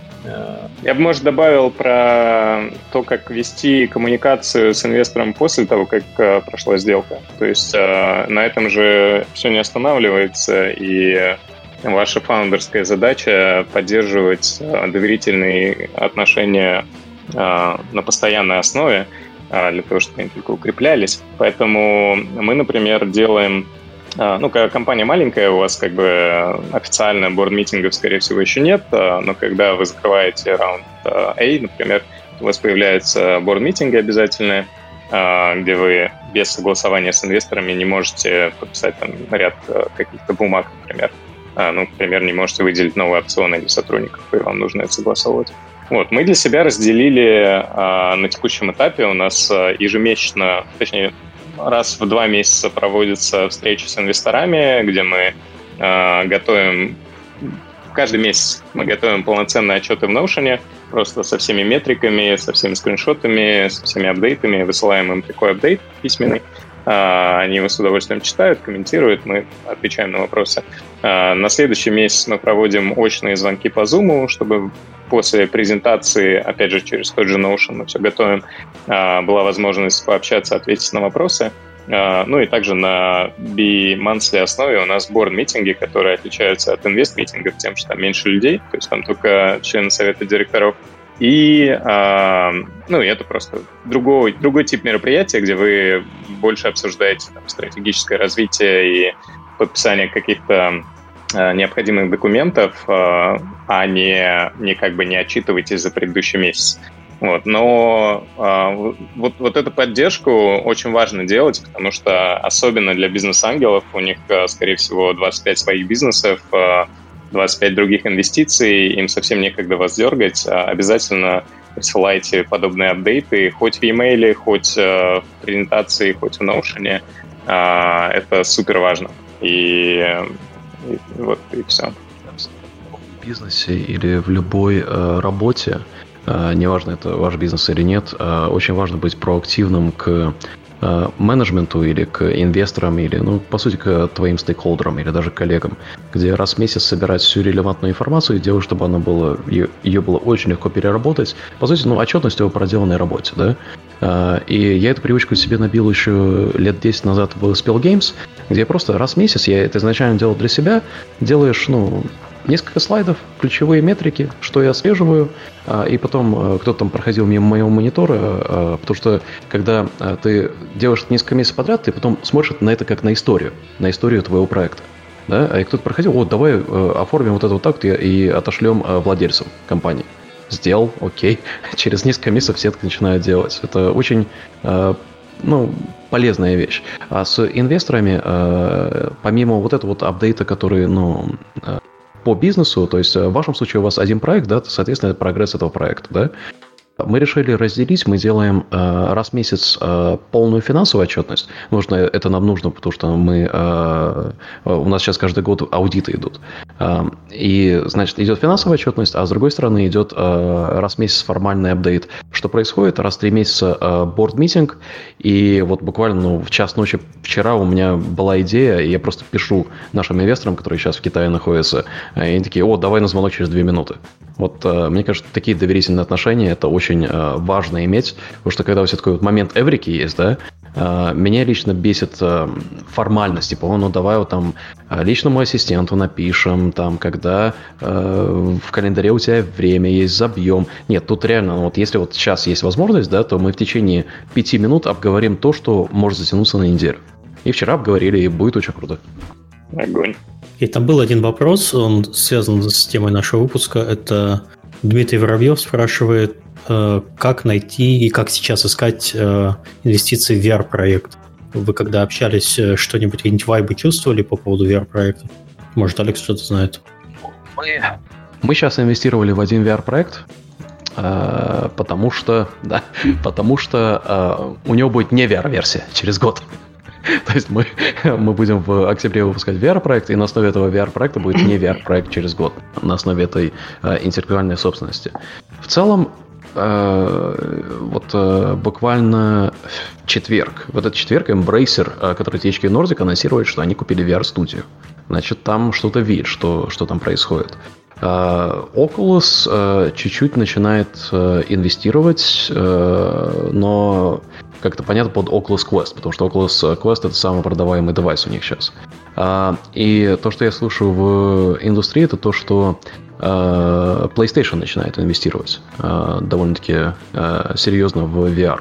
Я бы, может, добавил про то, как вести коммуникацию с инвестором после того, как э, прошла сделка. То есть э, на этом же все не останавливается, и ваша фаундерская задача поддерживать э, доверительные отношения на постоянной основе для того, чтобы они только укреплялись. Поэтому мы, например, делаем ну, когда компания маленькая, у вас как бы официально борд-митингов, скорее всего, еще нет, а, но когда вы закрываете раунд A, например, у вас появляются борд-митинги обязательные, а, где вы без согласования с инвесторами не можете подписать там ряд каких-то бумаг, например. Ну, например, не можете выделить новые опционы для сотрудников, и вам нужно это согласовывать. Вот, мы для себя разделили а, на текущем этапе, у нас ежемесячно, точнее, раз в два месяца проводятся встречи с инвесторами, где мы э, готовим каждый месяц мы готовим полноценные отчеты в Notion, просто со всеми метриками, со всеми скриншотами, со всеми апдейтами, высылаем им такой апдейт письменный. А, они его с удовольствием читают, комментируют, мы отвечаем на вопросы. А, на следующий месяц мы проводим очные звонки по Zoom, чтобы после презентации, опять же, через тот же Notion мы все готовим, а, была возможность пообщаться, ответить на вопросы. Ну и также на bi-monthly основе у нас борд-митинги, которые отличаются от инвест-митингов тем, что там меньше людей, то есть там только члены совета директоров и, э, ну, это просто другой, другой тип мероприятия, где вы больше обсуждаете там, стратегическое развитие и подписание каких-то э, необходимых документов, э, а не, не как бы не отчитываетесь за предыдущий месяц. Вот. Но э, вот, вот эту поддержку очень важно делать, потому что особенно для бизнес-ангелов, у них, скорее всего, 25 своих бизнесов, 25 других инвестиций, им совсем некогда вас дергать, а обязательно присылайте подобные апдейты, хоть в e-mail, хоть э, в презентации, хоть в Notion. А, это супер важно. И, и вот и все. В бизнесе или в любой э, работе, э, неважно, это ваш бизнес или нет, э, очень важно быть проактивным к менеджменту или к инвесторам, или, ну, по сути, к твоим стейкхолдерам или даже коллегам, где раз в месяц собирать всю релевантную информацию и делать, чтобы она была, ее, ее было очень легко переработать. По сути, ну, отчетность о проделанной работе, да. Э, и я эту привычку себе набил еще лет 10 назад в Spell Games, где просто раз в месяц, я это изначально делал для себя, делаешь, ну, несколько слайдов, ключевые метрики, что я отслеживаю, а, и потом э, кто-то там проходил мимо моего монитора, а, потому что когда а, ты делаешь несколько месяцев подряд, ты потом смотришь на это как на историю, на историю твоего проекта. Да? И кто-то проходил, вот давай э, оформим вот это вот так и отошлем э, владельцам компании. Сделал, окей. Через несколько месяцев все это начинают делать. Это очень ну, полезная вещь. А с инвесторами, помимо вот этого вот апдейта, который, ну, по бизнесу, то есть э, в вашем случае у вас один проект, да, соответственно, прогресс этого проекта, да, мы решили разделить, мы делаем э, раз в месяц э, полную финансовую отчетность. Нужно, это нам нужно, потому что мы, э, у нас сейчас каждый год аудиты идут. Э, и, значит, идет финансовая отчетность, а с другой стороны идет э, раз в месяц формальный апдейт. Что происходит? Раз в три месяца э, борд-митинг, и вот буквально ну, в час ночи вчера у меня была идея, и я просто пишу нашим инвесторам, которые сейчас в Китае находятся, и они такие, о, давай на звонок через две минуты. Вот э, мне кажется, такие доверительные отношения это очень э, важно иметь, потому что когда у тебя такой вот момент эврики есть, да, Э, меня лично бесит э, формальность, типа, ну давай вот там личному ассистенту напишем, там, когда э, в календаре у тебя время есть, забьем. Нет, тут реально, ну, вот если вот сейчас есть возможность, да, то мы в течение пяти минут обговорим то, что может затянуться на неделю. И вчера обговорили, и будет очень круто. Огонь. И там был один вопрос, он связан с темой нашего выпуска. Это Дмитрий Воробьев спрашивает, как найти и как сейчас искать э, инвестиции в VR-проект. Вы когда общались, э, что-нибудь, какие-нибудь вайбы чувствовали по поводу VR-проекта? Может, Алекс что-то знает? Мы, мы сейчас инвестировали в один VR-проект, потому что, да, потому что у него будет не VR-версия через год. То есть мы, мы будем в октябре выпускать VR-проект, и на основе этого VR-проекта будет не VR-проект через год, на основе этой э, интеллектуальной собственности. В целом, э, вот э, буквально четверг, в этот четверг Embracer, э, который THQ Nordic, анонсирует, что они купили VR-студию. Значит, там что-то видит, что, что там происходит. Oculus чуть-чуть начинает инвестировать, но как-то понятно под Oculus Quest, потому что Oculus Quest это самый продаваемый девайс у них сейчас. И то, что я слышу в индустрии, это то, что PlayStation начинает инвестировать а, довольно-таки серьезно в VR.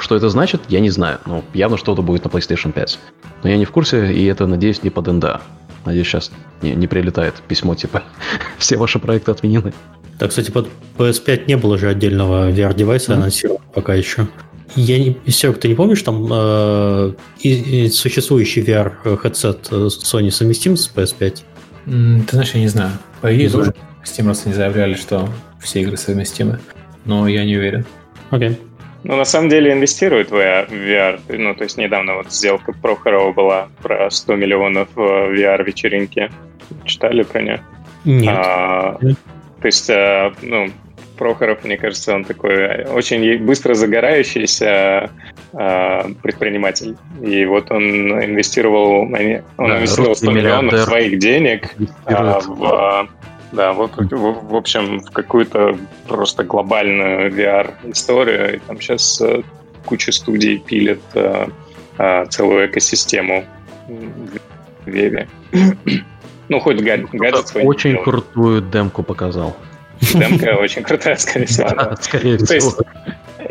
Что это значит, я не знаю. Но явно что-то будет на PlayStation 5. Но я не в курсе, и это, надеюсь, не под НДА. Надеюсь, сейчас не, не прилетает письмо типа «Все ваши проекты отменены». Да, кстати, под PS5 не было же отдельного VR-девайса mm-hmm. анонсировано пока еще. Я не, Серег, ты не помнишь, там э, и, и существующий VR-хедсет э, Sony совместим с PS5? Mm, ты знаешь, я не знаю. По идее, тоже Steam раз не заявляли, что все игры совместимы, но я не уверен. Окей. Okay. Ну, на самом деле инвестируют в VR. Ну, то есть недавно вот сделка Прохорова была про 100 миллионов в VR-вечеринки. Читали про нее? Нет. А, то есть, э, ну, Прохоров, мне кажется, он такой очень быстро загорающийся э, предприниматель. И вот он инвестировал, он да, инвестировал 100 миллионов своих денег э, в, да, вот, в, в общем, в какую-то просто глобальную VR-историю. И там сейчас э, куча студий пилит э, э, целую экосистему в Веве. ну, хоть гаджет свой. Очень крутую демку показал. Демка очень крутая, скорее всего. Да, скорее всего. То есть,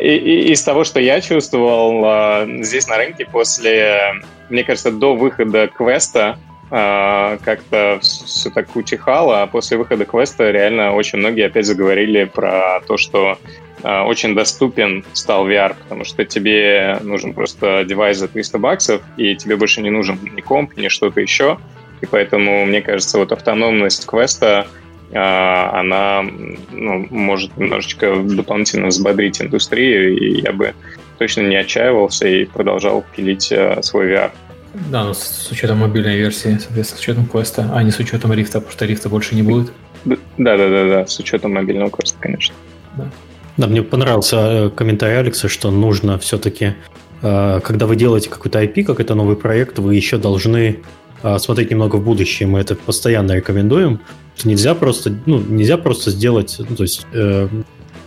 и, и, из того, что я чувствовал а, здесь на рынке после, мне кажется, до выхода квеста а, как-то все так утихало, а после выхода квеста реально очень многие опять заговорили про то, что а, очень доступен стал VR, потому что тебе нужен просто девайс за 300 баксов, и тебе больше не нужен ни комп, ни что-то еще. И поэтому, мне кажется, вот автономность квеста а, она ну, может немножечко дополнительно взбодрить индустрию, и я бы точно не отчаивался и продолжал пилить а, свой VR. Да, но с учетом мобильной версии, соответственно, с учетом квеста, а не с учетом рифта, потому что рифта больше не будет. Да, да, да, да, с учетом мобильного квеста, конечно. Да. Да, мне понравился э, комментарий Алекса, что нужно все-таки, э, когда вы делаете какой-то IP, какой-то новый проект, вы еще должны э, смотреть немного в будущее. Мы это постоянно рекомендуем, нельзя просто, ну, нельзя просто сделать, ну, то есть э,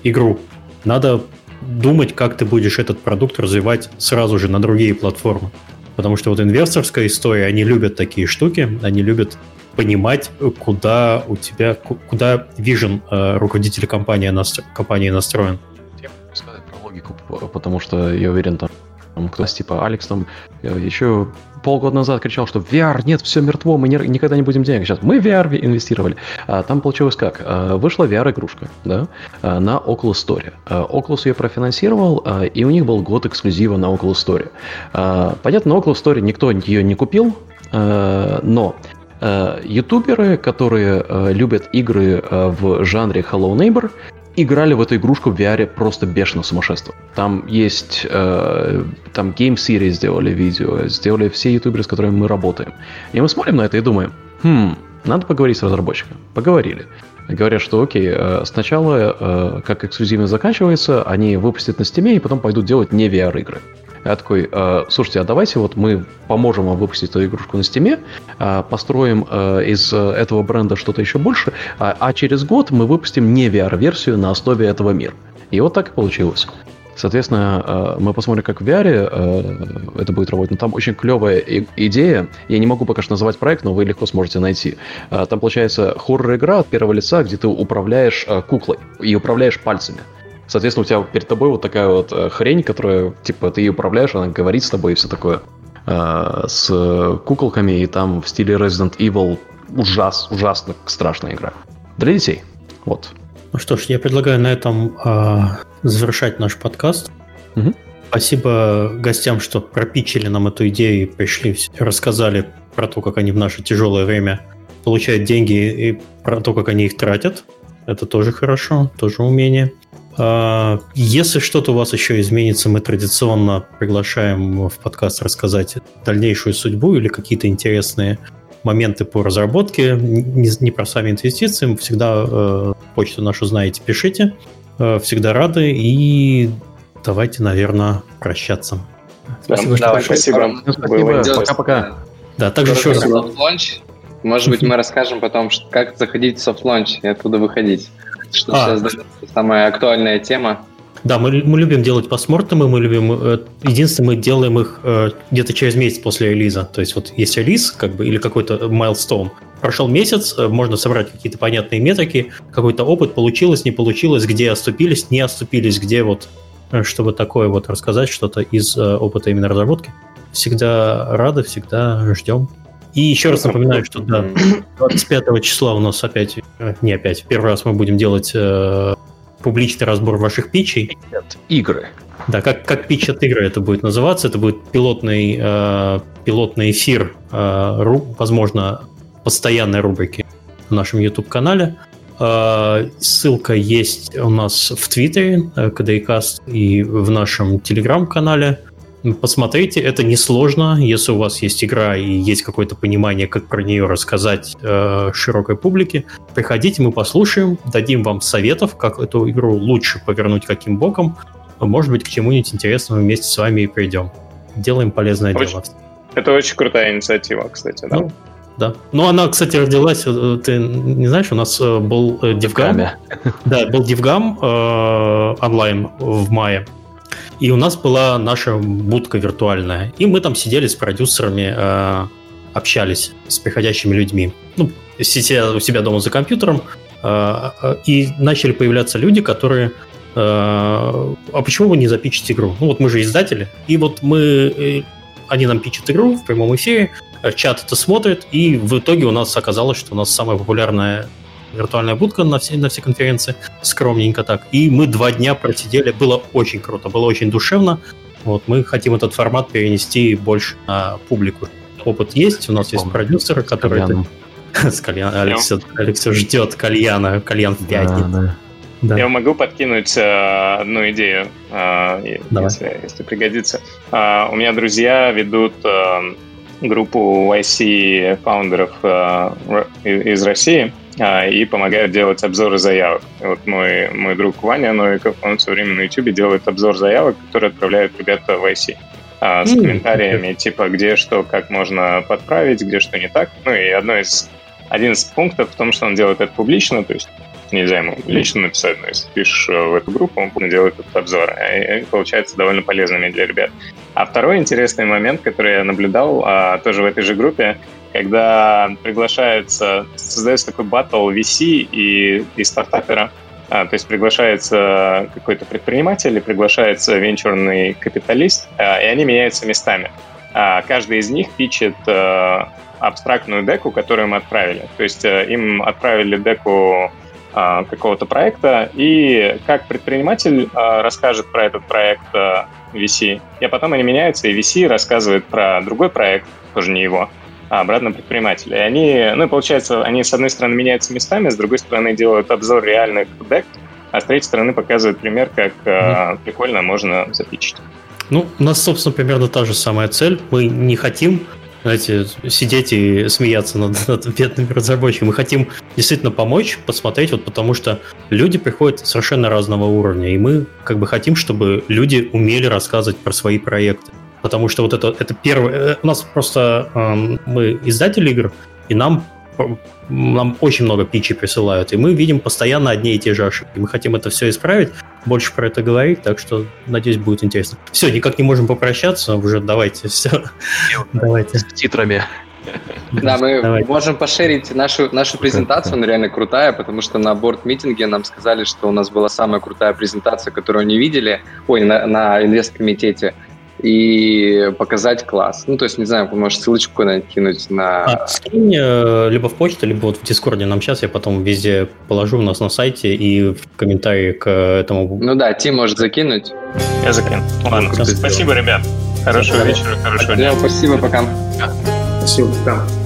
игру. Надо думать, как ты будешь этот продукт развивать сразу же на другие платформы. Потому что вот инвесторская история, они любят такие штуки, они любят понимать, куда у тебя, куда вижен э, руководитель компании, настро, компании настроен. Я могу сказать про логику, потому что я уверен, там, там кто-то типа Алекс там э, еще полгода назад кричал, что VR, нет, все мертво, мы не, никогда не будем денег. Сейчас мы в VR инвестировали. А, там получилось как? А, вышла VR-игрушка да, а, на Oculus Store. А, Oculus ее профинансировал, а, и у них был год эксклюзива на Oculus Store. А, понятно, на Oculus Store никто ее не купил, а, но а, ютуберы, которые а, любят игры в жанре Hello Neighbor, играли в эту игрушку в VR просто бешено сумасшествие. Там есть, э, там Game Theory сделали видео, сделали все ютуберы, с которыми мы работаем. И мы смотрим на это и думаем, хм, надо поговорить с разработчиком. Поговорили. Говорят, что окей, э, сначала, э, как эксклюзивность заканчивается, они выпустят на Steam е и потом пойдут делать не VR-игры. Я такой, э, слушайте, а давайте вот мы поможем вам выпустить эту игрушку на Steam е, э, построим э, из этого бренда что-то еще больше, а, а через год мы выпустим не VR-версию на основе этого мира. И вот так и получилось. Соответственно, мы посмотрим, как в VR это будет работать. Но там очень клевая идея. Я не могу пока что называть проект, но вы легко сможете найти. Там получается хоррор-игра от первого лица, где ты управляешь куклой и управляешь пальцами. Соответственно, у тебя перед тобой вот такая вот хрень, которая, типа, ты ее управляешь, она говорит с тобой и все такое. С куколками, и там в стиле Resident Evil ужас, ужасно страшная игра. Для детей. Вот. Ну что ж, я предлагаю на этом э, завершать наш подкаст. Угу. Спасибо гостям, что пропичили нам эту идею и пришли, рассказали про то, как они в наше тяжелое время получают деньги и про то, как они их тратят. Это тоже хорошо, тоже умение. А, если что-то у вас еще изменится, мы традиционно приглашаем в подкаст рассказать дальнейшую судьбу или какие-то интересные моменты по разработке, не, не про сами инвестиции, всегда э, почту нашу знаете, пишите. Э, всегда рады и давайте, наверное, прощаться. Спасибо, да, что спасибо. Спасибо. Пока-пока. Да, также еще раз. Может быть, мы расскажем потом, как заходить в soft launch и оттуда выходить. Что а. сейчас самая актуальная тема. Да, мы, мы любим делать postmortem ы, мы любим... Э, единственное, мы делаем их э, где-то через месяц после релиза. То есть вот есть релиз, как бы, или какой-то milestone. Прошел месяц, э, можно собрать какие-то понятные метрики, какой-то опыт, получилось, не получилось, где оступились, не оступились, где вот... Чтобы такое вот рассказать, что-то из опыта именно разработки. Всегда рады, всегда ждем. И еще раз напоминаю, что да, 25 числа у нас опять, не опять, первый раз мы будем делать публичный разбор ваших питчей. Нет, игры. Да, как, как питч от игры это будет называться. Это будет пилотный, э, пилотный эфир, э, ру, возможно, постоянной рубрики в нашем YouTube-канале. Э, ссылка есть у нас в Твиттере, э, KDCast, и в нашем Телеграм-канале. Посмотрите, это несложно, если у вас есть игра и есть какое-то понимание, как про нее рассказать э, широкой публике. Приходите, мы послушаем, дадим вам советов, как эту игру лучше повернуть каким боком. Может быть, к чему-нибудь интересному вместе с вами и придем. Делаем полезное очень, дело. Это очень крутая инициатива, кстати, да? Ну, да. Ну, она, кстати, родилась, э, ты не знаешь, у нас э, был Дивгам. Э, да, был Дивгам э, онлайн в мае. И у нас была наша будка виртуальная. И мы там сидели с продюсерами, э, общались с приходящими людьми. Ну, сидя у себя дома за компьютером. Э, э, и начали появляться люди, которые э, а почему вы не запичите игру? Ну вот мы же издатели, и вот мы, э, они нам пичат игру в прямом эфире, э, чат это смотрит, и в итоге у нас оказалось, что у нас самая популярная виртуальная будка на все, на все конференции, скромненько так. И мы два дня просидели, было очень круто, было очень душевно. Вот, мы хотим этот формат перенести больше на публику. Опыт есть, у нас есть продюсеры, которые... С кальяном. Алекс, Алекс ждет кальяна, кальян в пятницу. Да, да. Да. Я могу подкинуть э, одну идею, э, если, если пригодится. Э, у меня друзья ведут э, группу YC фаундеров э, из России, а, и помогают делать обзоры заявок. Вот мой, мой друг Ваня Новиков, он все время на YouTube делает обзор заявок, которые отправляют ребята в IC а, с комментариями, типа, где что, как можно подправить, где что не так. Ну и одно из, один из пунктов в том, что он делает это публично, то есть нельзя ему лично написать, но если пишешь э, в эту группу, он делает этот обзор. И получается довольно полезными для ребят. А второй интересный момент, который я наблюдал а, тоже в этой же группе, когда приглашается, создается такой батл VC и, и стартапера, а, то есть приглашается какой-то предприниматель, приглашается венчурный капиталист, а, и они меняются местами. А, каждый из них пичет а, абстрактную деку, которую мы отправили. То есть а, им отправили деку а, какого-то проекта, и как предприниматель а, расскажет про этот проект а, VC, и потом они меняются, и VC рассказывает про другой проект, тоже не его, а обратно предпринимателя. И они, ну, получается, они с одной стороны меняются местами, с другой стороны делают обзор реальных дек, а с третьей стороны показывают пример, как mm-hmm. прикольно можно запичить. Ну, у нас, собственно, примерно та же самая цель. Мы не хотим знаете, сидеть и смеяться над, над бедными разработчиками. Мы хотим действительно помочь, посмотреть, вот потому что люди приходят совершенно разного уровня, и мы как бы хотим, чтобы люди умели рассказывать про свои проекты. Потому что вот это, это первое... Э, у нас просто эм, мы издатель игр, и нам нам очень много питчей присылают, и мы видим постоянно одни и те же ошибки. Мы хотим это все исправить, больше про это говорить, так что, надеюсь, будет интересно. Все, никак не можем попрощаться, уже давайте, все. Давайте. С титрами. Да, мы Давай. можем пошерить нашу, нашу презентацию, она реально крутая, потому что на борт-митинге нам сказали, что у нас была самая крутая презентация, которую они видели, ой, на, на инвест-комитете, и показать класс. Ну, то есть, не знаю, может, ссылочку куда-нибудь кинуть на... А, скинь э, либо в почту, либо вот в Дискорде нам сейчас, я потом везде положу у нас на сайте и в комментарии к этому. Ну да, Тим может закинуть. Я закину. Ладно, спасибо, ребят. Хорошего вечера, хорошего дня. Спасибо, пока. Спасибо, пока.